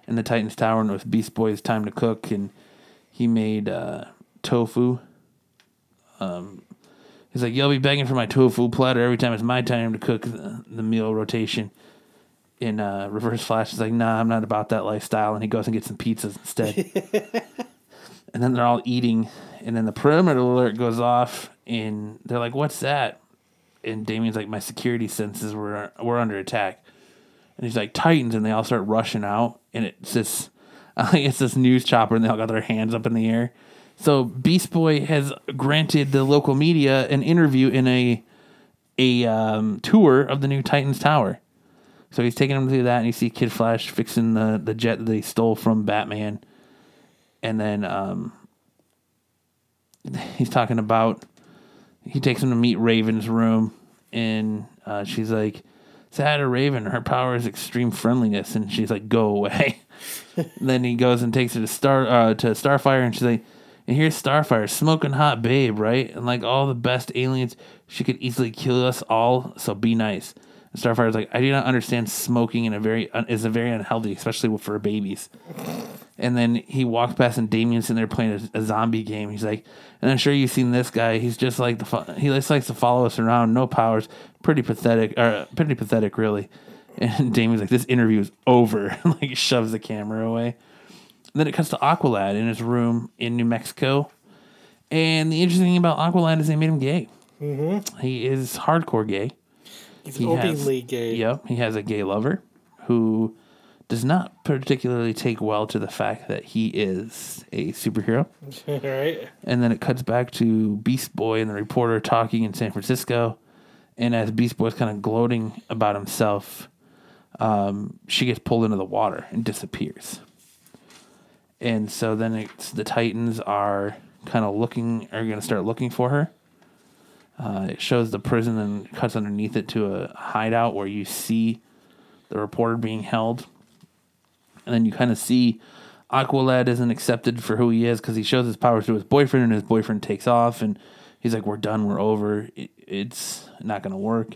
in the Titans Tower, and it was Beast Boy's time to cook, and he made uh, tofu. Um, he's like, "You'll be begging for my tofu platter every time it's my time to cook the, the meal rotation." In uh, Reverse Flash, is like, "Nah, I'm not about that lifestyle," and he goes and gets some pizzas instead. and then they're all eating, and then the perimeter alert goes off, and they're like, "What's that?" and Damian's like, my security senses were were under attack, and he's like Titans, and they all start rushing out, and it's this, I think it's this news chopper, and they all got their hands up in the air. So Beast Boy has granted the local media an interview in a a um, tour of the new Titans Tower. So he's taking them through that, and you see Kid Flash fixing the the jet that they stole from Batman, and then um, he's talking about he takes him to meet Raven's room, and uh, she's like, "Say hi to Raven. Her power is extreme friendliness." And she's like, "Go away." then he goes and takes her to Star uh, to Starfire, and she's like, "And here's Starfire, smoking hot babe, right? And like all the best aliens, she could easily kill us all. So be nice." And Starfire's like, "I do not understand smoking in a very uh, is a very unhealthy, especially for babies." And then he walks past, and Damian's in there playing a, a zombie game. He's like, and I'm sure you've seen this guy. He's just like the fo- he just likes to follow us around. No powers. Pretty pathetic. Or pretty pathetic, really. And Damian's like, this interview is over. like shoves the camera away. And then it cuts to Aqualad in his room in New Mexico. And the interesting thing about Aqualad is they made him gay. Mm-hmm. He is hardcore gay. He's He has- gay. Yep, he has a gay lover who does not particularly take well to the fact that he is a superhero. right. And then it cuts back to Beast Boy and the reporter talking in San Francisco. And as Beast Boy's kind of gloating about himself, um, she gets pulled into the water and disappears. And so then it's the Titans are kind of looking, are going to start looking for her. Uh, it shows the prison and cuts underneath it to a hideout where you see the reporter being held. And then you kind of see Aqualad isn't accepted for who he is because he shows his powers to his boyfriend, and his boyfriend takes off, and he's like, "We're done. We're over. It, it's not gonna work."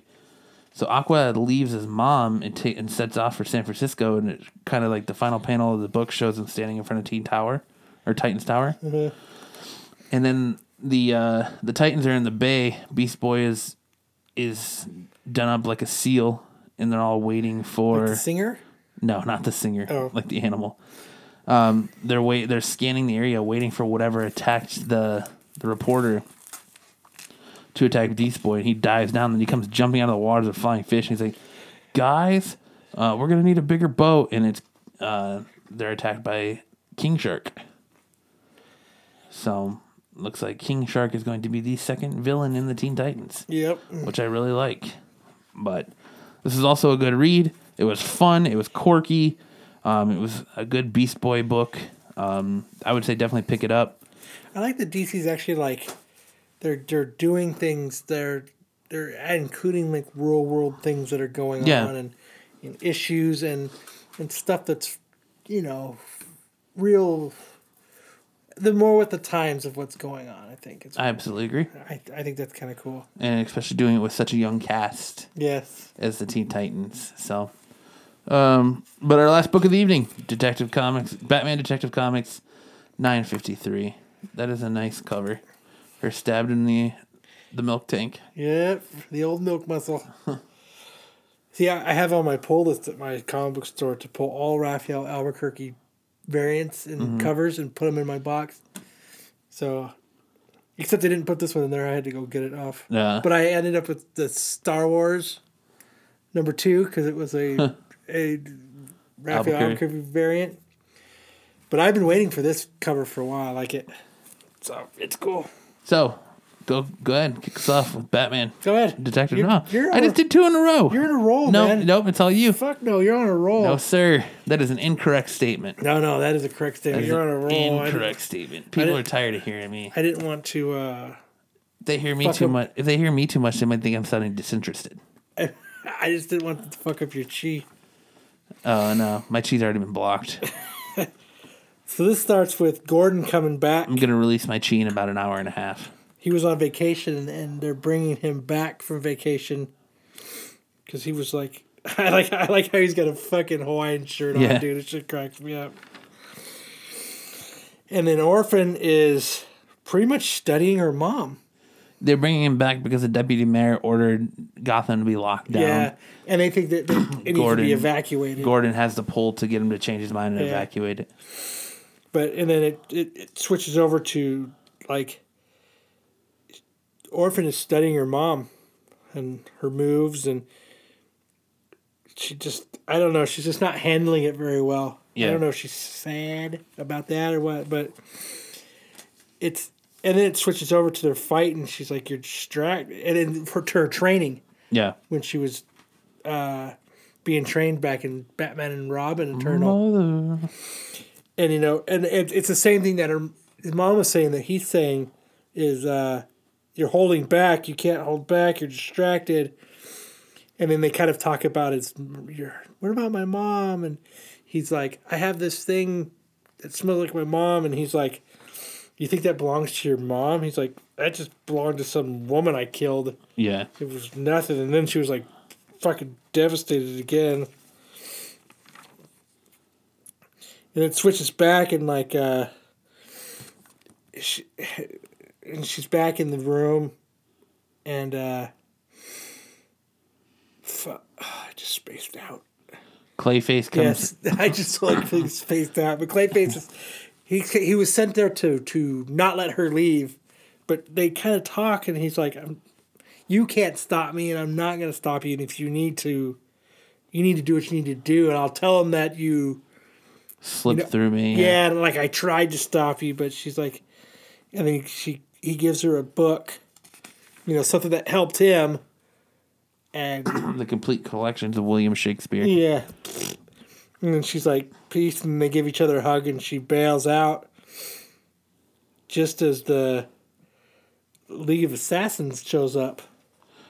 So Aqualad leaves his mom and ta- and sets off for San Francisco, and it kind of like the final panel of the book shows him standing in front of Teen Tower or Titans Tower, and then the uh, the Titans are in the bay. Beast Boy is is done up like a seal, and they're all waiting for The singer. no, not the singer, Oh. like the animal. Um, they're wait. They're scanning the area, waiting for whatever attacked the the reporter to attack Beast Boy, and he dives down. And he comes jumping out of the water as a flying fish. And he's like, "Guys, uh, we're gonna need a bigger boat." And it's uh, they're attacked by King Shark. So looks like King Shark is going to be the second villain in the Teen Titans Yep. which I really like. But this is also a good read. It was fun. It was quirky. Um, it was a good Beast Boy book. Um, I would say definitely pick it up. I like that DC's actually like they're they're doing things they're they're including like real world things that are going Yeah. on and, and issues and and stuff that's you know real the more with the times of what's going on I think it's I absolutely agree, I, I think that's kind of cool and especially doing it with such a young cast yes as the Teen Titans. So, um, but our last book of the evening, Detective Comics, Batman Detective Comics, nine fifty three. That is a nice cover. Her stabbed in the the milk tank. yep the old milk muscle see I, I have on my pull list at my comic book store to pull all Rafael Albuquerque variants and mm-hmm. covers and put them in my box so except they didn't put this one in there I had to go get it off Yeah. but I ended up with the Star Wars number two because it was a a Rafael. Albuquerque variant. But I've been waiting for this cover for a while. I like it, so it's cool. So, Go go ahead, kick us off with Batman. Go ahead. Detective. You're- no, you're I just a- did two in a row. You're in a roll, nope, man. nope. It's all you. Fuck no, you're on a roll. No, sir. That is an incorrect statement. No, no, that is a correct statement. You're on a roll. Incorrect statement. People are tired of hearing me. I didn't want to. uh they hear me too 'em. much, if they hear me too much, they might think I'm sounding disinterested. I just didn't want to fuck up your chi. Oh no, my chi's already been blocked. So this starts with Gordon coming back. I'm gonna release my chi in about an hour and a half. He was on vacation, and they're bringing him back from vacation because he was like, I like, I like how he's got a fucking Hawaiian shirt on, Yeah. dude. It shit cracks me up. And then Orphan is pretty much studying her mom. They're bringing him back because the deputy mayor ordered Gotham to be locked down. Yeah, and they think that they, it needs to Gordon- be evacuated. Gordon has the pull to get him to change his mind and Yeah. evacuate it. But and then it, it, it switches over to like Orphan is studying her mom and her moves and she just I don't know, she's just not handling it very well. Yeah. I don't know if she's sad about that or what, but it's and then it switches over to their fight and she's like, You're distracted and then for to her training Yeah. when she was uh being trained back in Batman and Robin Eternal Mother. and you know, and it, it's the same thing that her his mom was saying that he's saying is uh, you're holding back, you can't hold back, you're distracted, and then they kind of talk about your what about my mom? And he's like, I have this thing that smells like my mom, and he's like, you think that belongs to your mom? He's like, that just belonged to some woman I killed. Yeah. It was nothing, and then she was like, fucking devastated again. And it switches back and like uh she, and she's back in the room and uh fu- I just spaced out. Clayface comes. Yes, I just like spaced out. But Clayface is he he was sent there to to not let her leave, but they kind of talk and he's like, I'm, "You can't stop me, and I'm not going to stop you. And if you need to, you need to do what you need to do, and I'll tell them that you." Slipped You know, through me. Yeah, and like I tried to stop you, but she's like, I think she he gives her a book, you know, something that helped him, and The complete collections of William Shakespeare. yeah, and then she's like, peace, and they give each other a hug, and she bails out, just as the League of Assassins shows up.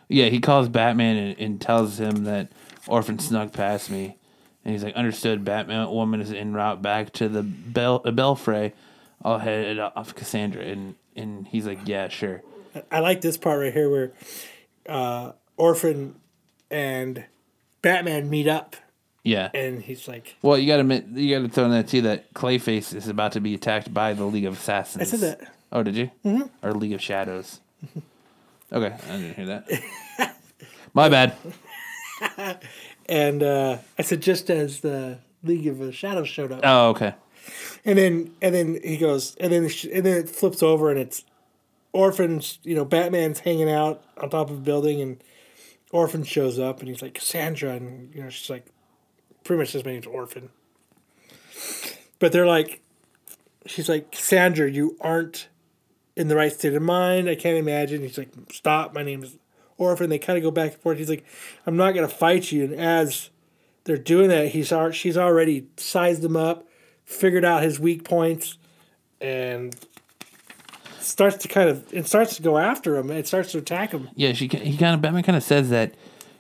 Yeah, he calls Batman and, and tells him that Orphan snuck past me. And he's like, understood, Batman woman is en route back to the Bel- Belfry. I'll head off Cassandra. And, and he's like, yeah, sure. I like this part right here where uh, Orphan and Batman meet up, Yeah. and he's like, Well, you gotta admit, you gotta throw in that too that Clayface is about to be attacked by the League of Assassins. I said that. Oh, did you? Mm-hmm. Or League of Shadows. okay, I didn't hear that. My bad. and uh, I said just as the League of Shadows showed up. Oh, okay. And then and then he goes and then and then it flips over and it's orphans. You know, Batman's hanging out on top of a building and Orphan shows up and he's like Cassandra and you know she's like pretty much his name's Orphan. But they're like, she's like Cassandra, you aren't in the right state of mind. I can't imagine. He's like, stop. My name is Orphan. They kind of go back and forth. He's like, I'm not gonna fight you. And as they're doing that, he's she's already sized them up, figured out his weak points, and starts to kind of it starts to go after him. It starts to attack him. Yeah, she he kind of Batman kind of says that,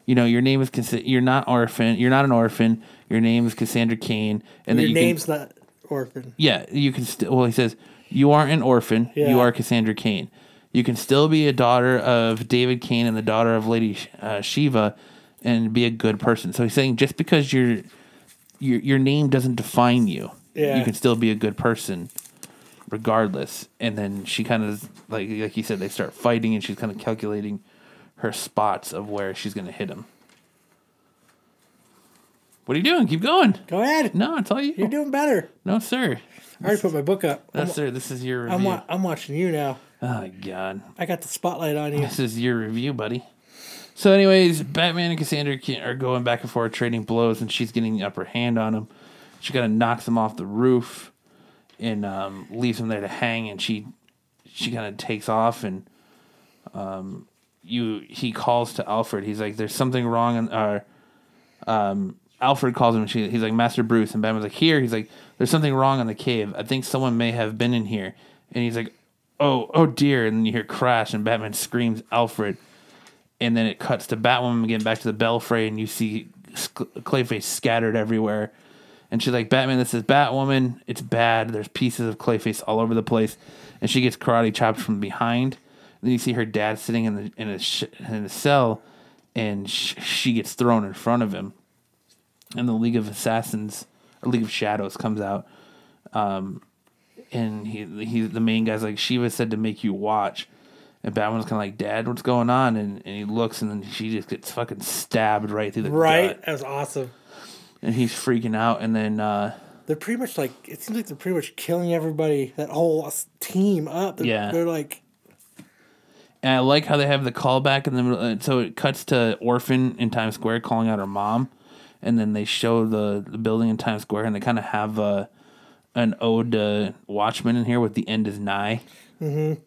you know, your name is Cass- you're not orphan, you're not an orphan. Your name is Cassandra Cain, and that Your you name's can, not Orphan. yeah, you can still. Well, he says you aren't an orphan. Yeah. You are Cassandra Cain. You can still be a daughter of David Cain and the daughter of Lady uh, Shiva, and be a good person. So he's saying just because your your your name doesn't define you, Yeah. you can still be a good person, regardless. And then she kind of like like you said, they start fighting, and she's kind of calculating her spots of where she's going to hit him. What are you doing? Keep going. Go ahead. No, it's all you. You're doing better. no, sir. I already put my book up. No, I'm, sir. This is your review. I'm, wa- I'm watching you now. oh God. I got the spotlight on you. This is your review, buddy. So, anyways, Batman and Cassandra are going back and forth trading blows, and she's getting the upper hand on him. She kind of knocks him off the roof and um, leaves him there to hang, and she she kind of takes off and um, you he calls to Alfred. He's like, "There's something wrong." And uh, um, Alfred calls him. And she, he's like, "Master Bruce." And Batman's like, "Here." He's like, "There's something wrong in the cave. I think someone may have been in here." And he's like, "Oh, oh dear!" And then you hear crash, and Batman screams, "Alfred!" And then it cuts to Batwoman getting back to the Belfry, and you see Clayface scattered everywhere. And she's like, Batman, this is Batwoman. It's bad. There's pieces of Clayface all over the place. And she gets karate chopped from behind. then you see her dad sitting in the in a sh- in a cell, and sh- she gets thrown in front of him. And the League of Assassins or League of Shadows comes out, um, and he he the main guy's like Shiva said to make you watch. And Batman's kind of like, Dad, what's going on? And, and he looks, and then she just gets fucking stabbed right through the Right? gut. That was awesome. And he's freaking out. And then uh, They're pretty much like it seems like they're pretty much killing everybody. That whole team up. They're, Yeah. they're like And I like how they have the callback in the middle. uh, So it cuts to Orphan in Times Square calling out her mom, and then they show the, the building in Times Square, and they kind of have uh, an ode to Watchmen in here with the end is nigh. Mm-hmm.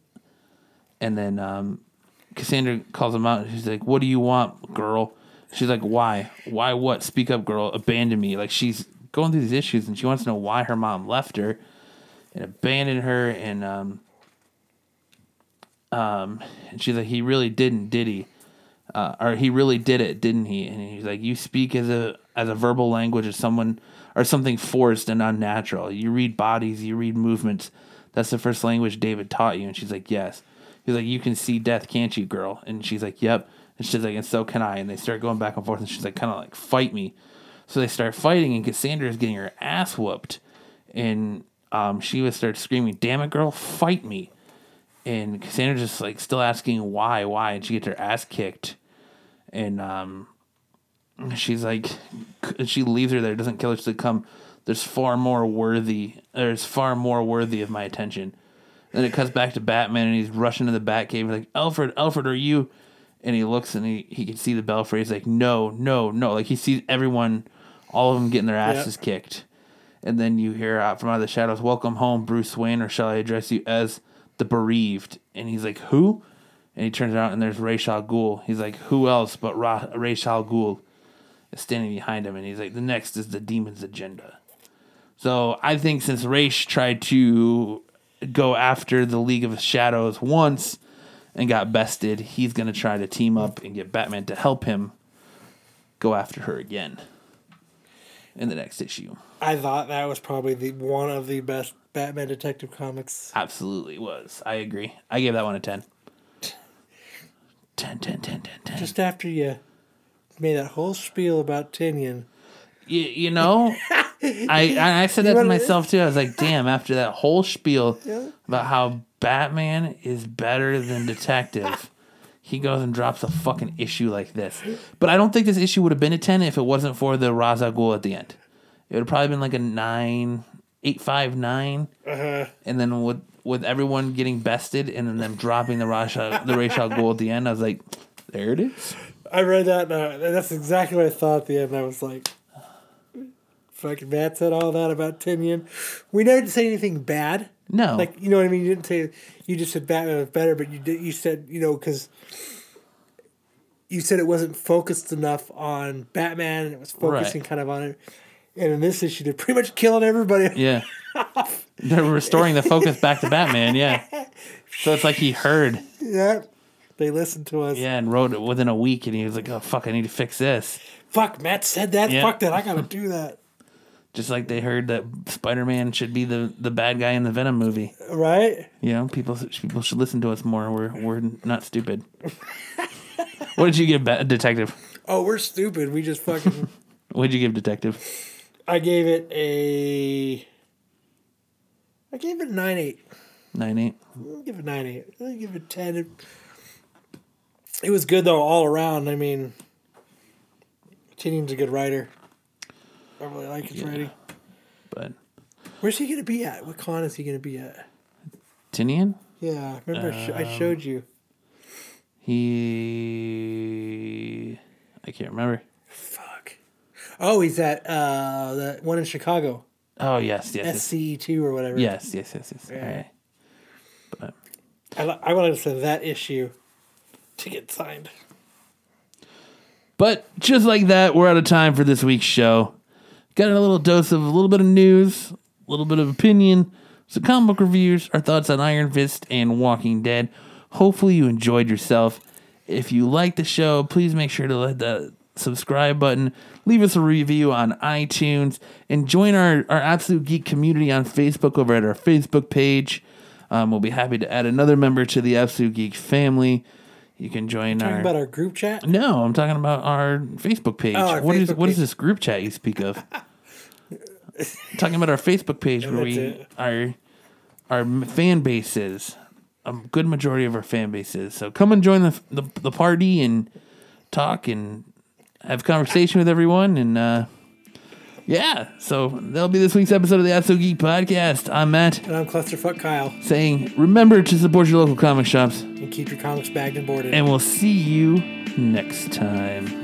And then um, Cassandra calls him out, and she's like, "What do you want, girl?" She's like, "Why? Why what? Speak up, girl. Abandon me." Like she's going through these issues, and she wants to know why her mom left her and abandoned her, and um, um and she's like, he really didn't, did he? Uh, or he really did it, didn't he? And he's like, you speak as a as a verbal language as someone or something forced and unnatural. You read bodies, you read movements. That's the first language David taught you. And she's like, yes. He's like, you can see death, can't you, girl? And she's like, yep. And she's like, and so can I. And they start going back and forth. And she's like, kind of like, fight me. So they start fighting, and Cassandra is getting her ass whooped. And um, would start screaming, damn it, girl, fight me and Cassandra's just like still asking why, why, and she gets her ass kicked, and um, she's like, she leaves her there, doesn't kill her. She's like, come, there's far more worthy, there's far more worthy of my attention. Then it cuts back to Batman, and he's rushing to the Batcave, like, Alfred, Alfred, are you? And he looks, and he he can see the Belfry. He's like, no, no, no. Like he sees everyone, all of them getting their asses kicked. And then you hear out from out of the shadows, "Welcome home, Bruce Wayne," or shall I address you as the bereaved? And he's like, "Who?" And he turns around, and there's Ra's al Ghul. He's like, "Who else but Ra- Ra's al Ghul?" is standing behind him, and he's like, "The next is the demon's agenda." So I think since Ra's tried to go after the League of Shadows once and got bested, he's gonna try to team up and get Batman to help him go after her again in the next issue. I thought that was probably the one of the best Batman Detective comics. Absolutely was. I agree. I gave that one a 10. 10, 10, 10, 10, 10. Just after you made that whole spiel about Tynion. you, you know, I I said that to myself too. I was like, damn, after that whole spiel about how Batman is better than Detective, he goes and drops a fucking issue like this. But I don't think this issue would have been a 10 if it wasn't for the Ra's al Ghul at the end. It would have probably been like a 9, 8, 5, 9. Uh-huh. And then with with everyone getting bested and then them dropping the Raja the Ra's al Ghul at the end, I was like, there it is. I read that, uh, and that's exactly what I thought at the end. I was like, fucking Matt said all that about Tynion. We never say anything bad. No. Like, you know what I mean? You didn't say, you just said Batman was better, but you did, you said, you know, because you said it wasn't focused enough on Batman and it was focusing Right. kind of on it. And in this issue, they're pretty much killing everybody. Yeah. They're restoring the focus back to Batman, yeah. So it's like he heard, Yeah. They listened to us. yeah, and wrote it within a week, and he was like, oh, fuck, I need to fix this. Fuck, Matt said that. Yeah. Fuck that. I got to do that. Just like they heard that Spider Man should be the, the bad guy in the Venom movie. Right? You know, people people should listen to us more. We're, we're not stupid. what did you give Detective? Oh, we're stupid. We just fucking. What did you give Detective? I gave it a. I gave it nine eight. 9 8. I'll give it nine eight. I give it ten. It, it was good though all around. I mean, Tynion's a good writer. I really like his writing. But Where's he gonna be at? What con is he gonna be at? Tynion? Yeah, remember I sh- I showed you. He. I can't remember. Fuck. Oh, he's at uh the one in Chicago, Oh, yes, yes, yes. C2E2 or whatever. Yes, yes, yes, yes. Yeah. All right. But I, li- I wanted to say that issue to get signed. But just like that, we're out of time for this week's show. Got a little dose of a little bit of news, a little bit of opinion, some comic book reviews, our thoughts on Iron Fist and Walking Dead. Hopefully, you enjoyed yourself. If you like the show, please make sure to hit the subscribe button, leave us a review on iTunes, and join our, our Absolute Geek community on Facebook over at our Facebook page. Um, we'll be happy to add another member to the Absolute Geek family. You can join Talking our. about our group chat. No, I'm talking about our Facebook page. Oh, our What is Facebook what is page. this group chat you speak of? talking about our Facebook page where we it. our our fan base is a good majority of our fan base is. So come and join the the, the party and talk and have conversation with everyone and uh yeah, so that'll be this week's episode of the Absolute Geek Podcast. I'm Matt And I'm Clusterfuck Kyle. saying, remember to support your local comic shops, And keep your comics bagged and boarded. and we'll see you next time.